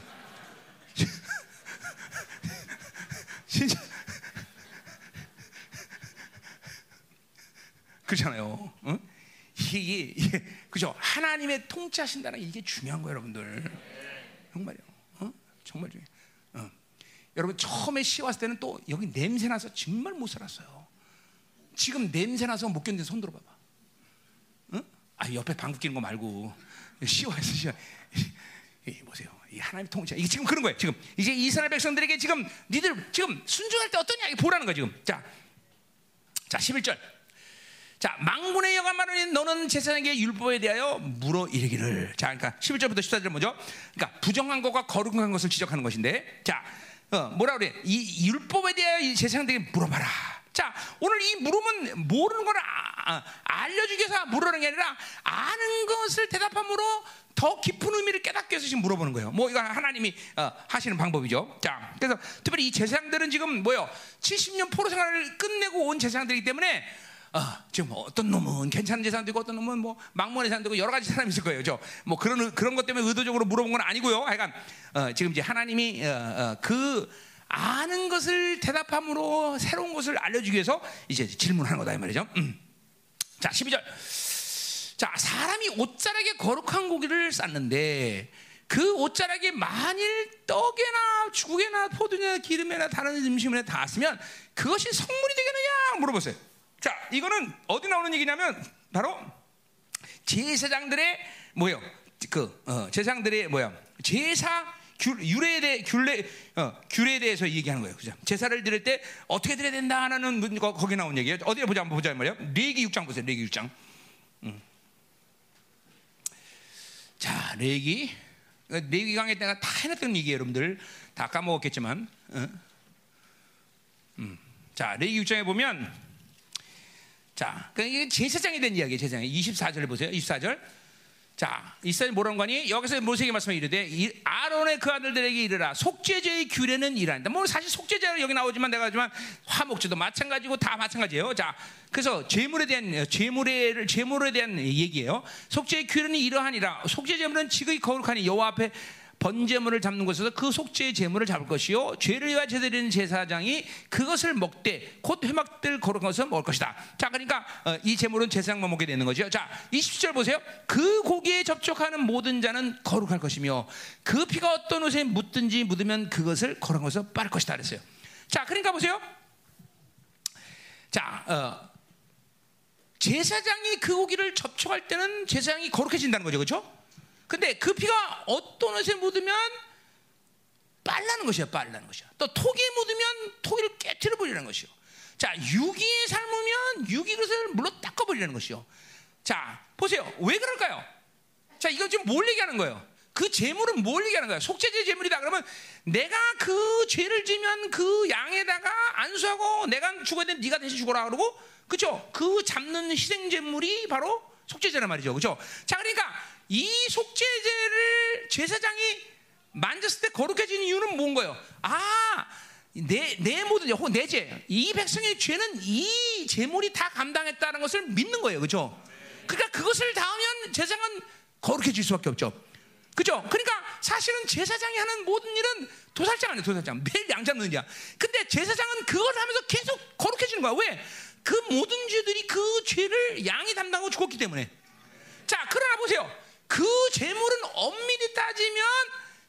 진짜 그렇잖아요. 어? 이게, 이게 그죠? 하나님의 통치하신다는 게 이게 중요한 거예요, 여러분들. 정말요. 어? 정말 중요. 어. 여러분 처음에 시 왔을 때는 또 여기 냄새 나서 정말 못 살았어요. 지금 냄새 나서 못 견딘 손 들어봐봐. 어? 아 옆에 방귀 끼는 거 말고 시 와서 시. 이 보세요. 이 하나님 통치. 이게 지금 그런 거예요. 지금 이제 이스라엘 백성들에게 지금 니들 지금 순종할 때 어떠냐 이 보라는 거 지금. 자, 자 11절. 자, 망군의 여관 말하니 너는 제사장에게 율법에 대하여 물어 이르기를. 자, 그러니까 11절부터 14절 먼저. 그러니까 부정한 것과 거룩한 것을 지적하는 것인데. 자, 어, 뭐라 그래? 이 율법에 대하여 이 제사장들에게 물어봐라. 자, 오늘 이 물음은 모르는 걸 아, 아, 알려주기 위해서 물으는 게 아니라 아는 것을 대답함으로 더 깊은 의미를 깨닫기 위해서 지금 물어보는 거예요. 뭐 이거 하나님이 어, 하시는 방법이죠. 자, 그래서 특별히 이 제사장들은 지금 뭐요? 70년 포로 생활을 끝내고 온 제사장들이기 때문에 어, 지금 어떤 놈은 괜찮은 재산 되고 어떤 놈은 뭐 망mon의 재산 되고 여러 가지 사람이 있을 거예요. 저뭐 그런 그런 것 때문에 의도적으로 물어본 건 아니고요. 하여간 어, 지금 이제 하나님이 어, 어, 그 아는 것을 대답함으로 새로운 것을 알려주기 위해서 이제 질문하는 거다 이 말이죠. 음. 자, 12절. 자, 사람이 옷자락에 거룩한 고기를 쌌는데 그 옷자락에 만일 떡에나 죽에나 포도나 기름에나 다른 음식물에 닿았으면 그것이 성물이 되겠느냐 물어보세요. 자, 이거는 어디 나오는 얘기냐면 바로 제사장들의 뭐요? 그 어, 제사장들의 뭐야? 제사 규례에 대해 규례 어, 규례에 대해서 얘기하는 거예요. 그죠? 제사를 드릴 때 어떻게 드려야 된다 하는 거 거기 나온 얘기예요. 어디 보자 한번 보자 말이요. 레기 6장 보세요. 레기 6장. 음. 자, 레기 레기 강의 때가 다 해놨던 얘기예요, 여러분들. 다 까먹었겠지만. 어? 음. 자, 레기 6장에 보면 자, 그 이게 제사장이 된 이야기예요. 제사장. 24절 보세요. 24절. 자, 이스라엘 뭐라는 거니? 여기서 모세에게 말씀을 이르되 아론의 그 아들들에게 이르라 속죄제의 규례는 이란다. 뭐 사실 속죄제는 여기 나오지만 내가 하지만 화목제도 마찬가지고 다 마찬가지예요. 자, 그래서 제물에 대한 제물에 제물에 대한 얘기예요. 속죄의 규례는 이러하니라. 속죄제물은 지극히 거룩하니 여호와 앞에 번제물을 잡는 곳에서 그 속죄의 제물을 잡을 것이요 죄를 위하여 제드리는 제사장이 그것을 먹되 곧 회막들 거룩한 것을 먹을 것이다. 자, 그러니까 어, 이 제물은 제사장만 먹게 되는 거죠. 자, 20절 보세요. 그 고기에 접촉하는 모든 자는 거룩할 것이며 그 피가 어떤 옷에 묻든지 묻으면 그것을 거룩한 것을 빨을 것이다 그랬어요. 자, 그러니까 보세요. 자, 어, 제사장이 그 고기를 접촉할 때는 제사장이 거룩해진다는 거죠. 그렇죠? 근데 그 피가 어떤 옷에 묻으면 빨라는 것이야, 빨라는 것이야. 또 토기에 묻으면 토기를 깨트려 버리는 것이요. 자, 유기에 삶으면 유기 그릇을 물로 닦아 버리는 것이요. 자, 보세요. 왜 그럴까요? 자, 이건 지금 뭘 얘기하는 거예요? 그 재물은 뭘 얘기하는 거야? 속죄제 재물이다. 그러면 내가 그 죄를 지면 그 양에다가 안수하고 내가 죽어야 되는 네가 대신 죽어라 그러고 그죠? 그 잡는 희생 재물이 바로 속죄제란 말이죠. 그죠? 자, 그러니까 이 속죄제를 제사장이 만졌을 때 거룩해진 이유는 뭔 거예요? 아, 내, 내 모든 혹은 내 죄, 이 백성의 죄는 이 제물이 다 감당했다는 것을 믿는 거예요. 그죠? 그러니까 그것을 닿으면 제사장은 거룩해질 수 밖에 없죠. 그죠? 그러니까 사실은 제사장이 하는 모든 일은 도살장 아니에요, 도살장. 매일 양 잡는 일이야. 근데 제사장은 그걸 하면서 계속 거룩해지는 거야. 왜? 그 모든 죄들이 그 죄를 양이 담당하고 죽었기 때문에. 자, 그러나 보세요. 그 재물은 엄밀히 따지면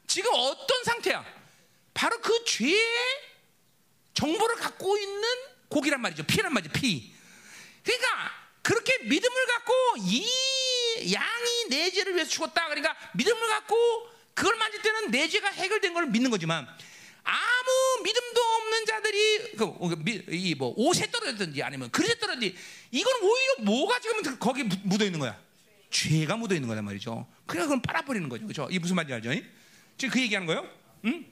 지금 어떤 상태야? 바로 그 죄의 정보를 갖고 있는 고기란 말이죠. 피란 말이죠. 피. 그러니까 그렇게 믿음을 갖고 이 양이 내 죄를 위해서 죽었다. 그러니까 믿음을 갖고 그걸 만질 때는 내 죄가 해결된 걸 믿는 거지만 아무 믿음도 없는 자들이 그, 이뭐 옷에 떨어졌든지 아니면 그릇에 떨어졌든지 이건 오히려 뭐가 지금 거기 묻어 있는 거야. 죄가 묻어 있는 거란 말이죠. 그래 그럼 빨아버리는 거죠. 그렇죠? 이 무슨 말인지 알죠? 지금 그 얘기하는 거예요. 응?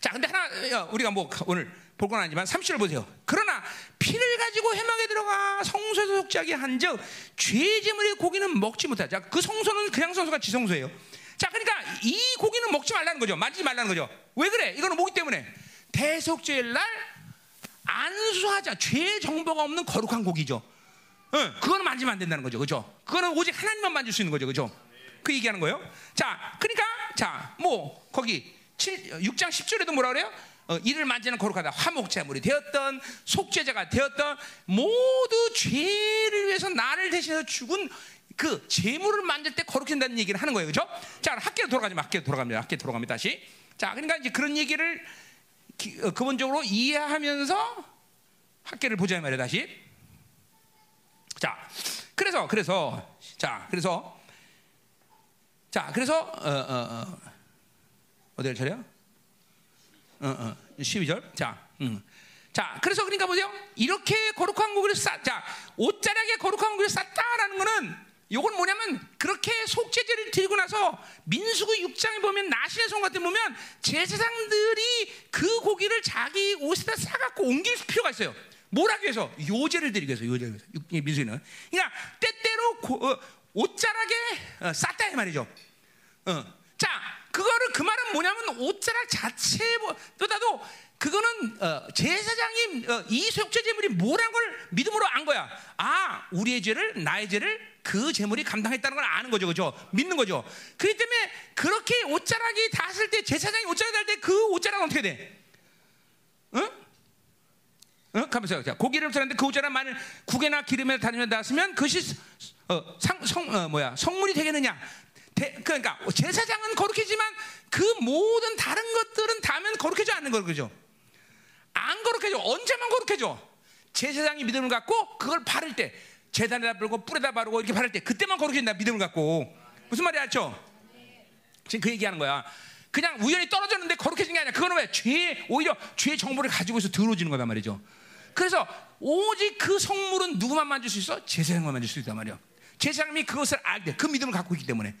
자, 근데 하나 우리가 뭐 오늘 볼 건 아니지만 30절 보세요. 그러나 피를 가지고 해막에 들어가 성소에서 속죄하게 한즉 죄제물의 고기는 먹지 못하. 자, 그 성소는 그냥 성소가 지성소예요. 자, 그러니까 이 고기는 먹지 말라는 거죠. 만지지 말라는 거죠. 왜 그래? 이거는 뭐기 때문에 대속죄일 날 안수하자. 죄 정보가 없는 거룩한 고기죠. 응, 그거는 만지면 안 된다는 거죠. 그죠? 그거는 오직 하나님만 만질 수 있는 거죠. 그죠? 그 얘기하는 거예요. 자, 그러니까 자, 뭐 거기 7, 6장 10절에도 뭐라 그래요? 어, 이를 만지는 거룩하다. 화목제물이 되었던 속죄자가 되었던 모두 죄를 위해서 나를 대신해서 죽은 그 제물을 만질 때 거룩해진다는 얘기를 하는 거예요. 그죠? 자, 학교로 돌아가지 마. 학교로 돌아갑니다. 학교 돌아갑니다. 다시. 자, 그러니까 이제 그런 얘기를 기, 어, 근본적으로 이해하면서 학교를 보자 말이에요. 다시. 자, 그래서 그래서 자, 그래서 자, 그래서 어, 어, 어. 어디를 차려? 어, 어. 12절. 자, 음. 자, 그래서 그러니까 보세요. 이렇게 거룩한 고기를 쌓, 자, 옷자락에 거룩한 고기를 쌓다라는 거는 이건 뭐냐면 그렇게 속죄제를 드리고 나서 민수기 6장에 보면 나신의 성 같은 보면 제사장들이 그 고기를 자기 옷에다 싸갖고 옮길 필요가 있어요. 뭐라고 해서 요제를 드리기 위해서 요제를 위해서 민수기는 그러니까 때때로 고, 어, 옷자락에 어, 쌌다 이 말이죠. 어. 자, 그거를 그 말은 뭐냐면 옷자락 자체보다도 그거는 어, 제사장이 어, 이 속죄 제물이 뭐란 걸 믿음으로 안 거야. 아, 우리의 죄를 나의 죄를 그 제물이 감당했다는 걸 아는 거죠, 그죠? 믿는 거죠. 그렇기 때문에 그렇게 옷자락이 닿았을 때 제사장이 옷자락 닿을 때 그 옷자락은 어떻게 돼? 응? 응? 가면서 자, 고기를 드렸는데 그 옷자락 만일 국에나 기름에 다니며 닿았으면 그것이 어, 상, 성, 어, 뭐야 성물이 되겠느냐? 대, 그러니까 제사장은 거룩해지만 그 모든 다른 것들은 닿으면 거룩해져 않는 거죠, 그죠? 안 거룩해져. 언제만 거룩해져? 제사장이 믿음을 갖고 그걸 바를 때 재단에다 바르고 뿔에다 바르고 이렇게 바를 때 그때만 거룩해진다 믿음을 갖고 무슨 말이 알죠? 지금 그 얘기하는 거야. 그냥 우연히 떨어졌는데 거룩해진 게 아니야. 그거는 왜? 죄 오히려 죄 정보를 가지고 있어 더러워지는 거단 말이죠. 그래서 오직 그 성물은 누구만 만질 수 있어? 제사장만 만질 수 있단 말이야. 제사장이 그것을 알때그 믿음을 갖고 있기 때문에.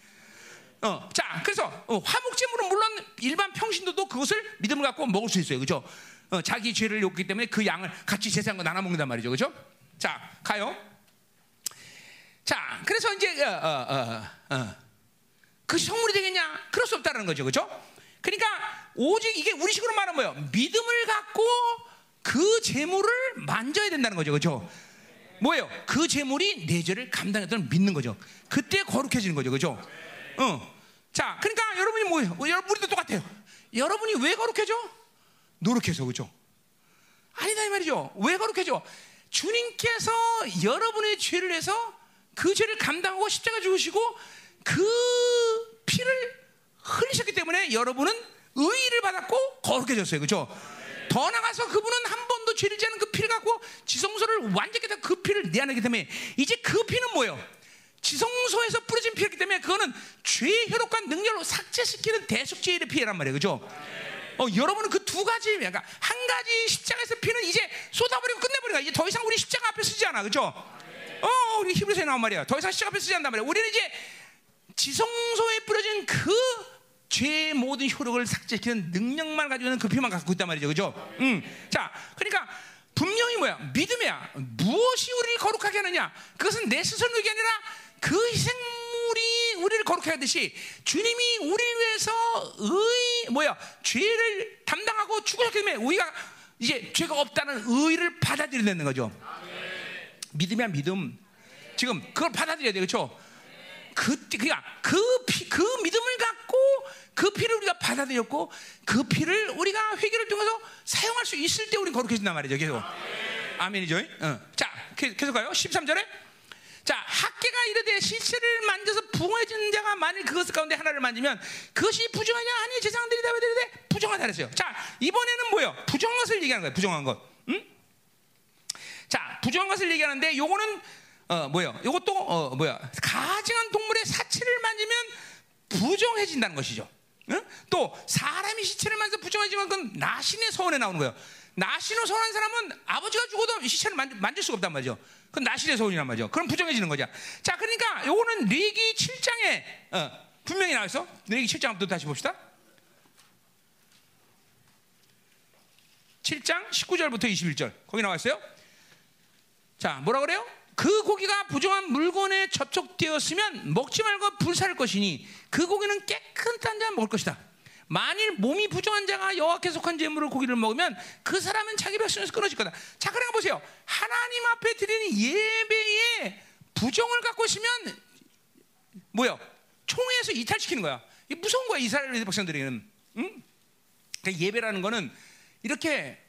어, 자, 그래서 어, 화목제물은 물론 일반 평신도도 그것을 믿음을 갖고 먹을 수 있어요, 그렇죠? 어, 자기 죄를 욕기 때문에 그 양을 같이 제사장과 나눠 먹는단 말이죠, 그렇죠? 자, 가요. 자, 그래서 이제 어, 어, 어, 그 성물이 되겠냐? 그럴 수 없다는 거죠, 그렇죠? 그러니까 오직 이게 우리식으로 말하면 뭐예요? 믿음을 갖고 그 재물을 만져야 된다는 거죠, 그렇죠? 뭐예요? 그 재물이 내 죄를 감당했다는 믿는 거죠. 그때 거룩해지는 거죠, 그렇죠? 어. 자, 그러니까 여러분이 뭐예요? 여러분 우리도 똑같아요. 여러분이 왜 거룩해져? 노력해서 그죠? 아니다 이 말이죠. 왜 거룩해져? 주님께서 여러분의 죄를 해서 그 죄를 감당하고 십자가 죽으시고 그 피를 흘리셨기 때문에 여러분은 의의를 받았고 거룩해졌어요. 그죠? 더 나가서 그분은 한 번도 죄를 지는 그 피를 갖고 지성소를 완전히 그 피를 내어내기 때문에 이제 그 피는 뭐예요? 지성소에서 뿌려진 피였기 때문에 그거는 죄의 효력과 능력을 삭제시키는 대속죄의 피해란 말이에요. 그죠? 어, 여러분은 그 두 가지, 그러니까 한 가지 십자가에서 피는 이제 쏟아버리고 끝내버리니까 이제 더 이상 우리 십자가 앞에 쓰지 않아. 그죠? 어, 우리 히브리서에 나온 말이야. 더 이상 십자가 앞에 쓰지 않단 말이야. 우리는 이제 지성소에 뿌려진 그 죄의 모든 효력을 삭제시키는 능력만 가지고 있는 그 피만 갖고 있단 말이죠. 그죠? 음. 자, 그러니까 분명히 뭐야? 믿음이야. 무엇이 우리를 거룩하게 하느냐? 그것은 내 스스로 의 아니라 그 희생물이 우리를 거룩해 하듯이 주님이 우리를 위해서 의 뭐야 죄를 담당하고 죽으셨기 때문에 우리가 이제 죄가 없다는 의를 받아들여야 거죠. 믿음이야 믿음. 지금 그걸 받아들여야 돼 그렇죠? 그 그러니까 그, 피, 그 믿음을 갖고 그 피를 우리가 받아들였고 그 피를 우리가 회개를 통해서 사용할 수 있을 때 우리 거룩해진단 말이죠. 계속. 아멘이죠. 어. 자, 계속 가요. 13절에 자, 학계가 이르되 시체를 만져서 부정해진 자가 만일 그것 가운데 하나를 만지면 그것이 부정하냐 아니 답해 드리되 부정하다 그랬어요. 자, 이번에는 뭐예요? 부정한 것을 얘기하는 거예요. 부정한 것. 응? 자, 부정한 것을 얘기하는데 요거는 어 뭐예요? 요것도 어 뭐야? 가증한 동물의 사체를 만지면 부정해진다는 것이죠. 응? 또 사람이 시체를 만져 부정해지면 그건 나신의 서원에 나오는 거예요. 나신을 서운한 사람은 아버지가 죽어도 시체를 만질, 만질 수가 없단 말이죠. 그건 나신의 서운이란 말이죠. 그럼 부정해지는 거죠. 자, 그러니까 요거는 레기 7장에 어, 분명히 나와 있어. 레기 7장부터 다시 봅시다. 7장 19절부터 21절. 거기 나와 있어요. 자, 뭐라 그래요? 그 고기가 부정한 물건에 접촉되었으면 먹지 말고 불살 것이니 그 고기는 깨끗한 자 먹을 것이다. 만일 몸이 부정한 자가 여호와께 속한 제물을 고기를 먹으면 그 사람은 자기 백성에서 끊어질 거다. 자, 그러니까 보세요. 하나님 앞에 드리는 예배에 부정을 갖고 있으면 뭐요? 총에 거기서 이탈시키는 거야. 이게 무서운 거야 이스라엘 백성들에게는. 응? 그러니까 예배라는 거는 이렇게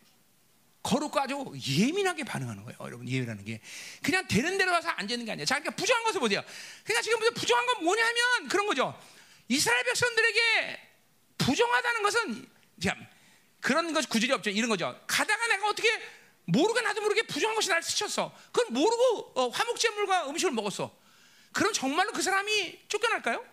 거룩고 아주 예민하게 반응하는 거예요. 여러분 예배라는 게 그냥 되는 대로 와서 앉아 있는 게 아니야. 자, 그러니까 부정한 것을 보세요. 그러니까 지금 부정한 건 뭐냐면 그런 거죠. 이스라엘 백성들에게 부정하다는 것은 참 그런 것 구절이 없죠. 이런 거죠. 가다가 내가 어떻게 모르게 나도 모르게 부정한 것이 날 스쳤어. 그건 모르고 어, 화목제물과 음식을 먹었어. 그럼 정말로 그 사람이 쫓겨날까요?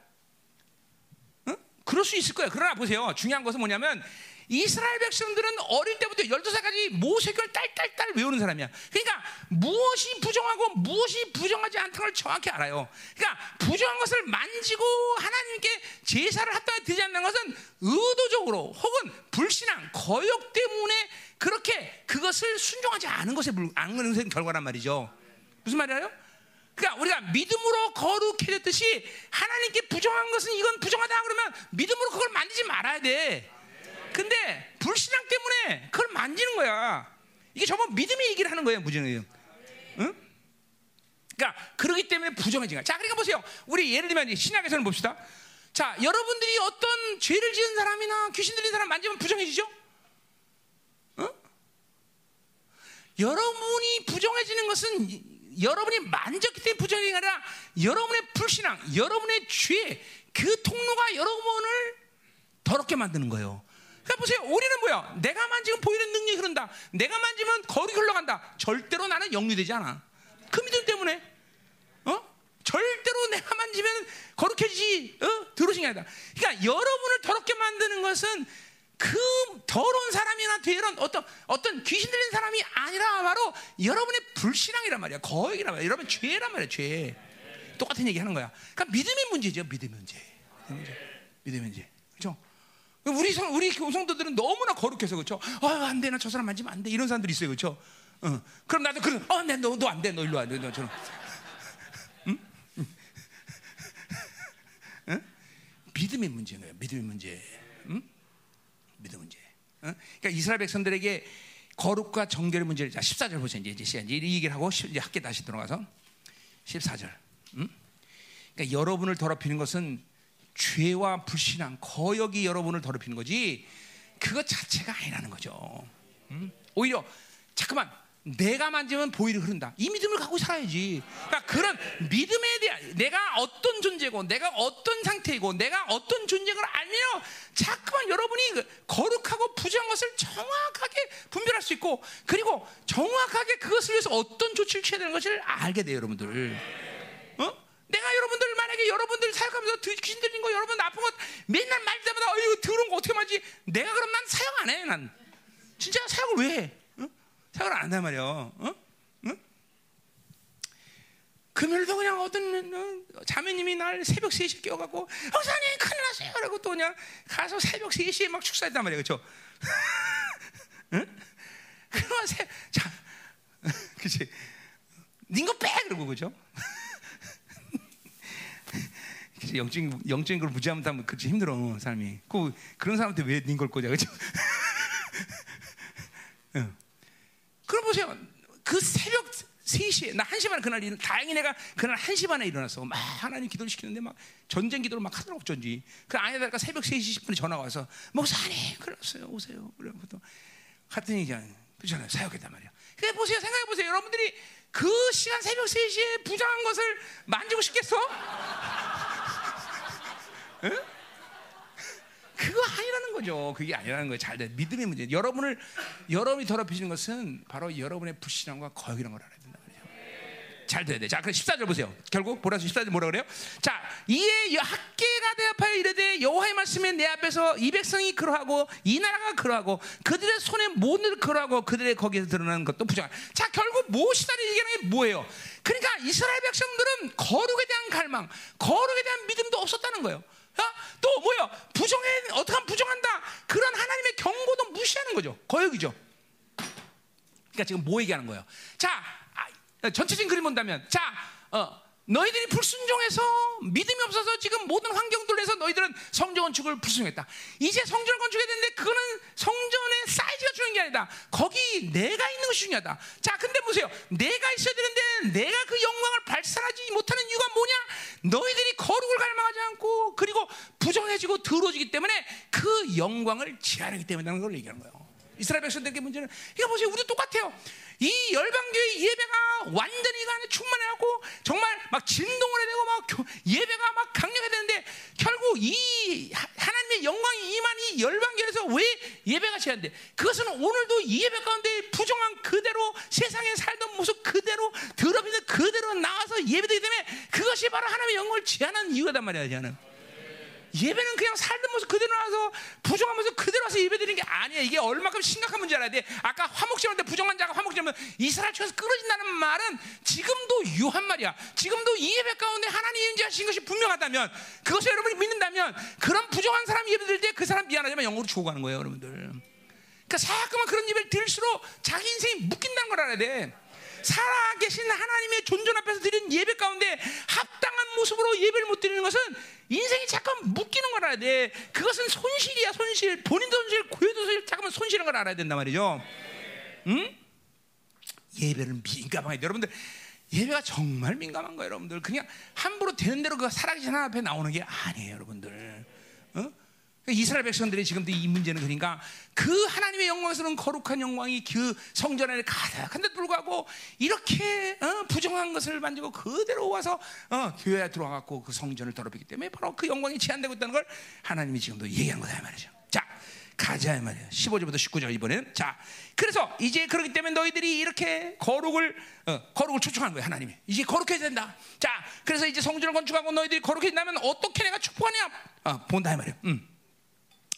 응? 그럴 수 있을 거예요. 그러나 보세요. 중요한 것은 뭐냐면 이스라엘 백성들은 어릴 때부터 12살까지 모세결 딸딸딸 외우는 사람이야. 그러니까 무엇이 부정하고 무엇이 부정하지 않다는 걸 정확히 알아요. 그러니까 부정한 것을 만지고 하나님께 제사를 합당하게 드리지 않는 것은 의도적으로 혹은 불신앙, 거역 때문에 그렇게 그것을 순종하지 않은 것에 안는 결과란 말이죠. 무슨 말이에요? 그러니까 우리가 믿음으로 거룩해졌듯이 하나님께 부정한 것은 이건 부정하다 그러면 믿음으로 그걸 만지지 말아야 돼. 근데 불신앙 때문에 그걸 만지는 거야. 이게 전부 믿음의 얘기를 하는 거예요, 무정해요. 응? 그러니까 그러기 때문에 부정해진 거야. 자, 그러니까 보세요. 우리 예를 들면 신약에서는 봅시다. 자, 여러분들이 어떤 죄를 지은 사람이나 귀신 들린 사람 만지면 부정해지죠? 어? 여러분이 부정해지는 것은 여러분이 만졌기 때문에 부정이 아니라 여러분의 불신앙, 여러분의 죄, 그 통로가 여러분을 더럽게 만드는 거예요. 그러니까 보세요. 우리는 뭐야? 내가 만지면 보이는 능력이 흐른다. 내가 만지면 거룩이 흘러간다. 절대로 나는 영리되지 않아. 그 믿음 때문에. 어? 절대로 내가 만지면 거룩해지지. 어? 들어오신 게 아니다. 그러니까 여러분을 더럽게 만드는 것은 그 더러운 사람이나 되런 어떤 어떤 귀신 들린 사람이 아니라 바로 여러분의 불신앙이란 말이야. 거역이란 말이야. 여러분 죄란 말이야. 죄. 똑같은 얘기 하는 거야. 그러니까 믿음의 문제죠. 믿음의 문제. 믿음의 문제. 믿음의 문제. 그렇죠? 우리 성, 우리 성도들은 너무나 거룩해서 그렇죠. 아, 안 돼, 나 저 사람 만지면 안 돼. 이런 사람들이 있어요, 그렇죠. 어. 그럼 나도 그런, 어, 내 너, 너 안 돼, 너 일로 와, 너. 응? 응? 믿음의 문제인 거예요. 믿음의 문제. 응? 믿음 문제. 응? 그러니까 이스라엘 백성들에게 거룩과 정결의 문제를 자 14절 보세요. 이제 이제 이 얘기를 하고 이제 학교 다시 들어가서 14절. 응? 그러니까 여러분을 더럽히는 것은 죄와 불신앙, 거역이 여러분을 더럽히는 거지 그것 자체가 아니라는 거죠. 음? 오히려 잠깐만 내가 만지면 보일이 흐른다. 이 믿음을 갖고 살아야지. 그러니까 그런 믿음에 대한 내가 어떤 존재고 내가 어떤 상태이고 내가 어떤 존재를 알며 자꾸만 여러분이 그 거룩하고 부정한 것을 정확하게 분별할 수 있고 그리고 정확하게 그것을 위해서 어떤 조치를 취해야 되는 것을 알게 돼요, 여러분들. 어? 내가 여러분들 만약에 여러분들 사역하면서 귀신 들린 거 여러분 아픈 거 맨날 말 때마다 어 이거 더러운 거 어떻게 말지 내가 그럼 난 사역 안 해. 난 진짜 사역을 왜 해? 어? 사역을 안 한단 말이야. 어? 응? 금요일도 그냥 어떤 어, 자매님이 날 새벽 3시에 깨워갖고 어사님 큰일 났어요. 그러고 또 그냥 가서 새벽 3시에 막 축사했단 말이야. 그렇죠? 응? 그러면 새, 자, 그치? 닌 거 빼! 그러고, 그죠? 영적인 영적인 걸 무지하면 그렇지 힘들어 삶이. 그 그런 사람한테 왜닌걸 거냐 그죠? 응. 그럼 보세요. 그 새벽 3시에 나 1시 반에 그날 일 다행히 내가 그날 1시 반에 일어났어. 막 하나님 기도를 시키는데 막 전쟁 기도를 막 하더라고 어쩐지. 그 아내다가 새벽 3시 10분에 전화 와서 목사님 그랬어요. 오세요. 그래고 또 하더니 그냥 그렇잖아요. 사역했단 말이야. 그래 보세요. 생각해 보세요. 여러분들이 그 시간 새벽 3시에 부정한 것을 만지고 싶겠어? 응? 그거 아니라는 거죠. 그게 아니라는 거예요. 잘 돼. 믿음의 문제. 여러분을 여러분이 더럽히시는 것은 바로 여러분의 불신앙과 거역이라는 걸 알아야 된다. 잘 돼야 돼. 자, 그럼 14절 보세요. 결국 보라서 14절 뭐라 그래요? 자, 이에 학계가 대합하여 이르되 여호와의 말씀에 내 앞에서 이 백성이 그러하고 이 나라가 그러하고 그들의 손에 모든 그러하고 그들의 거기에서 드러나는 것도 부정한. 자, 결국 무엇이다를 얘기하는 게 뭐예요? 그러니까 이스라엘 백성들은 거룩에 대한 갈망, 거룩에 대한 믿음도 없었다는 거예요. 어? 또 뭐야? 부정해 어떻게 부정한다. 그런 하나님의 경고도 무시하는 거죠. 거역이죠. 그러니까 지금 뭐 얘기하는 거예요? 자, 아, 전체적인 그림 본다면, 자, 어, 너희들이 불순종해서 믿음이 없어서 지금 모든 환경들에서 너희들은 성전 건축을 불순종했다. 이제 성전 건축해야 되는데 그거는 성전의 사이즈가 중요한 게 아니다. 거기 내가 있는 것이 중요하다. 자, 근데 보세요. 내가 있어야 되는데 내가 그 영광을 발산하지 못하는 이유가 뭐냐? 너희들이 거룩을 갈망하지 않고 그리고 부정해지고 더러워지기 때문에 그 영광을 제한하기 때문이라는 걸 얘기하는 거예요. 이스라엘 백성들에게 문제는 이거 보세요. 우리도 똑같아요. 이 열방교회 예배가 완전히 가 충만해갖고 정말 막 진동을 해야 되고 막 예배가 막 강력해야 되는데 결국 이 하나님의 영광이 임한 이 열방교회에서 왜 예배가 제한돼? 그것은 오늘도 이 예배 가운데 부정한 그대로 세상에 살던 모습 그대로 더럽히는 그대로 나와서 예배되기 때문에 그것이 바로 하나님의 영광을 제한하는 이유단 말이야, 저는. 예배는 그냥 살던 모습 그대로 와서 부정한 모습 그대로 와서 예배 드리는 게 아니야. 이게 얼마큼 심각한 문제 알아야 돼. 아까 화목제할 때 부정한 자가 화목제하면 이스라엘 쪽에서 끊어진다는 말은 지금도 유한 말이야. 지금도 이 예배 가운데 하나님이 인지하신 것이 분명하다면 그것을 여러분이 믿는다면 그런 부정한 사람이 예배 드릴 때 그 사람 미안하지만 영으로 죽어가는 거예요, 여러분들. 그러니까 자꾸만 그런 예배를 들을수록 자기 인생이 묶인다는 걸 알아야 돼. 살아계신 하나님의 존존 앞에서 드린 예배 가운데 합당한 모습으로 예배를 못 드리는 것은 인생이 잠깐 묶이는 걸 알아야 돼. 그것은 손실이야, 손실. 본인도 손실, 교회도 손실, 잠깐만 손실인 걸 알아야 된단 말이죠. 응? 예배를 민감하게. 여러분들, 예배가 정말 민감한 거예요, 여러분들. 그냥 함부로 되는 대로 그 살아계신 하나님 앞에 나오는 게 아니에요, 여러분들. 어? 이스라엘 백성들이 지금도 이 문제는 그러니까 그 하나님의 영광스러운 거룩한 영광이 그 성전 안에 가득한데 불구하고 이렇게 어, 부정한 것을 만지고 그대로 와서 어, 교회에 들어와갖고 그 성전을 더럽히기 때문에 바로 그 영광이 제한되고 있다는 걸 하나님이 지금도 얘기한 거다 말이죠. 자 가자 이 말이에요. 15절부터 19절 이번에는 자 그래서 이제 그렇기 때문에 너희들이 이렇게 거룩을 어, 거룩을 초청한 거예요 하나님이 이제 거룩해야 된다. 자 그래서 이제 성전을 건축하고 너희들이 거룩해진다면 어떻게 내가 축복하냐 어, 본다 이 말이에요. 음.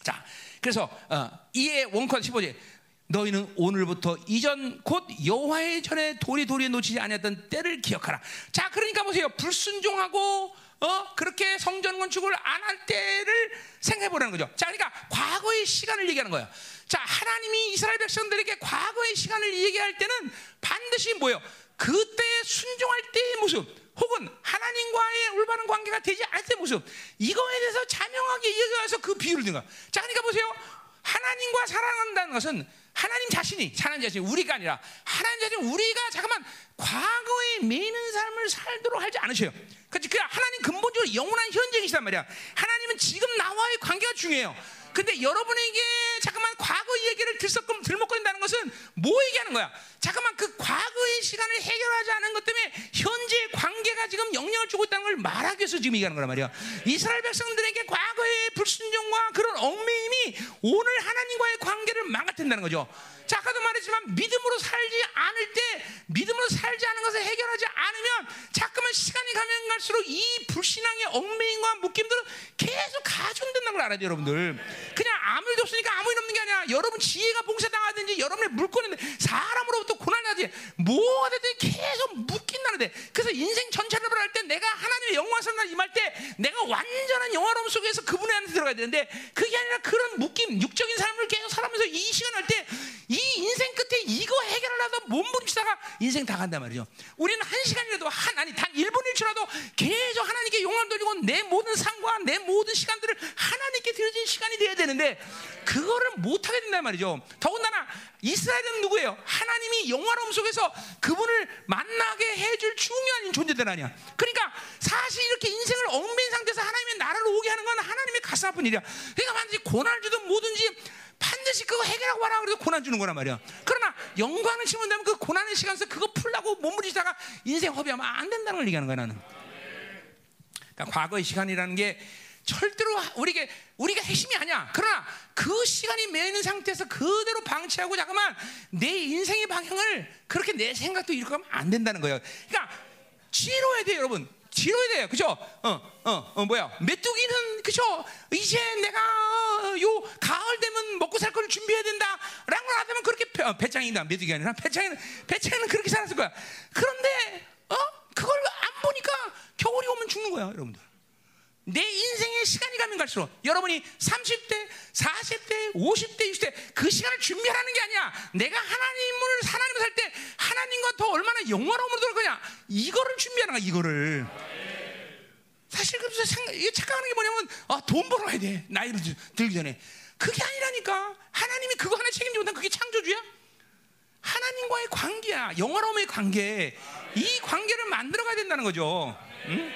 자, 그래서 어, 이에 원컨 15제 너희는 오늘부터 이전 곧 여호와의 전에 도리 도리에 놓치지 아니었던 때를 기억하라. 자, 그러니까 보세요. 불순종하고 어 그렇게 성전 건축을 안 할 때를 생각해 보라는 거죠. 자, 그러니까 과거의 시간을 얘기하는 거예요. 자, 하나님이 이스라엘 백성들에게 과거의 시간을 얘기할 때는 반드시 뭐예요? 그때 순종할 때의 모습. 혹은 하나님과의 올바른 관계가 되지 않을 때 모습 이거에 대해서 자명하게 얘기해서 그 비유를 든 거야. 자, 그러니까 보세요. 하나님과 사랑한다는 것은 하나님 자신이 하나님 자신 우리가 아니라 하나님 자신 우리가 잠깐만 과거에 매는 삶을 살도록 하지 않으셔요. 그렇지? 그 하나님 근본적으로 영원한 현재이시단 말이야. 하나님은 지금 나와의 관계가 중요해요. 근데 여러분에게 잠깐만 과거 얘기를 들썩금 들먹거린다는 것은 뭐 얘기하는 거야? 잠깐만 그 과거의 시간을 해결하지 않은 것 때문에 현재 관계가 지금 영향을 주고 있다는 걸 말하기 위해서 지금 얘기하는 거란 말이야. 이스라엘 백성들에게 과거의 불순종과 그런 얽매임이 오늘 하나님과의 관계를 망가뜨린다는 거죠. 자, 아까도 말했지만 믿음으로 살지 않을 때 믿음으로 살지 않은 것을 해결하지 않으면 자꾸만 시간이 가면 갈수록 이 불신앙의 얽매임과 묶임들은 계속 가중된다는 걸 알아야 돼요, 여러분들. 그냥 아무 일도 없으니까 아무 일 없는 게 아니라 여러분 지혜가 봉쇄당하든지 여러분의 물건인데 사람으로부터 고난하지 뭐가 되든 계속 묶인다는 데 그래서 인생 전체를 볼때 내가 하나님의 영광스러운 임할 때 내가 완전한 영화로움 속에서 그분의 안에 들어가야 되는데 그게 아니라 그런 묶임 육적인 삶을 계속 살아면서 이 시간 할 때 이 인생 끝에 이거 해결하려다 몸부림치다가 인생 다 간단 말이죠. 우리는 한 시간이라도 한 아니 단 1분 1초라도 계속 하나님께 영광 돌리고 내 모든 상과 내 모든 시간들을 하나님께 드려진 시간이 돼야 되는데 그거를 못 하게 된단 말이죠. 더군다나 이스라엘은 누구예요? 하나님이 영화로움 속에서 그분을 만나게 해줄 중요한 존재들 아니야. 그러니까 사실 이렇게 인생을 얽매인 상태에서 하나님의 나라를 오게 하는 건 하나님의 가슴 아픈 일이야. 그러니까 반드시 고난을 주든 뭐든지 반드시 그거 해결하고 와라 그래도 고난 주는 거란 말이야. 그러나 영광을 심은다면 그 고난의 시간 에서 그거 풀라고 몸부리다가 인생 허비하면 안 된다는 걸 얘기하는 거야 나는. 그러니까 과거의 시간이라는 게 절대로 우리게 우리가 핵심이 아니야. 그러나 그 시간이 매는 상태에서 그대로 방치하고 잠깐만 내 인생의 방향을 그렇게 내 생각도 이렇게 하면 안 된다는 거예요. 그러니까 치료해야 돼요, 여러분. 치료해야 돼요. 그죠? 어, 어, 어, 뭐야. 메뚜기는, 그죠? 이제 내가 어, 요 가을 되면 먹고 살 거를 준비해야 된다. 라는 걸 하다면 그렇게 배, 어, 배짱이다. 메뚜기가 아니라 배짱이는, 배짱이는 그렇게 살았을 거야. 그런데, 어? 그걸 안 보니까 겨울이 오면 죽는 거야, 여러분들. 내 인생의 시간이 가면 갈수록 여러분이 30대, 40대, 50대, 60대 그 시간을 준비하는 게 아니야. 내가 하나님을 하나님을 살 때 하나님과 더 얼마나 영원함으로 들 거냐. 이거를 준비하는 거야. 이거를. 사실 그래서 생각, 이게 착각하는 게 뭐냐면 아, 돈 벌어야 돼. 나이를 들기 전에. 그게 아니라니까. 하나님이 그거 하나 책임지 못한 그게 창조주야? 하나님과의 관계야. 영원함의 관계. 이 관계를 만들어 가야 된다는 거죠. 응?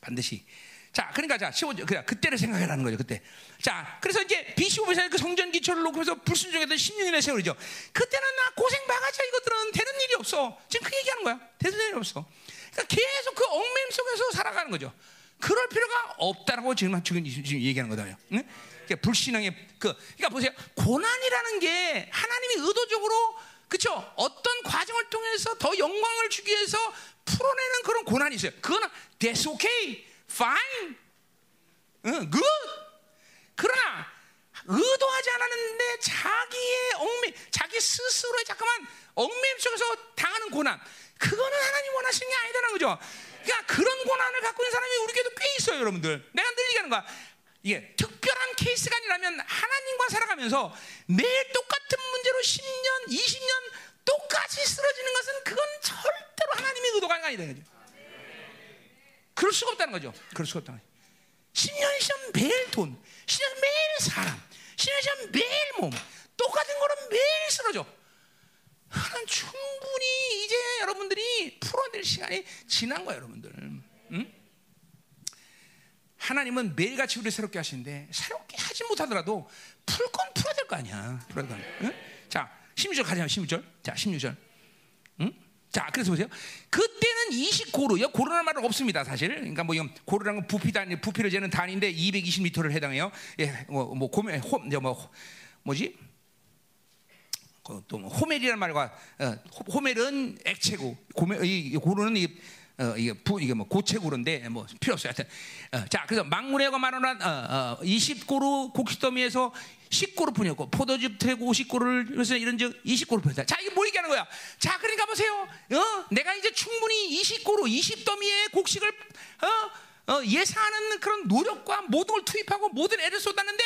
반드시 자, 그러니까 자, 15절, 그래, 그때를 생각해라는 거죠, 그때. 자, 그래서 이제 BC5에서 그 성전 기초를 놓고서 불순종했던 16년의 세월이죠. 그때는 나 고생 바가지 이것들은 되는 일이 없어. 지금 그 얘기하는 거야. 되는 일이 없어. 그러니까 계속 그 얽매임 속에서 살아가는 거죠. 그럴 필요가 없다라고 지금, 지금, 지금 얘기하는 거다요. 응? 불신앙의 그, 그러니까 보세요. 고난이라는 게 하나님이 의도적으로 그렇죠? 어떤 과정을 통해서 더 영광을 주기 위해서 풀어내는 그런 고난이 있어요. 그거는 that's okay, fine, 응, good. 그러나 의도하지 않았는데 자기의 얽매, 자기 스스로의 잠깐만 얽매임 속에서 당하는 고난, 그거는 하나님 원하시는 게 아니다는 거죠. 그러니까 그런 고난을 갖고 있는 사람이 우리에게도 꽤 있어요, 여러분들. 내가 늘 얘기하는 거야. 이게 특별한 케이스가 아니라면 하나님과 살아가면서 매일 똑같은 문제로 10년, 20년 똑같이 쓰러지는 것은 그건 절대로 하나님의 의도가 아니다. 거죠. 그럴 수가 없다는 거죠. 그럴 수가 없다는 거죠. 10년, 10년 매일 돈, 10년 매일 사람, 10년, 10년 매일 몸, 똑같은 거는 매일 쓰러져. 하는 충분히 이제 여러분들이 풀어낼 시간이 지난 거예요, 여러분들. 응? 하나님은 매일같이 우리 새롭게 하시는데 새롭게 하지 못하더라도 풀 건 풀어야 될 거 아니야. 풀어야 될거 아니야. 응? 자, 16절 가자. 16절. 자, 16절. 응? 자, 그래서 보세요. 그때는 29로, 고르라는 말은 없습니다, 사실. 그러니까 뭐, 고르라는 건 부피 단, 부피를 재는 단위인데 220m를 해당해요. 예, 뭐, 뭐, 고메, 호, 뭐, 뭐지? 또뭐 호멜이라는 말과 어, 호멜은 액체고 고멜, 이 고르는 이 어, 이게 부, 이게 뭐 고체구로인데 뭐 필요 없어요. 하여튼 어, 자 그래서 막문에가 말하는 어, 어, 20고루 곡식더미에서 10고루 분이었고 포도즙 태고 50고루를 그래서 이런 즉 20고루 분이다. 자 이게 뭐 얘기하는 거야? 자 그러니까 보세요. 어, 내가 이제 충분히 20고루 20더미의 곡식을 어, 어, 예상하는 그런 노력과 모든 걸 투입하고 모든 애를 쏟았는데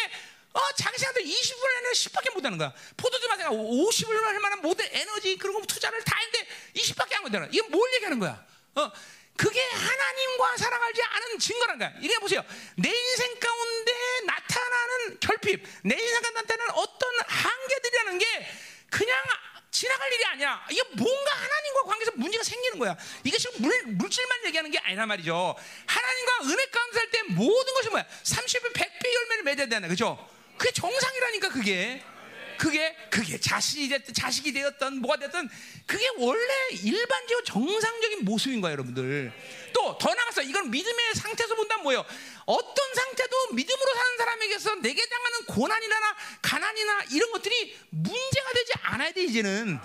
어, 자기 생각대 20을 아니라 10밖에 못 하는 거야. 포도주 마세가 50을 할 만한 모든 에너지, 그리고 투자를 다 했는데 20밖에 안 못하는 거야. 이게 뭘 얘기하는 거야? 어, 그게 하나님과 살아가지 않은 증거란 거야. 이래 보세요. 내 인생 가운데 나타나는 결핍, 내 인생 가운데 나타나는 어떤 한계들이라는 게 그냥 지나갈 일이 아니야. 이게 뭔가 하나님과 관계에서 문제가 생기는 거야. 이게 지금 물, 물질만 얘기하는 게 아니란 말이죠. 하나님과 은혜 가운데 살 때 모든 것이 뭐야? 30배, 100배 열매를 맺어야 되는 그죠? 그게 정상이라니까 그게. 그게 그게 자신이 됐든 자식이 되었던 뭐가 됐든 그게 원래 일반적으로 정상적인 모습인 거예요, 여러분들. 또 더 나가서 이건 믿음의 상태에서 본다면 뭐예요? 어떤 상태도 믿음으로 사는 사람에게서 내게 당하는 고난이나 가난이나 이런 것들이 문제가 되지 않아야 돼 이제는.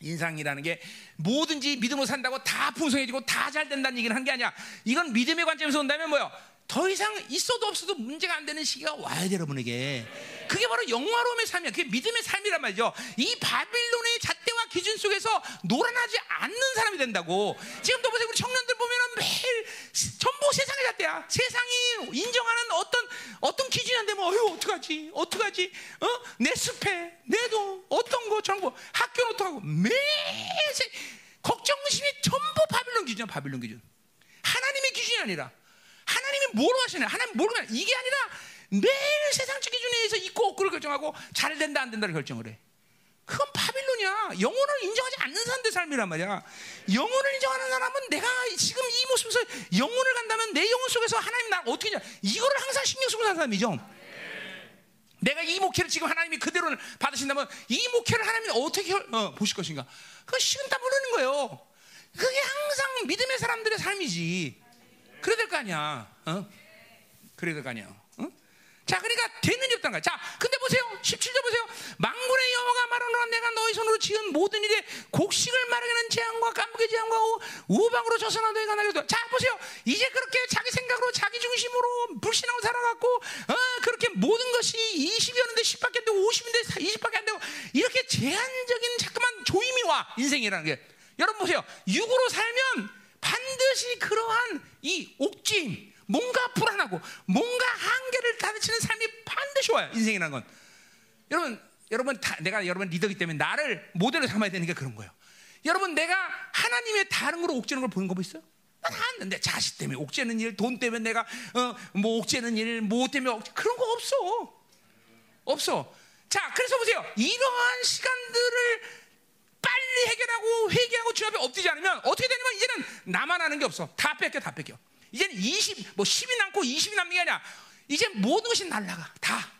인상이라는 게 뭐든지 믿음으로 산다고 다 풍성해지고 다 잘 된다는 얘기는 한 게 아니야. 이건 믿음의 관점에서 본다면 뭐요? 더 이상 있어도 없어도 문제가 안 되는 시기가 와야 돼 여러분에게. 그게 바로 영화로움의 삶이야. 그게 믿음의 삶이란 말이죠. 이 바빌론의 잣대와 기준 속에서 놀아나지 않는 사람이 된다고. 지금도 보세요. 우리 청년들 보면은 매일 전부 세상의 잣대야. 세상이 인정하는 어떤 어떤 기준이 안 되면 어휴 어떡하지? 어떡하지? 어? 내 숲에 내도 어떤 거 저런 거 학교는 어떡하고 매일 걱정 의심이 전부 바빌론 기준이야. 바빌론 기준. 하나님의 기준이 아니라 하나님이 뭐로 하시냐? 하나님 뭐로 하냐? 이게 아니라 매일 세상적 기준에 의해서 있고 없고를 결정하고 잘 된다 안 된다를 결정을 해. 그건 바빌론이야. 영혼을 인정하지 않는 사람들 삶이란 말이야. 영혼을 인정하는 사람은 내가 지금 이 모습에서 영혼을 간다면 내 영혼 속에서 하나님 나 어떻게 냐 이거를 항상 신경 쓰고 사는 사람이죠. 내가 이 목회를 지금 하나님이 그대로 받으신다면 이 목회를 하나님이 어떻게 어, 보실 것인가? 그건 식은땀 흐르는 거예요. 그게 항상 믿음의 사람들의 삶이지. 그래야 될 거 아니야. 어? 그래야 될 거 아니야. 어? 자, 그러니까 되는 일 없다는 거야. 자, 근데 보세요. 17절 보세요. 망군의 여호가 말하노라 내가 너희 손으로 지은 모든 일에 곡식을 마르게는 재앙과 깜무게 재앙과 우방으로 저선하 너희가 나려도. 자, 보세요. 이제 그렇게 자기 생각으로 자기 중심으로 불신하고 살아갔고 어, 그렇게 모든 것이 20이었는데 10밖에 안 되고 50인데 20밖에 안 되고 이렇게 제한적인 자꾸만 조임이 와. 인생이라는 게. 여러분 보세요. 육으로 살면 반드시 그러한 이 옥짐, 뭔가 불안하고 뭔가 한계를 다르치는 삶이 반드시 와요. 인생이라는 건. 여러분, 여러분 다, 내가 여러분 리더기 때문에 나를 모델로 삼아야 되는 게 그런 거예요. 여러분 내가 하나님의 다른 거로 옥죄는 걸 보는 거 있어요? 난안는데 자식 때문에 옥죄는 일, 돈 때문에 내가 어, 뭐 옥죄는 일, 뭐 때문에 옥죄, 그런 거 없어. 없어. 자, 그래서 보세요. 이러한 시간들을 빨리 해결하고 회개하고 주 앞에 엎드지 않으면 어떻게 되냐면 이제는 나만 하는 게 없어. 다 뺏겨, 다 뺏겨. 이제는 20, 뭐 10이 남고 20이 남는 게 아니라 이제 모든 것이 날라가 다.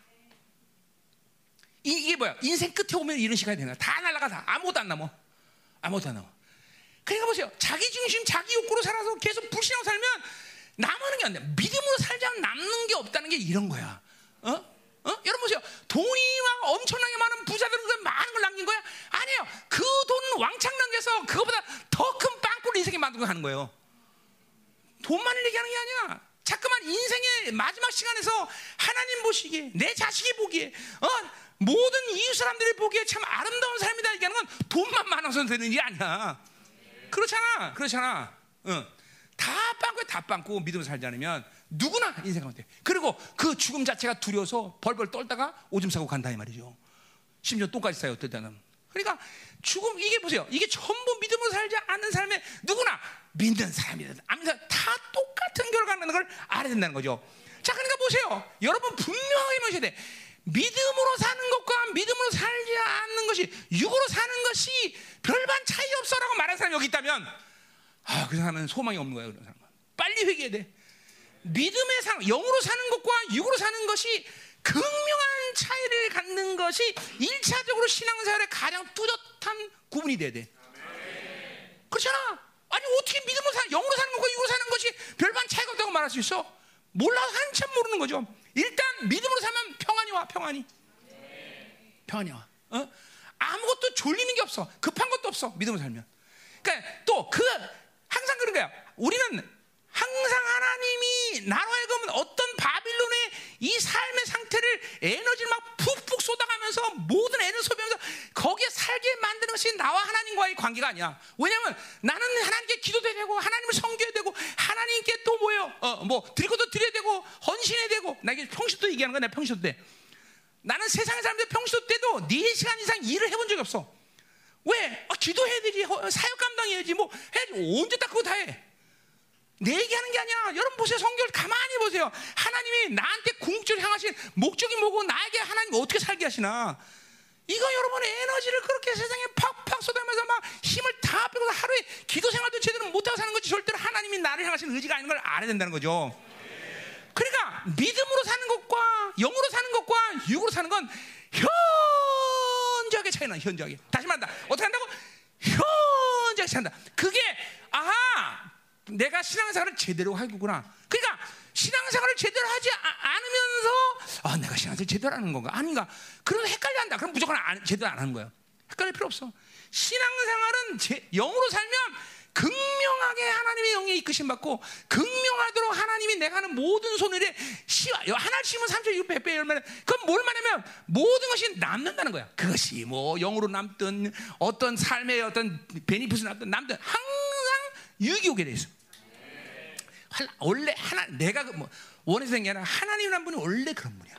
이, 이게 뭐야? 인생 끝에 오면 이런 시간이 되는 거야. 다 날라가 다 아무것도 안 남아. 아무것도 안 남아. 그러니까 보세요. 자기 중심, 자기 욕구로 살아서 계속 불신하고 살면 남는 게 안 돼. 믿음으로 살자면 남는 게 없다는 게 이런 거야. 어? 어? 여러분 보세요. 돈이 막 엄청나게 많은 부자들은 그 많은 걸 남긴 거야? 아니에요. 그 돈 왕창 남겨서 그거보다 더 큰 빵꾸를 인생에 만들고 가는 거예요. 돈만을 얘기하는 게 아니야. 자꾸만 인생의 마지막 시간에서 하나님 보시기에 내 자식이 보기에 어? 모든 이웃 사람들이 보기에 참 아름다운 삶이다 얘기하는 건 돈만 많아서 되는 일이 아니야. 그렇잖아. 그렇잖아. 응. 다 빵꾸에 다 빵꾸 믿음을 살지 않으면 누구나 인생 가운데 그리고 그 죽음 자체가 두려워서 벌벌 떨다가 오줌 싸고 간다 이 말이죠. 심지어 똥까지 싸요 어떨 때는. 그러니까 죽음 이게 보세요. 이게 전부 믿음으로 살지 않는 삶에 누구나 믿는 사람이든 안 믿는 사람 다 똑같은 결과라는 걸 알아야 된다는 거죠. 자, 그러니까 보세요. 여러분 분명하게 보셔야 돼. 믿음으로 사는 것과 믿음으로 살지 않는 것이 육으로 사는 것이 별반 차이 없어라고 말하는 사람이 여기 있다면 아, 그 사람은 소망이 없는 거예요. 그런 사람은 빨리 회개해야 돼. 믿음의 상, 영으로 사는 것과 육으로 사는 것이 극명한 차이를 갖는 것이 일차적으로 신앙생활의 가장 뚜렷한 구분이 돼야 돼. 그렇잖아. 아니 어떻게 믿음으로 사, 영으로 사는 것과 육으로 사는 것이 별반 차이가 없다고 말할 수 있어? 몰라서 한참 모르는 거죠. 일단 믿음으로 살면 평안이 와, 평안이. 평안이 와. 어? 아무것도 졸리는 게 없어. 급한 것도 없어. 믿음으로 살면. 그러니까 또 그 항상 그런 거야. 우리는 항상 하나님이 나로 하여금 어떤 바빌론의 이 삶의 상태를 에너지를 막 푹푹 쏟아가면서 모든 애를 소비하면서 거기에 살게 만드는 것이 나와 하나님과의 관계가 아니야. 왜냐하면 나는 하나님께 기도도 되고 하나님을 섬겨야 되고 하나님께 또 뭐요? 어 뭐 드리고도 드려야 되고 헌신해야 되고 나 이게 평시도 얘기하는 거야. 내 평시도 때. 나는 세상 사람들 평시도 때도 4시간 이상 일을 해본 적이 없어. 왜? 아, 기도해야 되지. 사역 감당해야지. 뭐 해야지. 언제 딱 그거 다 해. 내 얘기하는 게 아니야. 여러분 보세요. 성경을 가만히 보세요. 하나님이 나한테 궁극적으로 향하신 목적이 뭐고 나에게 하나님 어떻게 살게 하시나. 이거 여러분의 에너지를 그렇게 세상에 팍팍 쏟아면서 막 힘을 다 빼고 하루에 기도 생활도 제대로 못하고 사는 거지 절대로 하나님이 나를 향하신 의지가 아닌 걸 알아야 된다는 거죠. 그러니까 믿음으로 사는 것과 영으로 사는 것과 육으로 사는 건 현저하게 차이나 현저하게. 다시 말한다. 어떻게 한다고? 현저하게 차이다. 그게 아하 내가 신앙생활을 제대로 하겠구나. 그러니까 신앙생활을 제대로 하지 아, 않으면서 아 내가 신앙생활 제대로 하는 건가 아닌가 그런 헷갈려 한다. 그럼 무조건 안, 제대로 안 하는 거야. 헷갈릴 필요 없어. 신앙생활은 제, 영으로 살면 극명하게 하나님의 영에 이끄심 받고 극명하도록 하나님이 내가 하는 모든 손을에 시와 하나 심은 36 100배 열면 그건 뭘 말하면 모든 것이 남는다는 거야. 그것이 뭐 영으로 남든 어떤 삶의 어떤 베니핏을 남든 남든 항상 유익이 오게 돼 있어. 원래 하나 내가 그뭐 원해서 생게 아니라 하나님이란 분이 원래 그런 분이야.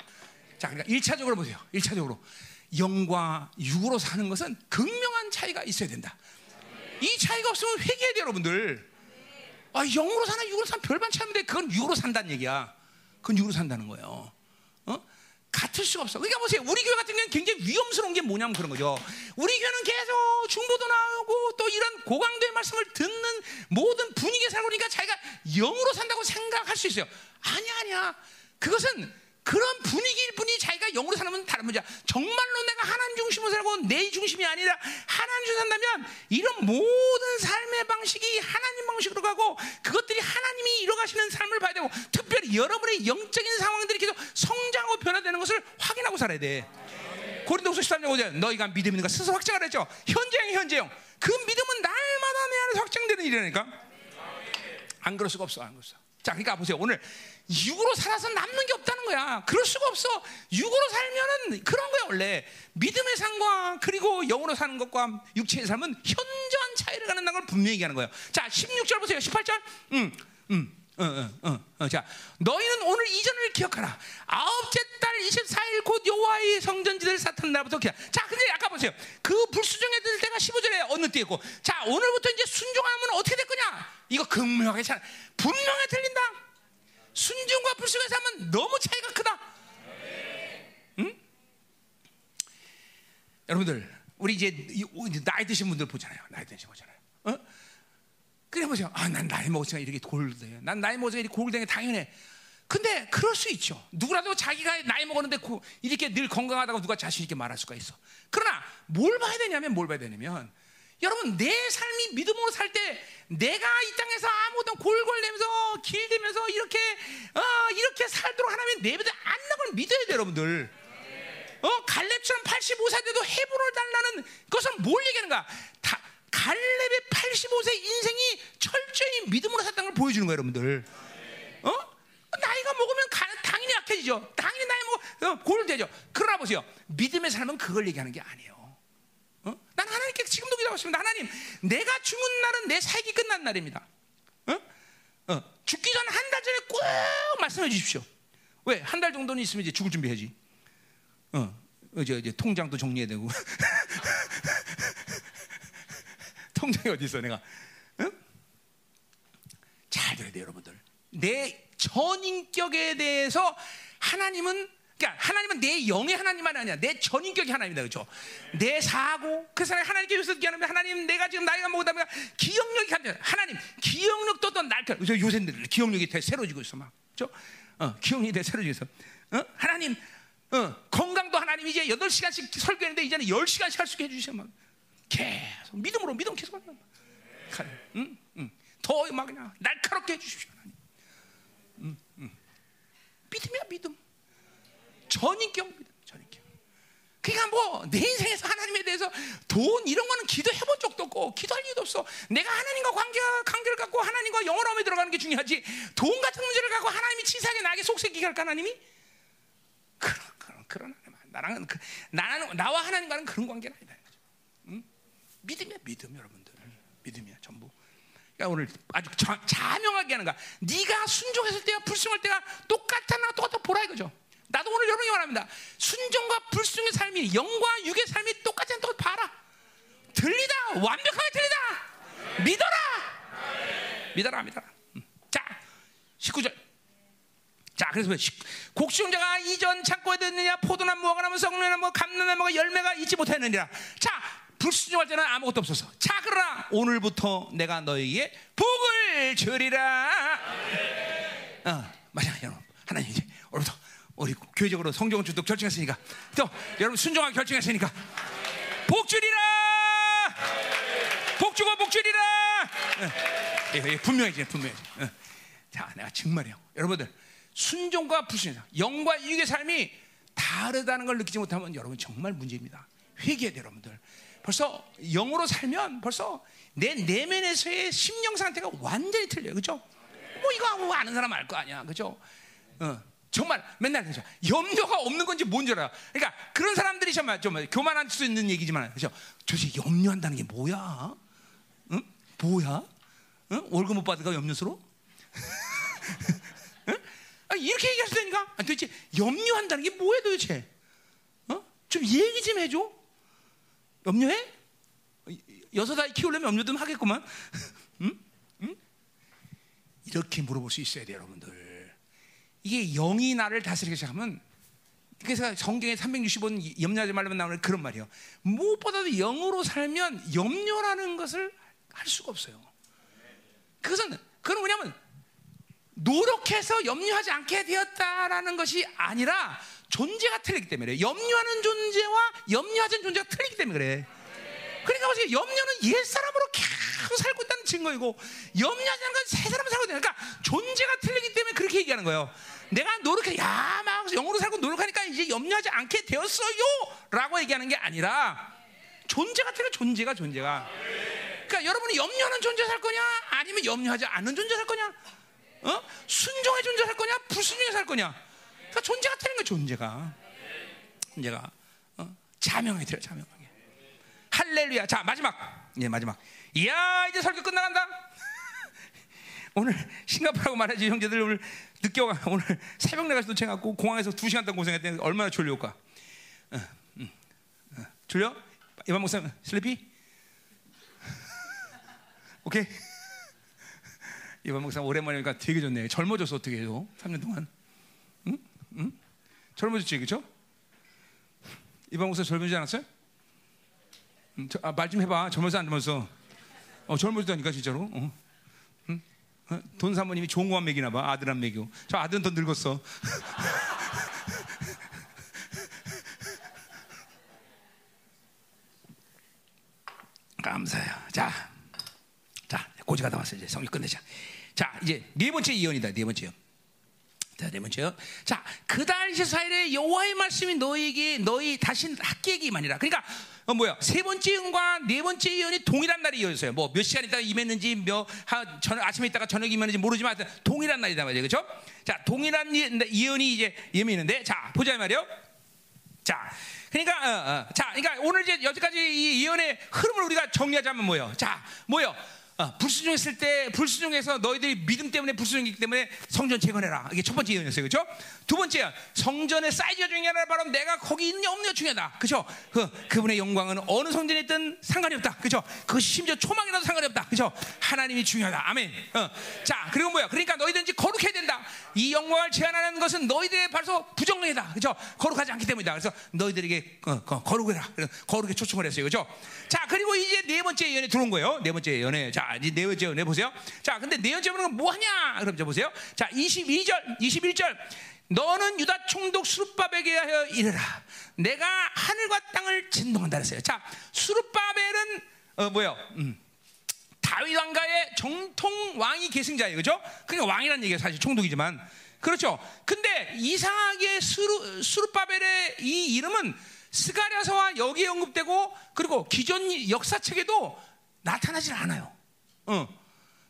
자, 그러니까 1차적으로 보세요. 1차적으로 영과 육으로 사는 것은 극명한 차이가 있어야 된다. 이 차이가 없으면 회개해야 돼요, 여러분들. 아, 영으로 사나 육으로 사는 별반 차이인데 그건 육으로 산다는 얘기야. 그건 육으로 산다는 거예요. 어? 같을 수가 없어. 그러니까 보세요. 우리 교회 같은 경우는 굉장히 위험스러운 게 뭐냐면 그런 거죠. 우리 교회는 계속 중보도 나오고 또 이런 고강도의 말씀을 듣는 모든 분위기에 살고 그러니까 자기가 영으로 산다고 생각할 수 있어요. 아니야, 아니야. 그것은 그런 분위기일 뿐이 자기가 영으로 사는 다른 문제야. 정말로 내가 하나님 중심으로 살고 내 중심이 아니라 하나님 중심으로 산다면 이런 모든 삶의 방식이 하나님 방식으로 가고 그것들이 하나님이 이뤄가시는 삶을 봐야 되고 특별히 여러분의 영적인 상황들이 계속 성장하고 변화되는 것을 확인하고 살아야 돼. 고린도후서 13장 5절 너희가 믿음 있는 거 스스로 확증하라 했죠. 현재형 현재형. 그 믿음은 날마다 내 안에서 확증되는 일이라니까. 안 그럴 수가 없어. 안 그럴 수 없어. 자, 그러니까 보세요. 오늘 육으로 살아서 남는 게 없다는 거야. 그럴 수가 없어. 육으로 살면은 그런 거야, 원래. 믿음의 삶과 그리고 영으로 사는 것과 육체의 삶은 현저한 차이를 갖는다는 걸 분명히 얘기하는 거예요. 자, 16절 보세요. 18절. 음, 음. 어, 어, 어, 어, 자, 너희는 오늘 이전을 기억하라. 아홉째 달 24일 곧 여호와의 성전지들 사탄 날부터 기억. 자, 근데 아까 보세요. 그 불수종의 때가 15절에 어느 때였고, 자, 오늘부터 이제 순종하면 어떻게 될 거냐? 이거 극명하게 잘 분명히 틀린다. 순종과 불순종의 삶은 너무 차이가 크다. 응? 여러분들, 우리 이제 나이 드신 분들 보잖아요. 나이 드신 보잖아요. 어? 그래 보세요. 아, 난 나이 먹었으니까 이렇게 골든해. 난 나이 먹었으니까 이렇게 골든해. 당연해. 근데 그럴 수 있죠. 누구라도 자기가 나이 먹었는데 고- 이렇게 늘 건강하다고 누가 자신 있게 말할 수가 있어. 그러나 뭘 봐야 되냐면 뭘 봐야 되냐면 여러분 내 삶이 믿음으로 살 때 내가 이 땅에서 아무도 골골대면서 길대면서 이렇게 어, 이렇게 살도록 하나님 내버려 안는 걸 믿어야 돼요, 여러분들. 어 갈렙처럼 85세 돼도 헤브론을 달라는 그것은 뭘 얘기하는가? 다 갈렙의 85세 인생이 철저히 믿음으로 살다는 걸 보여주는 거예요, 여러분들. 어? 나이가 먹으면 가- 당연히 약해지죠. 당연히 나이 먹어 어, 골되죠. 그러나 보세요. 믿음의 삶은 그걸 얘기하는 게 아니에요. 어? 난 하나님께 지금도 기도하고 습니다 하나님, 내가 죽은 날은 내 살기 끝난 날입니다. 어? 어, 죽기 전 한 달 전에 꼭 말씀해 주십시오. 왜? 한 달 정도는 있으면 이제 죽을 준비해야지. 어, 이제, 이제 통장도 정리해야 되고. 통장이 어디 있어, 내가? 응? 잘 들어야 돼요, 여러분들. 내 전인격에 대해서 하나님은 그러니까 하나님은 내 영의 하나님만이 아니야. 내 전인격이 하나님이다. 그렇죠? 내 사고 그래서 하나님께 요새 얘기하면 하나님 내가 지금 나이가 먹다 보니까 기억력이 감정. 하나님 기억력도 어떤 날 요새 기억력이 되 새로지고 있어 막. 그렇죠? 어, 기억력이 되 새로지고 있어. 어? 하나님 어, 건강도 하나님 이제 8시간씩 설교했는데 이제는 10시간씩 할 수 있게 해 주시면 계속 믿음으로 믿음 계속 하는 거야. 응? 응. 더막 그냥 날카롭게 해 주십시오. 하나님. 믿음이야 믿음. 전인격 믿음, 전인격. 그러니까 뭐 내 인생에서 하나님에 대해서 돈 이런 거는 기도해 본 적도 없고 기도할 일도 없어. 내가 하나님과 관계 관계를 갖고 하나님과 영원함에 들어가는 게 중요하지. 돈 같은 문제를 갖고 하나님이 치사하게 나에게 속삭이게 할까 하나님이? 그런 그런 그런 나랑은 그, 나는 나와 하나님과는 그런 관계는 아니다. 응? 믿음이야 믿음 여러분들 믿음이야 전부. 그러니까 오늘 아주 자, 자명하게 하는 거야. 네가 순종했을 때와 불순할 때가 똑같아 나 똑같아 보라 이거죠. 나도 오늘 여러분이 말합니다. 순종과 불순의 삶이 영과 육의 삶이 똑같지 않다고 봐라. 들리다 완벽하게 들리다. 믿어라. 믿어라 믿어라. 음. 자 19절. 자, 그래서 곡식자가 이전 창고에 듣느냐 포도나 무화과 나무 썩느냐 뭐 감나나무가 열매가 있지 못했느니라. 자, 불순종할 때는 아무것도 없었어. 자, 그러나 오늘부터 내가 너에게 복을 주리라. 어, 맞아, 여러분. 하나님 이제 우리 교회적으로 성경 주도 결정했으니까 또 여러분 순종하게 결정했으니까 복 주리라. 복 주고 복 주리라. 어, 이거, 이거 분명해지, 분명해지. 어. 자, 내가 정말이요, 여러분들. 순종과 불순종, 영과 육의 삶이 다르다는 걸 느끼지 못하면 여러분 정말 문제입니다. 회개해야 돼요, 여러분들. 벌써 영으로 살면 벌써 내 내면에서의 심령 상태가 완전히 틀려요. 그죠? 뭐 이거 뭐 아는 사람 알 거 아니야. 그죠? 어, 정말 맨날 그죠? 염려가 없는 건지 뭔지 알아. 그러니까 그런 사람들이 정말 좀 교만할 수 있는 얘기지만 그죠? 도대체 염려한다는 게 뭐야? 응? 뭐야? 응? 월급 못 받으니까 염려스러워? 아, 이렇게 얘기할 수 되니까? 아, 도대체 염려한다는 게 뭐야 도대체? 어? 좀 얘기 좀 해줘. 염려해? 여섯 아이 키우려면 염려 좀 하겠구만. 응? 응? 이렇게 물어볼 수 있어야 돼요, 여러분들. 이게 영이 나를 다스리기 시작하면 그래서 성경에 365번 염려하지 말라면 나오는 그런 말이에요. 무엇보다도 영으로 살면 염려라는 것을 할 수가 없어요. 그것은 그건 뭐냐면 노력해서 염려하지 않게 되었다라는 것이 아니라 존재가 틀리기 때문에 염려하는 존재와 염려하지 않는 존재가 틀리기 때문에 그래. 그러니까 보세요. 염려는 옛 사람으로 계속 살고 있다는 증거이고 염려하지 않는 건 새 사람으로 살고 있다. 그러니까 존재가 틀리기 때문에 그렇게 얘기하는 거예요. 내가 노력해, 야, 막 영으로 살고 노력하니까 이제 염려하지 않게 되었어요.라고 얘기하는 게 아니라 존재가 틀려. 존재가 존재가. 그러니까 여러분이 염려하는 존재 살 거냐, 아니면 염려하지 않는 존재 살 거냐? 어? 순종의 존재 살 거냐, 불순종의 살 거냐? 그러니까 존재가 틀린 거야, 존재가. 존재가 어? 자명하게 들어, 자명하게. 할렐루야. 자 마지막, 예 마지막. 이야 이제 설교 끝나간다. 오늘 싱가포르라고 말하지 형제들 오늘 늦게 와 오늘 새벽 내가서 도착하고 공항에서 두 시간 동안 고생했더니 얼마나 졸려올까? 어, 음, 어. 졸려? 이반 목사님 슬리피? 오케이. 이반 목사 오랜만이니까 되게 좋네. 젊어졌어 어떻게 해요? 3년 동안. 응? 응? 젊어졌지 그죠? 이반 목사 젊어지지 않았어요? 음, 아, 말 좀 해봐. 젊어서 안 젊어서? 어, 젊어지다니까 진짜로. 어. 어? 돈 사모님이 좋은 거만 먹이나 봐. 아들 안 먹이고. 저 아들은 더 늙었어. 감사해요. 자, 자, 고지가 다 왔어. 이제 성경 끝내자. 자, 이제 네 번째 예언이다. 네 번째 예언. 자, 네 번째요. 자, 그달 이스라엘의 여호와의 말씀이 너희에게 너희 다신 학계기만이라. 그러니까 어, 뭐야? 세 번째 예언과 네 번째 예언이 동일한 날이 이어졌어요. 뭐 몇 시간 있다가 임했는지 몇 하, 저 아침에 있다가 저녁에 임했는지 모르지만 동일한 날이다 말이에요. 그렇죠? 자, 동일한 예, 예언이 이제 예언이는데 자, 보자 말이요. 자, 그러니까 어, 어. 자, 그러니까 오늘 이제 여기까지 이 예언의 흐름을 우리가 정리하자면 뭐요? 자, 뭐요? 어, 불순종했을 때 불순종해서 너희들이 믿음 때문에 불순종이기 때문에 성전 재건해라. 이게 첫 번째 예언이었어요, 그렇죠? 두 번째 성전의 사이즈가 중요하다. 바로 내가 거기 있느냐 없느냐 중요하다, 그렇죠? 그 그분의 영광은 어느 성전에 있든 상관이 없다, 그렇죠? 그 심지어 초막이라도 상관이 없다, 그렇죠? 하나님이 중요하다, 아멘. 어. 자, 그리고 뭐야? 그러니까 너희들 이제 거룩해야 된다. 이 영광을 제한하는 것은 너희들의 벌써 부정행이다, 그렇죠? 거룩하지 않기 때문이다. 그래서 너희들에게 어, 어, 거룩해라, 거룩에 초청을 했어요, 그렇죠? 자, 그리고 이제 네 번째 예언에 들어온 거예요. 네 번째 예언에 자. 이제 네 번째 네 보세요. 자, 근데 네 번째 는 뭐하냐? 그럼 저 보세요. 자, 22절, 21절. 너는 유다 총독 수르바벨에게 하여 이르라. 내가 하늘과 땅을 진동한다 그랬어요. 자, 수르바벨은 어 뭐요? 음. 다윗 왕가의 정통 왕이 계승자예요. 그죠? 그러니까 왕이라는 얘기가 사실 총독이지만 그렇죠. 근데 이상하게 수르, 수르바벨의 이 이름은 스가랴서와 여기에 언급되고 그리고 기존 역사책에도 나타나질 않아요. 어.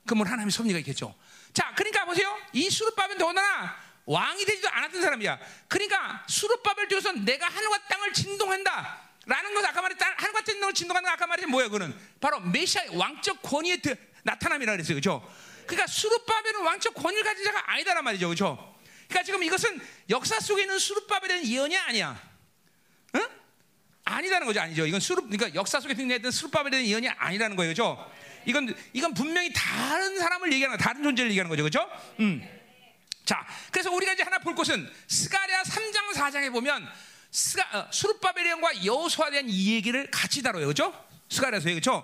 그러면 하나님의 섭리가 있겠죠. 자, 그러니까 보세요. 이 수르바벨은 더군다나 왕이 되지도 않았던 사람이야. 그러니까 수르바벨 쪽에서 내가 하늘과 땅을 진동한다. 라는 것 아까 말했다. 하늘과 땅을 진동하는 아까 말했지 뭐야 그는 바로 메시아의 왕적 권위의 나타남이라 그랬어요. 그죠? 그러니까 수르바벨은 왕적 권위를 가진 자가 아니다란 말이죠. 그죠? 그러니까 지금 이것은 역사 속에 있는 수르바벨은 예언이 아니야. 응? 아니라는 거죠. 아니죠. 이건 수르 그러니까 역사 속에 등장했던 수르바벨에 대한 예언이 아니라는 거예요. 그죠? 이건 이건 분명히 다른 사람을 얘기하는 거, 다른 존재를 얘기하는 거죠, 그렇죠? 음. 자, 그래서 우리가 이제 하나 볼 것은 스가랴 3장 4장에 보면 스가 어, 수르바벨과 여호수아에 대한 이 얘기를 같이 다뤄요, 그렇죠? 스가랴서 그렇죠?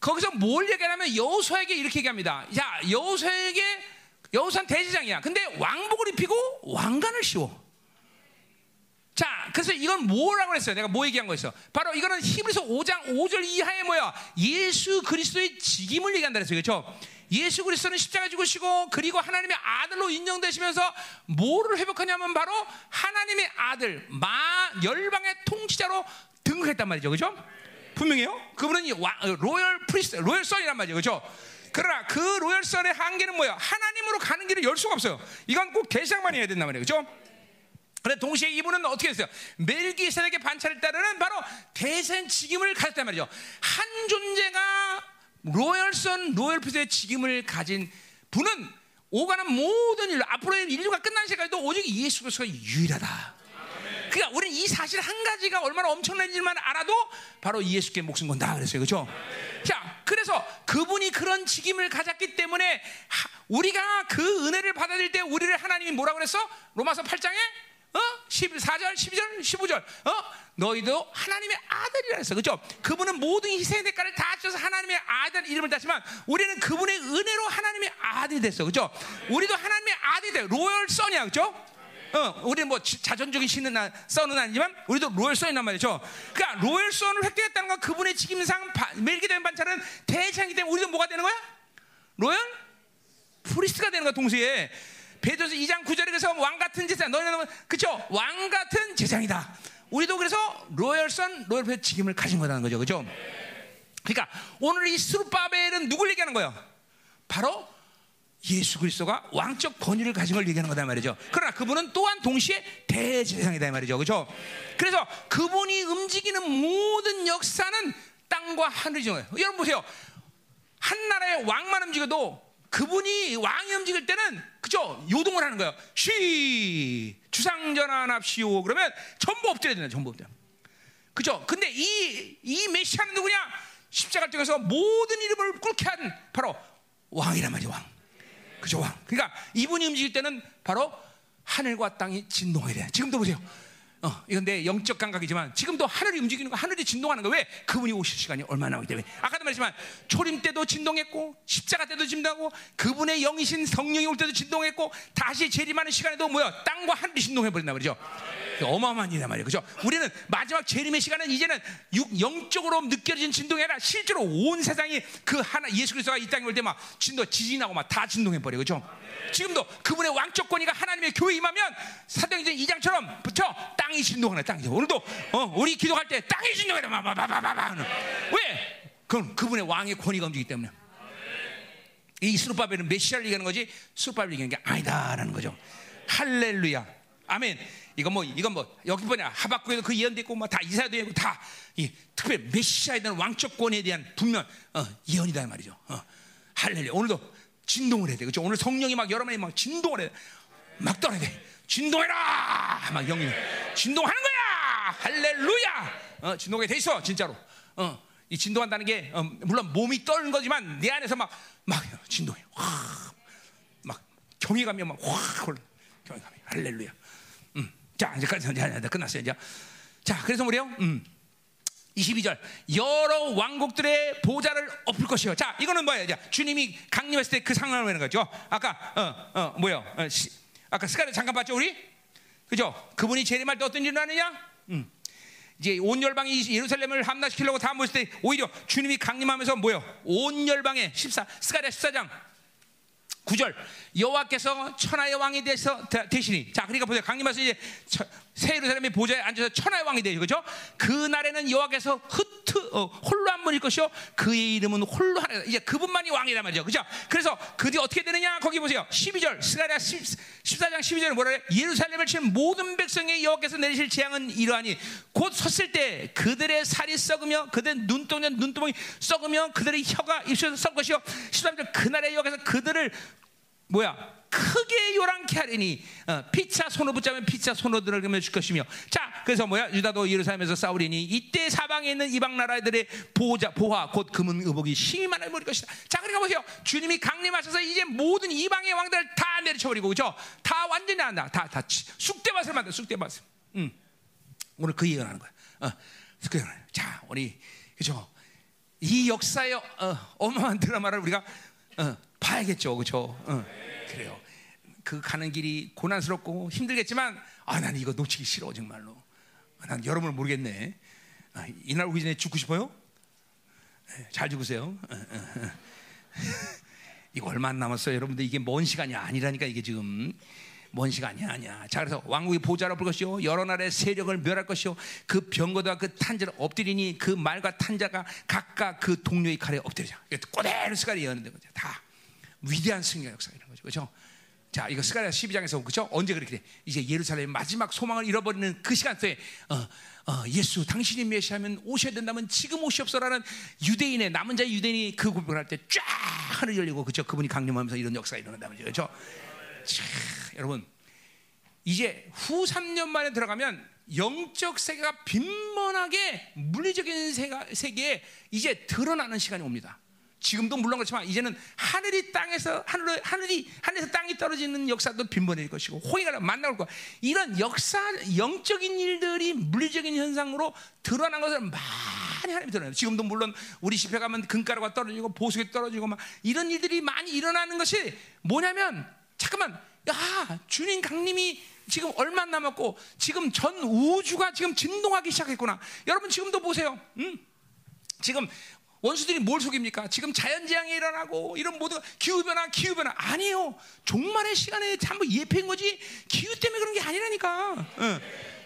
거기서 뭘 얘기하냐면 여호수아에게 이렇게 얘기합니다. 자, 여호수아에게 여호수아는 대제장이야. 근데 왕복을 입히고 왕관을 씌워. 자, 그래서 이건 뭐라고 했어요? 내가 뭐 얘기한 거였어? 바로 이거는 히브리서 5장 5절 이하에 뭐야? 예수 그리스도의 직임을 얘기한다 그랬어요. 그렇죠? 예수 그리스도는 십자가 죽으시고 그리고 하나님의 아들로 인정되시면서 뭐를 회복하냐면 바로 하나님의 아들 마 열방의 통치자로 등극했단 말이죠. 그렇죠? 분명해요. 그분은 royal priest royal son이란 말이죠. 그렇죠? 그러나 그 royal son의 한계는 뭐야? 하나님으로 가는 길을 열 수가 없어요. 이건 꼭 계시만 해야 된단 말이에요. 그렇죠? 그래 동시에 이분은 어떻게 했어요? 멜기세덱의 반차를 따르는 바로 대제사장 직임을 가졌단 말이죠. 한 존재가 royal son royal priest의 직임을 가진 분은 오가는 모든 일 앞으로의 인류가 끝난 시까지도 오직 예수 그리스도가 유일하다. 그러니까 우리는 이 사실 한 가지가 얼마나 엄청난 일만 알아도 바로 예수께 목숨 건다 그랬어요. 그렇죠? 자, 그래서 그분이 그런 직임을 가졌기 때문에 우리가 그 은혜를 받아들일 때 우리를 하나님이 뭐라고 그랬어? 로마서 8장에 어? 14절, 12절, 15절. 어? 너희도 하나님의 아들이라 했어. 그죠? 그분은 모든 희생의 대가를 다 쳐서 하나님의 아들 이름을 따지만 우리는 그분의 은혜로 하나님의 아들이 됐어. 그죠? 우리도 하나님의 아들이 돼. royal son이야. 그죠? 어, 우리는 뭐 자존적인 신은 son은 아니지만 우리도 royal son이란 말이죠. 그러니까 royal son을 획득했다는 건 그분의 직임상 멜기세덱 반차는 대제사장이기 때문에 우리도 뭐가 되는 거야? royal priest가 되는 거야 동시에. 베드로전서 2장 9절에 그래서 왕 같은 제사장 너희는 그죠? 왕 같은 제사장이다. 우리도 그래서 royal son royal의 직임을 가진 거라는 거죠. 그죠? 그러니까 오늘 이 스루바벨은 누굴 얘기하는 거예요? 바로 예수 그리스도가 왕적 권위를 가진 걸 얘기하는 거다 말이죠. 그러나 그분은 또한 동시에 대제사장이다 말이죠. 그죠? 그래서 그분이 움직이는 모든 역사는 땅과 하늘이죠. 여러분 보세요. 한 나라의 왕만 움직여도 그분이 왕이 움직일 때는 그죠? 요동을 하는 거예요. 쉬 주상전환합시오. 그러면 전부 엎드려야 된다. 전부 엎드려. 그죠? 근데 이 이 메시아는 누구냐? 십자가 쪽에서 모든 이름을 꿇게 한 바로 왕이란 말이죠. 왕. 그죠? 왕. 그러니까 이분이 움직일 때는 바로 하늘과 땅이 진동해야 돼. 지금도 보세요. 어, 이건 내 영적 감각이지만 지금도 하늘이 움직이는 거, 하늘이 진동하는 거 왜? 그분이 오실 시간이 얼마나 나오기 때문에. 아까도 말했지만 초림 때도 진동했고 십자가 때도 진동하고 그분의 영이신 성령이 올 때도 진동했고 다시 재림하는 시간에도 뭐야? 땅과 하늘이 진동해 버린다 말이죠. 어마어마한 일이란 말이에요. 그죠? 우리는 마지막 재림의 시간은 이제는 육, 영적으로 느껴진 진동이 아니라 실제로 온 세상이 그 하나 예수 그리스도가 이 땅에 올 때 막 진동 지진하고 막 다 진동해 버려. 그죠? 지금도 그분의 왕적권이가 하나님의 교회 임하면 사도행전 2장처럼 붙여 땅이 진동하네. 땅이 오늘도 어, 우리 기도할 때 땅이 진동해. 마마마마마마. 왜? 그건 그분의 왕의 권위가 움직이기 때문에. 이 수르바벨은 메시아를 얘기하는 거지 수르바벨을 얘기하는 게 아니다라는 거죠. 할렐루야. 아멘. 이건 뭐 이건 뭐 여기 뭐냐 하박국에도 그 예언도 있고 뭐다 이사도 있고 다 이 특별히 메시아에 대한 왕적권에 대한 분명 어, 예언이다 말이죠. 어, 할렐루야. 오늘도 진동을 해야 돼. 그렇죠? 오늘 성령이 막 여러분이 막 진동을 해. 막 떠나야 돼. 진동해라. 막 영이 진동하는 거야. 할렐루야. 어, 진동이 돼 있어 진짜로. 어, 이 진동한다는 게 어, 물론 몸이 떠는 거지만 내 안에서 막 막 진동해. 확, 막 경외감이 막확 경외감이 할렐루야. 음, 자 이제 끝났어요 이제. 자 그래서 뭐래요? 음. 22절 여러 왕국들의 보좌를 엎을 것이요. 자, 이거는 뭐예요? 자, 주님이 강림했을 때 그 상황을 말하는 거죠. 아까 어, 어, 뭐요? 어, 시, 아까 스가랴 잠깐 봤죠, 우리? 그죠? 그분이 재림할 때 어떤 일을 하느냐? 음. 이제 온 열방이 예루살렘을 함락시키려고 다 모였을 때 오히려 주님이 강림하면서 뭐요? 온 열방에 14 스가랴 14장 9절 여호와께서 천하의 왕이 되서 대신이 자 그러니까 보세요 강림하서 이제 새 예루살렘의 보좌에 앉아서 천하의 왕이 되죠. 그죠? 그 날에는 여호와께서 흩트 어, 홀로 한 분일 것이요. 그의 이름은 홀로 하나 이제 그분만이 왕이란 말이죠. 그죠? 그래서 그뒤 어떻게 되느냐? 거기 보세요. 12절 스가랴 14장 12절은 뭐라 그래? 예루살렘을 치는 모든 백성의 여호와께서 내리실 재앙은 이러하니 곧 섰을 때 그들의 살이 썩으며 그들의 눈동자 눈두멍이 썩으며 그들의 혀가 입술에서 썩을 것이요. 13절 그날의 여호와께서 그들을 뭐야 크게 요란케 하리니. 어, 피차 손을 붙잡으면 피차 손으들을 줄 것이며. 자 그래서 뭐야? 유다도 예루살렘에서 싸우리니 이때 사방에 있는 이방 나라들의 보호자 보화 곧 금은 의복이 심히 많아 버릴 것이다. 자 그러니까 보세요. 주님이 강림하셔서 이제 모든 이방의 왕들 다 내려쳐버리고 그죠? 다 완전히 한다 다다 쑥대밭을 만들 쑥대밭을. 음. 오늘 그 얘기를 하는 거야. 어, 자 우리 그죠? 이 역사의 어, 어마어마한 드라마를 우리가 어, 봐야겠죠, 그렇죠? 어, 그래요. 그 가는 길이 고난스럽고 힘들겠지만, 아, 난 이거 놓치기 싫어 정말로. 아, 난 여러분을 모르겠네. 아, 이날 오기 전에 죽고 싶어요? 네, 잘 죽으세요. 어, 어, 이거 얼마 안 남았어요, 여러분들. 이게 먼 시간이 아니라니까 이게 지금. 먼 시간이 아니야. 자, 그래서 왕국이 보좌를 볼 것이요. 여러 나라의 세력을 멸할 것이요. 그 병거다 그 탄자를 엎드리니 그 말과 탄자가 각각 그 동료의 칼에 엎드리자. 꼬대로 스가리 여는데, 그죠? 다. 위대한 승리의 역사 이런 거죠. 그렇죠? 자, 이거 스가랴 12장에서 그렇죠? 언제 그렇게 돼? 이제 예루살렘 마지막 소망을 잃어버리는 그 시간대에 어, 어, 예수 당신이 메시아면 오셔야 된다면 지금 오시옵소라는 유대인의 남은 자 유대인이 그 고백을 할 때 쫙 하늘 열리고 그렇죠? 그분이 강림하면서 이런 역사가 일어난다 말이죠. 그렇죠? 자, 여러분 이제 후 3년 만에 들어가면 영적 세계가 빈번하게 물리적인 세계에 이제 드러나는 시간이 옵니다. 지금도 물론 그렇지만 이제는 하늘이 땅에서 하늘 하늘이 하늘에서 땅이 떨어지는 역사도 빈번해질 것이고 호의가 만나올 거 이런 역사 영적인 일들이 물리적인 현상으로 드러난 것을 많이 하나님이 드러내요. 지금도 물론 우리 집에 가면 금가루가 떨어지고 보석이 떨어지고 막 이런 일들이 많이 일어나는 것이 뭐냐면 잠깐만 야 주님 강림이 지금 얼마 남았고 지금 전 우주가 지금 진동하기 시작했구나. 여러분 지금도 보세요. 음? 지금 원수들이 뭘 속입니까? 지금 자연재앙이 일어나고 이런 모든 기후변화, 기후변화 아니에요. 종말의 시간에 전부 예표인 거지 기후 때문에 그런 게 아니라니까. 응.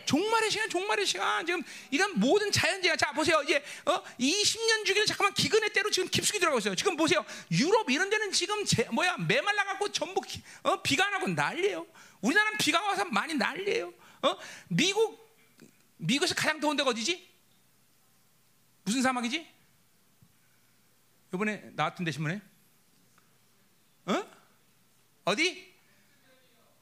종말의 시간, 종말의 시간. 지금 이런 모든 자연재해. 자, 보세요. 이제, 어, 20년 주기는 잠깐만 기근의 때로 지금 깊숙이 들어가고 있어요. 지금 보세요. 유럽 이런 데는 지금, 제, 뭐야, 메말라갖고 전부, 기, 어, 비가 안 하고 난리예요. 우리나라는 비가 와서 많이 난리예요. 어? 미국, 미국에서 가장 더운 데가 어디지? 무슨 사막이지? 이번에 나왔던데 신문에? 어? 어디?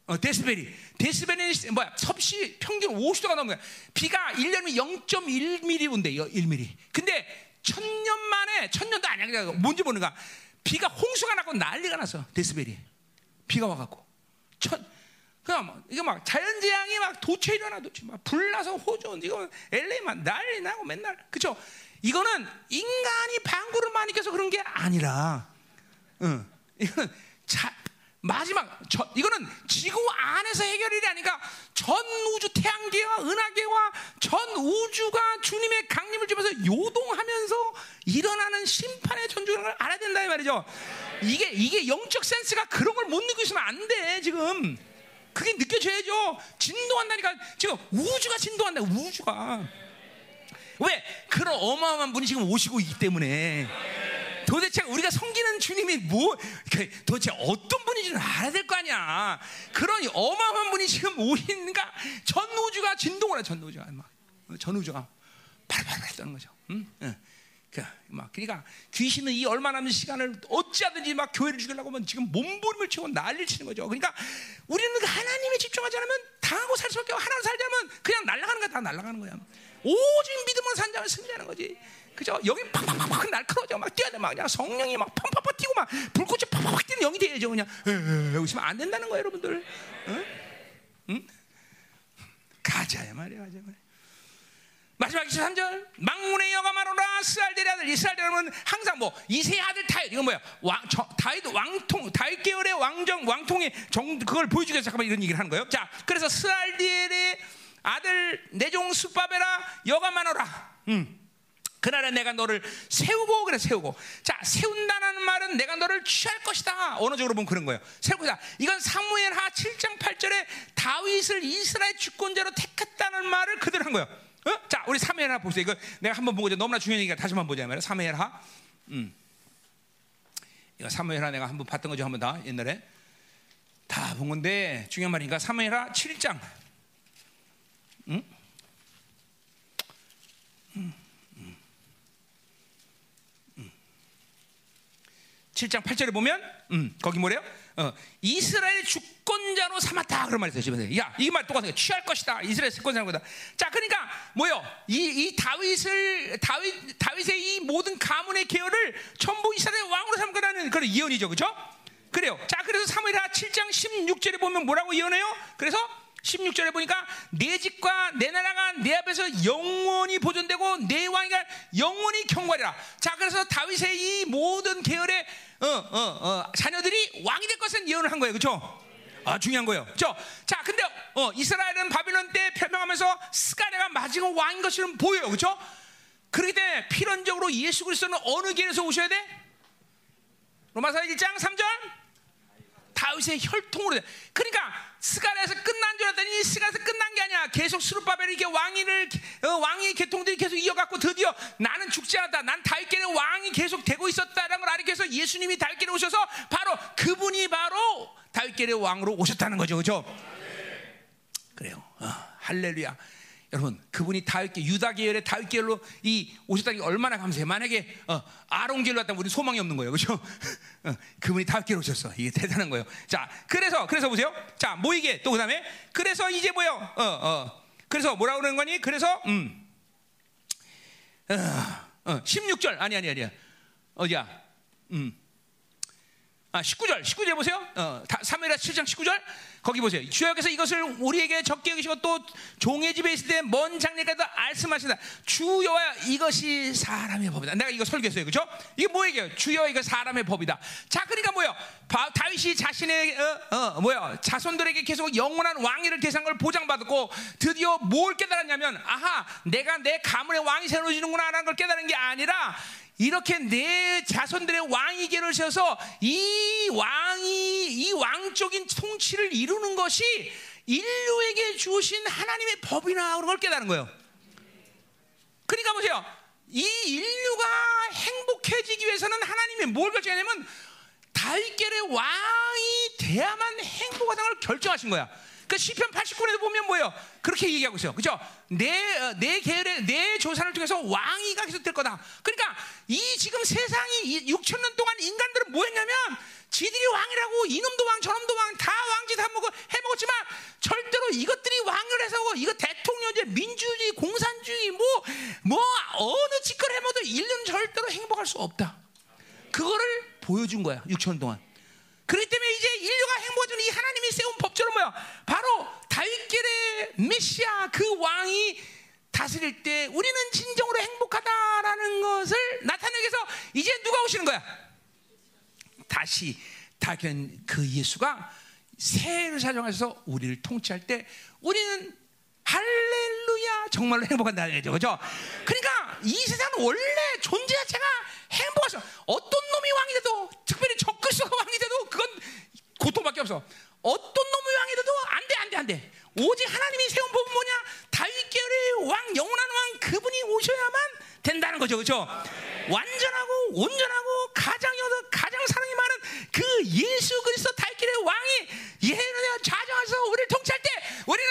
어, 데스벨이 데스벨이 뭐야 섭씨 평균 50도가 넘는 거야 비가 1년에 0.1mm 온대 1mm 근데 천년 만에 천년도 아니야. 뭔지 모르는가 비가 홍수가 나고 난리가 났어 데스벨이 비가 와 갖고. 천 그냥 막 이거 막 자연재앙이 막 도체 일어나 도체 막 불나서 호주 이거 LA만 난리 나고 맨날. 그죠? 이거는 인간이 방구를 많이 껴서 그런 게 아니라, 응, 이거는 자, 마지막 저, 이거는 지구 안에서 해결이 아니라 전 우주 태양계와 은하계와 전 우주가 주님의 강림을 주면서 요동하면서 일어나는 심판의 전주라는 걸 알아야 된다 이 말이죠. 이게 이게 영적 센스가 그런 걸 못 느끼고 있으면 안 돼 지금. 그게 느껴져야죠. 진동한다니까 지금 우주가 진동한다. 우주가 왜 그런 어마어마한 분이 지금 오시고 있기 때문에 도대체 우리가 섬기는 주님이 뭐그 도대체 어떤 분인지는 알아야 될 거 아니야. 그런 어마어마한 분이 지금 오시는가 전 우주가 진동을 해. 전 우주가 막 전 우주가 발발발 떠는 거죠. 응? 응. 그, 막, 그러니까 귀신은 이 얼마 남은 시간을 어찌하든지 막 교회를 죽이려고 하면 지금 몸부림을 치고 난리를 치는 거죠. 그러니까 우리는 그 하나님에 집중하지 않으면 당하고 살 수밖에 없고 하나님 살자면 그냥 날아가는 거야. 다 날아가는 거야. 오직 믿음으로 산자면 승리하는 거지. 그죠? 여기 팍팍팍팍 날카로워져. 막 뛰어야 돼. 막 그냥 성령이 막 팡팡팡 뛰고 막 불꽃이 팍팍팍 뛰는 영이 돼야죠. 그냥. 여기시면 안 된다는 거예요, 여러분들. 응? 응? 가자야 말이야, 가자 말이야. 마지막 23절 망문의 여가마로라 스알데리 아들 이스라엘은 항상 뭐 이세 아들 다윗 이건 뭐야 왕, 저, 다윗 왕통 다윗 계열의 왕정 왕통의 정 그걸 위해서 잠깐만 이런 얘기를 하는 거예요 자 그래서 스알데리의 아들 내종 수바베라 여가마노라 음. 그날에 내가 너를 세우고 그래 세우고 자 세운다는 말은 내가 너를 취할 것이다 언어적으로 보면 그런 거예요 세우다 이건 사무엘하 7장 8절에 다윗을 이스라엘 주권자로 택했다는 말을 그대로 한 거예요 어? 자, 우리 사무엘하 보세요. 이거 내가 한번 보고 너무나 중요하니까 다시 한번 보자 말이야. 사무엘하. 음. 이거 사무엘하 내가 한번 봤던 거죠. 한번 다 옛날에 다 본 건데 중요한 말이니까 사무엘하 7장. 음? 음. 음. 음. 7장 8절에 보면 음, 거기 뭐래요? 어, 이스라엘의 주권자로 삼았다 그런 말이. 집에서. 야, 이 말 똑같은 거 취할 것이다. 이스라엘 주권자는 거다. 자, 그러니까 뭐요? 이, 이 다윗을 다윗 다윗의 이 모든 가문의 계열을 전부 이스라엘 왕으로 삼 거라는 그런 예언이죠, 그렇죠? 그래요. 자, 그래서 사무엘하 7장 16절에 보면 뭐라고 예언해요? 그래서 16절에 보니까 내 집과 내 나라가 내 앞에서 영원히 보존되고 내 왕이가 영원히 경과리라. 자, 그래서 다윗의 이 모든 계열의 어, 어, 어, 자녀들이 왕이 될 것은 예언을 한 거예요. 그렇죠? 아, 중요한 거예요. 그렇죠? 자, 근데 어, 이스라엘은 바빌론 때 변명하면서 스가랴가 마지막 왕인 것처럼 보여요. 그렇죠? 그렇기 때문에 필연적으로 예수 그리스도는 어느 길에서 오셔야 돼? 로마서 1장 3절 다윗의 혈통으로 돼. 그러니까 스가랴에서 끝난 줄 알았더니 스가랴에서 끝난 게 아니야. 계속 스룹바벨이 이렇게 왕위를 어, 왕의 계통들이 계속 이어갖고 드디어 나는 죽지 않았다. 난 다윗계의 왕이 계속 되고 있었다라는 걸 알기 위해서 예수님이 다윗계에 오셔서 바로 그분이 바로 다윗계의 왕으로 오셨다는 거죠, 그렇죠? 그래요. 어, 할렐루야. 여러분 그분이 다윗계 유다 계열의 다윗 계열로 이 오셨다는 게 얼마나 감사해. 만약에 어, 아론 계열로 왔다면 우리 소망이 없는 거예요, 그렇죠? 어, 그분이 다윗 계열로 오셨어. 이게 대단한 거예요. 자, 그래서 그래서 보세요. 자, 뭐 이게 또 그다음에 그래서 이제 뭐요? 어, 어. 그래서 뭐라 그러는 거니? 그래서 음, 어, 어, 16절 아니 아니 아니야. 어디야? 음. 아, 19절, 19절 보세요. 어, 3회라 7장 19절. 거기 보세요. 주여께서 이것을 우리에게 적게 여기시고 또 종의 집에 있을 때 먼 장례까지도 말씀하신다. 주여야 이것이 사람의 법이다. 내가 이거 설교했어요. 그죠? 이게 뭐 얘기예요? 주여 이거 사람의 법이다. 자, 그러니까 뭐요? 다윗이 자신의, 어, 어, 뭐요? 자손들에게 계속 영원한 왕위를 계산 걸 보장받았고 드디어 뭘 깨달았냐면, 아하, 내가 내 가문의 왕이 세워지는구나 라는 걸 깨달은 게 아니라 이렇게 내 자손들의 왕위계를 세워서 이 왕이 이 왕적인 통치를 이루는 것이 인류에게 주신 하나님의 법이나 그런 걸 깨달은 거예요. 그러니까 보세요. 이 인류가 행복해지기 위해서는 하나님이 뭘 결정하냐면 다윗계의 왕이 돼야만 행복하다는 걸 결정하신 거야. 그 시편 89년에도 보면 뭐예요? 그렇게 얘기하고 있어요. 그죠? 내, 어, 내 계열의, 내 조상을 통해서 왕위가 계속 될 거다. 그러니까 이 지금 세상이 6천 년 동안 인간들은 뭐 했냐면 지들이 왕이라고 이놈도 왕, 저놈도 왕, 다 왕짓 해먹고, 해먹었지만 절대로 이것들이 왕을 해서 이거 대통령제, 민주주의, 공산주의, 뭐, 뭐, 어느 짓거리 해먹어도 인류는 절대로 행복할 수 없다. 그거를 보여준 거야, 6천 년 동안. 그렇기 때문에 이제 인류가 행복해진 이 하나님이 세운 법, 목적은 뭐야? 바로 다윗계의 메시아 그 왕이 다스릴 때 우리는 진정으로 행복하다라는 것을 나타내기 위해서 이제 누가 오시는 거야? 다시 다견 그 예수가 새해를 사정하셔서 우리를 통치할 때 우리는 할렐루야 정말로 행복한다는 거죠. 그죠? 그러니까 이 세상은 원래 존재 자체가 행복하죠. 어떤 놈이 왕이 돼도 특별히 적그리스도가 왕이 돼도 그건 고통밖에 없어. 어떤 놈이 왕이 돼도 안 돼, 안 돼, 안 돼. 오직 하나님이 세운 법은 뭐냐? 다윗 계열의 왕, 영원한 왕 그분이 오셔야만 된다는 거죠. 그죠? 완전하고 온전하고 가장 여서 가장 사랑이 많은 그 예수 그리스도 다윗 계열의 왕이 예언에 좌정하셔서 우리를 통치할 때 우리는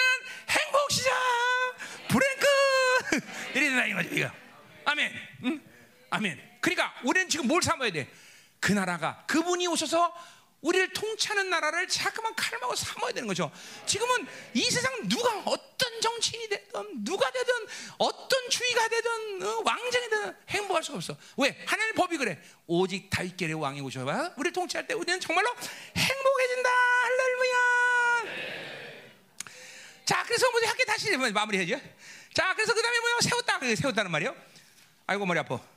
행복 시작 브레이크 이래 된다는 거죠. 이거. 아멘. 응? 아멘. 그러니까 우리는 지금 뭘 삼아야 돼? 그 나라가 그분이 오셔서 우리를 통치하는 나라를 자꾸만 칼마고 삼아야 되는 거죠. 지금은 이 세상 누가 어떤 정치인이 되든 누가 되든 어떤 주의가 되든 어, 왕정이 되든 행복할 수가 없어. 왜? 하나님의 법이 그래. 오직 다윗계의 왕이 오셔봐 우리를 통치할 때 우리는 정말로 행복해진다. 할렐루야. 자, 그래서 뭐지 학교 다시 마무리해죠. 자, 그래서 그다음에 뭐야? 세웠다. 세웠다는 말이요. 아이고 머리 아파.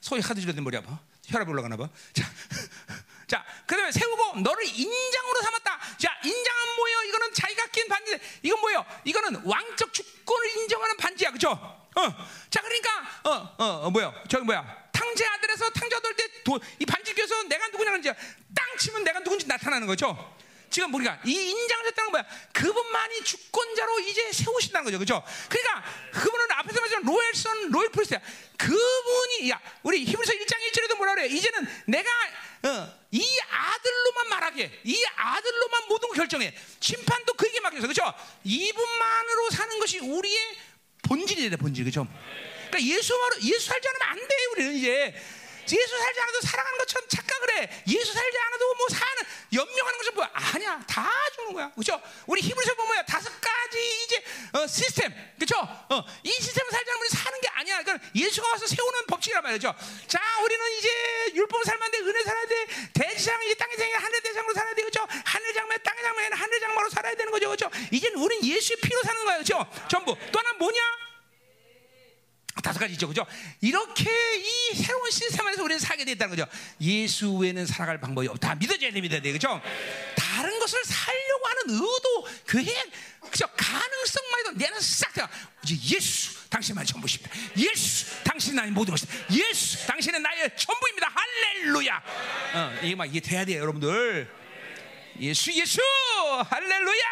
소위 지르던 머리 아파. 혈압이 올라가나 봐. 자, 자, 그다음에 세우고 너를 인장으로 삼았다. 자, 인장은 뭐예요? 이거는 자기가 낀 반지. 이건 뭐예요? 이거는 왕적 주권을 인정하는 반지야, 그죠? 어, 자, 그러니까 어, 어, 어 뭐야? 저기 뭐야? 탕제 아들에서 탕제 아들 때이 반지 껴서 내가 누구냐는지 땅 치면 내가 누군지 나타나는 거죠. 지금 우리가 이 인장하셨다는 거야. 그분만이 주권자로 이제 세우신다는 거죠. 그죠? 그러니까 그분은 앞에서 말했던 로엘선, 로엘 프리스야. 그분이, 야, 우리 히브리서 1장 1절에도 뭐라 그래? 이제는 내가, 어, 이 아들로만 말하게, 이 아들로만 모든 걸 결정해. 심판도 그에게 맡겨서, 그죠? 이분만으로 사는 것이 우리의 본질이 돼, 본질. 그죠? 그러니까 예수, 예수 살지 않으면 안 돼, 우리는 이제. 예수 살지 않아도 살아가는 것처럼 착각을 해. 예수 살지 않아도 뭐 사는 연명하는 것은 뭐야? 아니야, 다 주는 거야, 그렇죠? 우리 히브리서 보면 다섯 가지 이제 어, 시스템, 그렇죠? 어, 이 시스템을 살지 않으면 사는 게 아니야. 그러니까 예수가 와서 세우는 법칙이란 말이죠. 자, 우리는 이제 율법 살면 돼, 은혜 살아야 돼. 대지상 이 땅의 생에 하늘 대상으로 살아야 돼, 그렇죠? 하늘 장면, 땅의 장면, 하늘 장마로 살아야 되는 거죠, 그렇죠? 이제는 우리는 예수의 피로 사는 거예요, 그렇죠? 전부. 또 하나 뭐냐? 다섯 가지 있죠, 그죠? 이렇게 이 새로운 안에서 우리는 살게 됐다는 거죠. 예수 외에는 살아갈 방법이 없다. 믿어줘야 돼, 믿어야 돼, 그죠? 다른 것을 살려고 하는 의도, 계획, 그죠? 가능성만 해도 내는 싹 다. 이제 예수, 당신만 전부십니다. 예수, 당신 나의 모든 것입니다. 예수, 당신은 나의 전부입니다. 할렐루야. 어, 이게 막 이게 돼야 돼요, 여러분들. 예수, 예수, 할렐루야.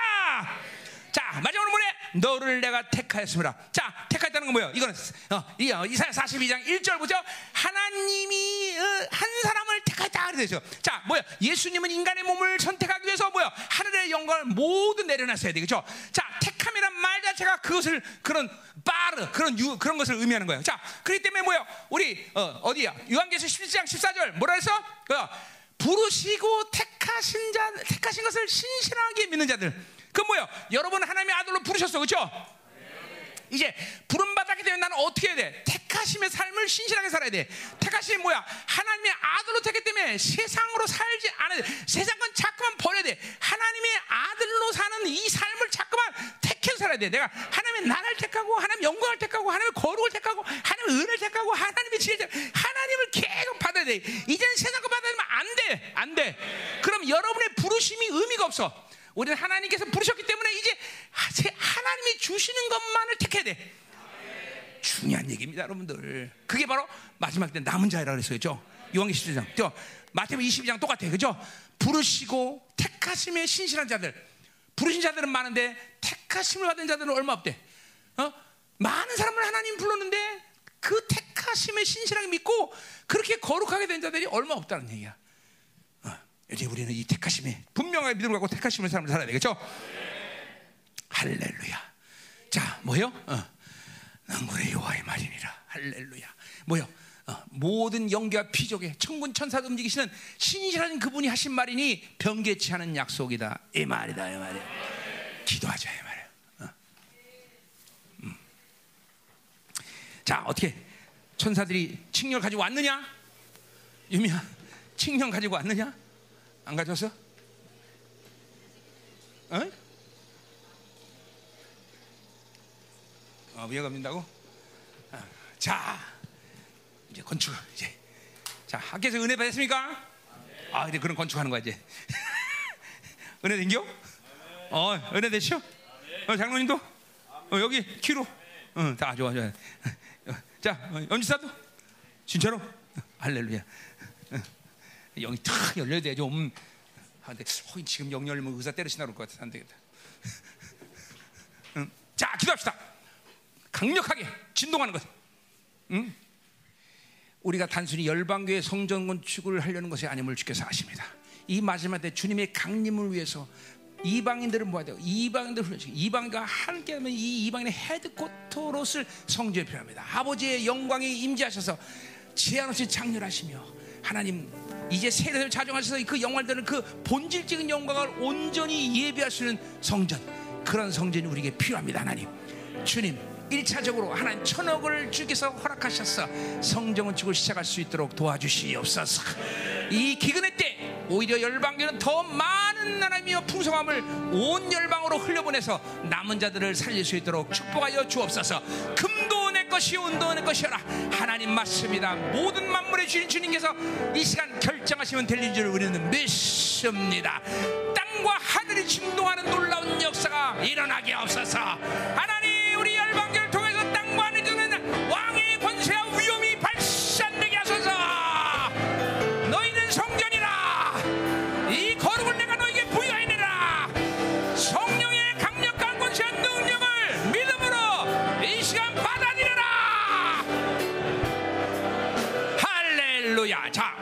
자, 마지막으로 뭐래? 너를 내가 택하였습니다. 자, 택하였다는 건 뭐예요? 이거는 어, 이, 어, 이사야 42장 1절 보죠. 하나님이 어, 한 사람을 택하였다 그래서 자, 뭐야? 예수님은 인간의 몸을 선택하기 위해서 뭐야? 하늘의 영광을 모두 내려놨어야 되겠죠. 자, 택함이란 말 자체가 그것을 그런 빠르 그런 유, 그런 것을 의미하는 거예요. 자, 그렇기 때문에 뭐야? 우리 어, 디야 요한계시 11장 14절 뭐라 해서? 어, 부르시고 택하신 자 택하신 것을 신실하게 믿는 자들. 그 뭐야? 여러분 하나님의 아들로 부르셨어, 그렇죠? 이제 부름 받았기 때문에 나는 어떻게 해야 돼? 택하심의 삶을 신실하게 살아야 돼. 택하심이 뭐야? 하나님의 아들로 택했기 때문에 세상으로 살지 않아야 돼. 세상은 자꾸만 버려야 돼. 하나님의 아들로 사는 이 삶을 자꾸만 택해서 살아야 돼. 내가 하나님의 나를 택하고 하나님 영광을 택하고 하나님의 거룩을 택하고 하나님의 은혜를 택하고 하나님의 지혜를 하나님을 계속 받아야 돼. 이제는 세상 거 받아들면 안 돼. 안 돼. 그럼 여러분의 부르심이 의미가 없어. 우리는 하나님께서 부르셨기 때문에 이제 하나님이 주시는 것만을 택해야 돼. 중요한 얘기입니다, 여러분들. 그게 바로 마지막 때 남은 자이라 그랬어요. 요한계시 17장. 마태복 22장 똑같아요. 그죠? 부르시고 택하심에 신실한 자들. 부르신 자들은 많은데 택하심을 받은 자들은 얼마 없대. 어? 많은 사람을 하나님 불렀는데 그 택하심에 신실하게 믿고 그렇게 거룩하게 된 자들이 얼마 없다는 얘기야. 이제 우리는 이 택하심에 분명하게 믿음을 갖고 택하심을 삶을 살아야 되겠죠? 할렐루야. 자, 뭐요? 어. 낭굴의 여호와의 말이니라. 할렐루야. 뭐요? 어, 모든 영계와 피족에 천군 천사가 움직이시는 신실한 그분이 하신 말이니 변개치 않은 약속이다. 이 말이다, 이 말이야. 기도하자, 이 말이야. 어. 음. 자, 어떻게 천사들이 칙령 가지고 왔느냐? 유미야, 칙령 가지고 왔느냐? 안 가져왔어? 어? 어, 위에가 민다고? 어, 자, 이제 건축 이제 자 학교에서 은혜 받았습니까? 아, 이제 그런 건축하는 거야 이제. 은혜 된겨? 어, 은혜 되시오? 어, 장로님도? 어, 여기 키로? 어, 다 좋아 좋아. 어, 자, 어, 연주사도? 진짜로? 어, 할렐루야. 어, 영이 탁 열려야 돼 좀. 아, 근데 어, 지금 영 열면 의사 때려치나 그럴 것 같아. 안 되겠다. 응? 자, 기도합시다. 강력하게 진동하는 것. 응? 우리가 단순히 열방교회 성전 건축을 하려는 것이 아님을 주께서 아십니다. 이 마지막 때 주님의 강림을 위해서 이방인들을 모아야 돼요. 이방인들 훈련시 이방과 함께하면 이 이방인의 헤드코터로쓸 성전이 필요합니다. 아버지의 영광이 임재하셔서 제한 없이 장렬하시며 하나님 이제 세례를 자정하셔서 그 영광들은 그 본질적인 영광을 온전히 예비할 수 있는 성전 그런 성전이 우리에게 필요합니다. 하나님 주님 1차적으로 하나님 천억을 주께서 허락하셔서 성정은축을 시작할 수 있도록 도와주시옵소서. 이 기근의 때 오히려 열방교는 더 많은 하나님이여 풍성함을 온 열방으로 흘려보내서 남은 자들을 살릴 수 있도록 축복하여 주옵소서. 금도 내 것이요 은도 내 것이여라. 하나님 맞습니다. 모든 만물의 주인 주님께서 이 시간 결정하시면 될줄 우리는 믿습니다. 땅과 하늘이 진동하는 놀라운 역사가 일어나게 없어서 하나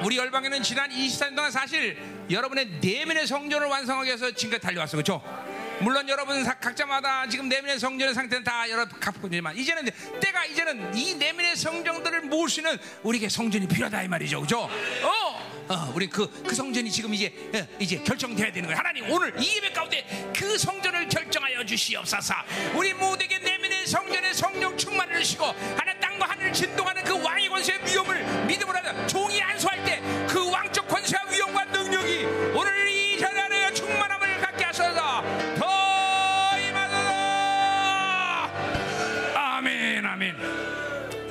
우리 열방에는 지난 24년 동안 사실 여러분의 내면의 성전을 완성하기 위해서 지금까지 달려왔어. 그렇죠? 물론 여러분 사- 각자마다 지금 내면의 성전의 상태는 다 여러 각국이지만 이제는 때가 이제는 이 내면의 성전들을 모을 수 있는 우리에게 성전이 필요하다 이 말이죠. 그죠? 어, 어, 우리 그, 그 성전이 지금 이제, 어, 이제 결정돼야 되는 거예요. 하나님 오늘 이 예배 가운데 그 성전을 결정하여 주시옵소서. 우리 모두에게 내면의 성전의 성령 충만을 주시고 하나님 땅과 하늘을 진동하는 그 왕의 권세의 위엄을 믿음으로 하는 종이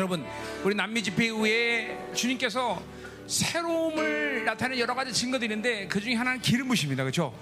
여러분 우리 남미 집회 후에 주님께서 새로움을 나타내는 여러 가지 증거들이 있는데 그 중에 하나는 기름 부심입니다. 그렇죠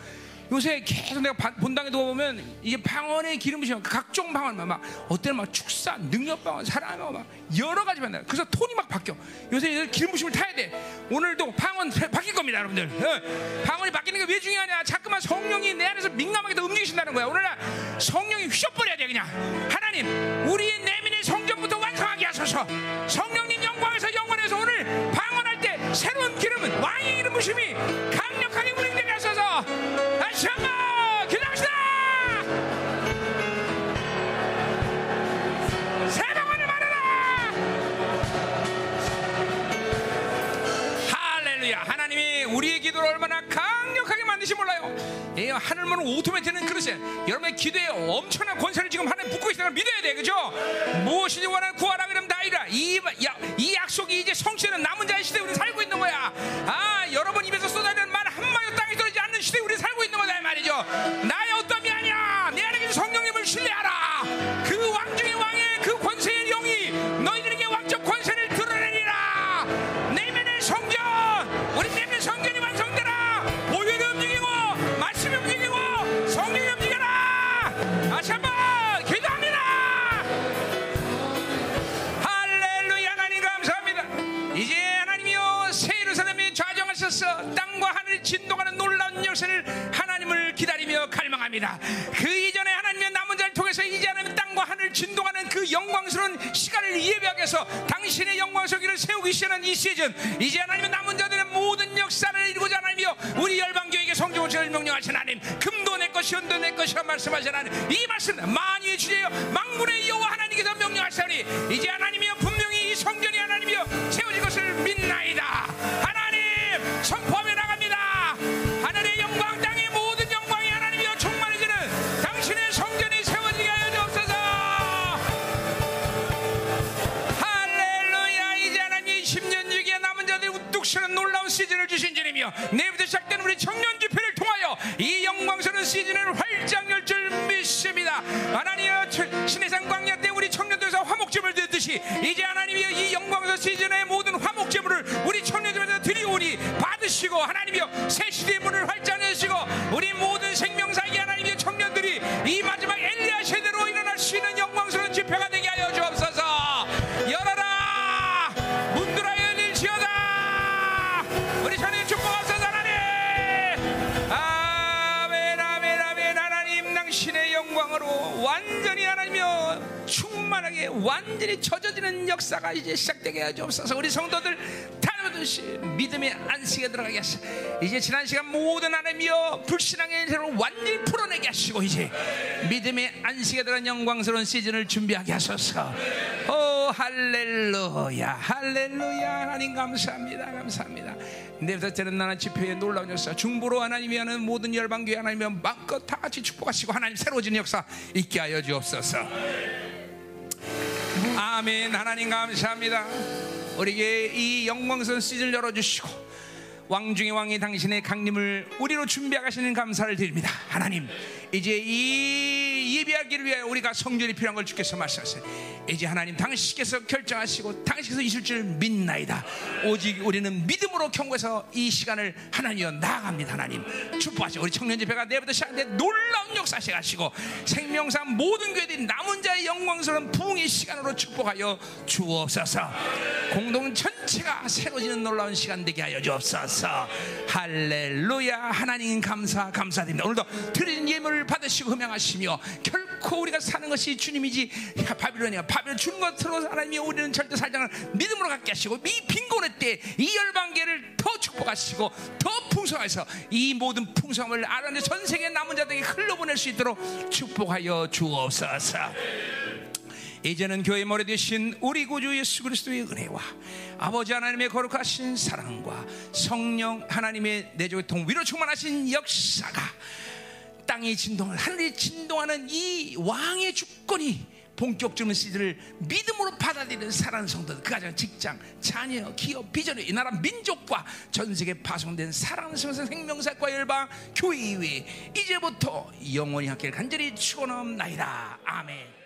요새 계속 내가 바- 본당에 누워 보면 이게 방언의 기름 부심 각종 방언 막 어때는 막 축사 능력 방언 사랑 막 여러 가지 만나 그래서 톤이 막 바뀌어. 요새 기름 부심을 타야 돼. 오늘도 방언 바뀔 겁니다 여러분들. 어. 방언이 바뀌는 게 왜 중요하냐? 자꾸만 성령이 내 안에서 민감하게 더 움직이신다는 거야. 오늘날 성령이 휘어버려야 돼 그냥. 하나님 우리의 내면의 성전부터 완성하게 하소서. 성령님 영광에서 영원해서 오늘 방언할 때 새로운 기름은 왕의 기름 부심이 강력하게 하소서 한번 기도합시다! 새 방언을 말하라! 할렐루야. 하나님이 우리의 기도를 얼마나 강력하게 만드시 몰라요? 예, 하늘문은 오토매트는 그릇에 여러분의 기도에 엄청난 권세를 지금 하나님 붓고 있다는 걸 믿어야 돼. 그죠? 무엇이든 원하는 구하라 그러면 다 이라. 이, 야, 이 약속이 이제 성취되는 남은 자의 시대에 우리 살고 있는 거야. 아 여러분 입에서 쏟아내는 않는 시대에 우리 살고 있는 거다 이 말이죠. 나의 어떠함이 아니야. 내 안에 계신 성령님을 신뢰하라. 그 왕 역사를 하나님을 기다리며 갈망합니다. 그 이전에 하나님의 남은 자를 통해서 이제 하나님 땅과 하늘 진동하는 그 영광스러운 시간을 예배하기 위해서 당신의 영광스러기를 세우기 시작하는 이 시즌 이제 하나님의 남은 자들의 모든 역사를 이루고자 하나님이여 우리 열방교에게 성경을 명령하신 하나님 금도 내 것이 은도 내 것이라 말씀하신 하나님 이 말씀 만유의 주제여 망군의 여호와 하나님께서 명령하시니 이제 하나님이여 분명히 이 성전이 하나님이여 세워질 것을 믿나이다. 하나님 선포하며 나갑 시즌을 주신 주님이여 내일부터 시작된 우리 청년 집회를 통하여 이 영광스러운 시즌을 활짝 하나님여 신해산 광야 때 우리 청년들에서 화목제물 드듯이 이제 하나님이여 이 영광서 시즌의 모든 화목제물을 우리 청년들에서 드리오니 받으시고 하나님이여 새 시대의 문을 활짝 여시고 우리 모든 생명사기 하나님이여 청년들이 이 마지막 엘리야 세대로 일어날 수 있는 영광스러운 집회가 완전히 하나님이여 충만하게 완전히 젖어지는 역사가 이제 시작되게 하여 주옵소서. 우리 성도들 다 르듯이 믿음의 안식에 들어가게 하시고 이제 지난 시간 모든 하나님이여 불신앙의 세로 완전히 풀어내게 하시고 이제 믿음의 안식에 들어간 영광스러운 시즌을 준비하게 하소서. 오 할렐루야 할렐루야. 하나님 감사합니다 감사합니다. 내부터 되는 나라 집회의 놀라운 역사 중보로 하나님이 하는 모든 열방교회 하나님이 마음껏 다 같이 축복하시고 하나님 새로워진 역사 있게 하여 주옵소서. 아멘. 하나님 감사합니다 우리에게 이 영광스러운 시즌을 열어주시고 왕중의 왕이 당신의 강림을 우리로 준비하시는 감사를 드립니다. 하나님 이제 이 예배하기를 위하여 우리가 성전이 필요한 걸 주께서 말씀하세요. 이제 하나님 당신께서 결정하시고 당신께서 있을 줄 믿나이다. 오직 우리는 믿음으로 경고해서 이 시간을 하나님여 나아갑니다 하나님. 축복하시고 우리 청년 집회가 내일부터 시작하는데 놀라운 역사 시작하시고 생명사 모든 교회들이 남은 자의 영광스러운 부흥의 시간으로 축복하여 주옵소서. 공동 전체가 새로지는 놀라운 시간 되게 하여 주옵소서. 할렐루야. 하나님 감사 감사드립니다. 오늘도 드리는 예물 을 받으시고 흠양하시며 결코 우리가 사는 것이 주님이지. 바빌론이야 바빌론 주는 것으로 하나님이 우리는 절대 살장을 믿음으로 갖게 하시고 이 빈곤의 때 이 열방계를 더 축복하시고 더 풍성해서 이 모든 풍성함을 알아내 전 세계 남은 자들에게 흘러보낼 수 있도록 축복하여 주옵소서. 이제는 교회 머리 되신 우리 구주 예수 그리스도의 은혜와 아버지 하나님의 거룩하신 사랑과 성령 하나님의 내조의 통 위로 충만하신 역사가 땅이 진동을 하늘이 진동하는 이 왕의 주권이 본격적인 시즌을 믿음으로 받아들이는 사랑하는 성도들 그 가정 직장 자녀 기업 비전의 이 나라 민족과 전 세계 파송된 사랑하는 성서 생명사과 열방 교회 이외에 이제부터 영원히 함께 간절히 축원하옵나이다. 아멘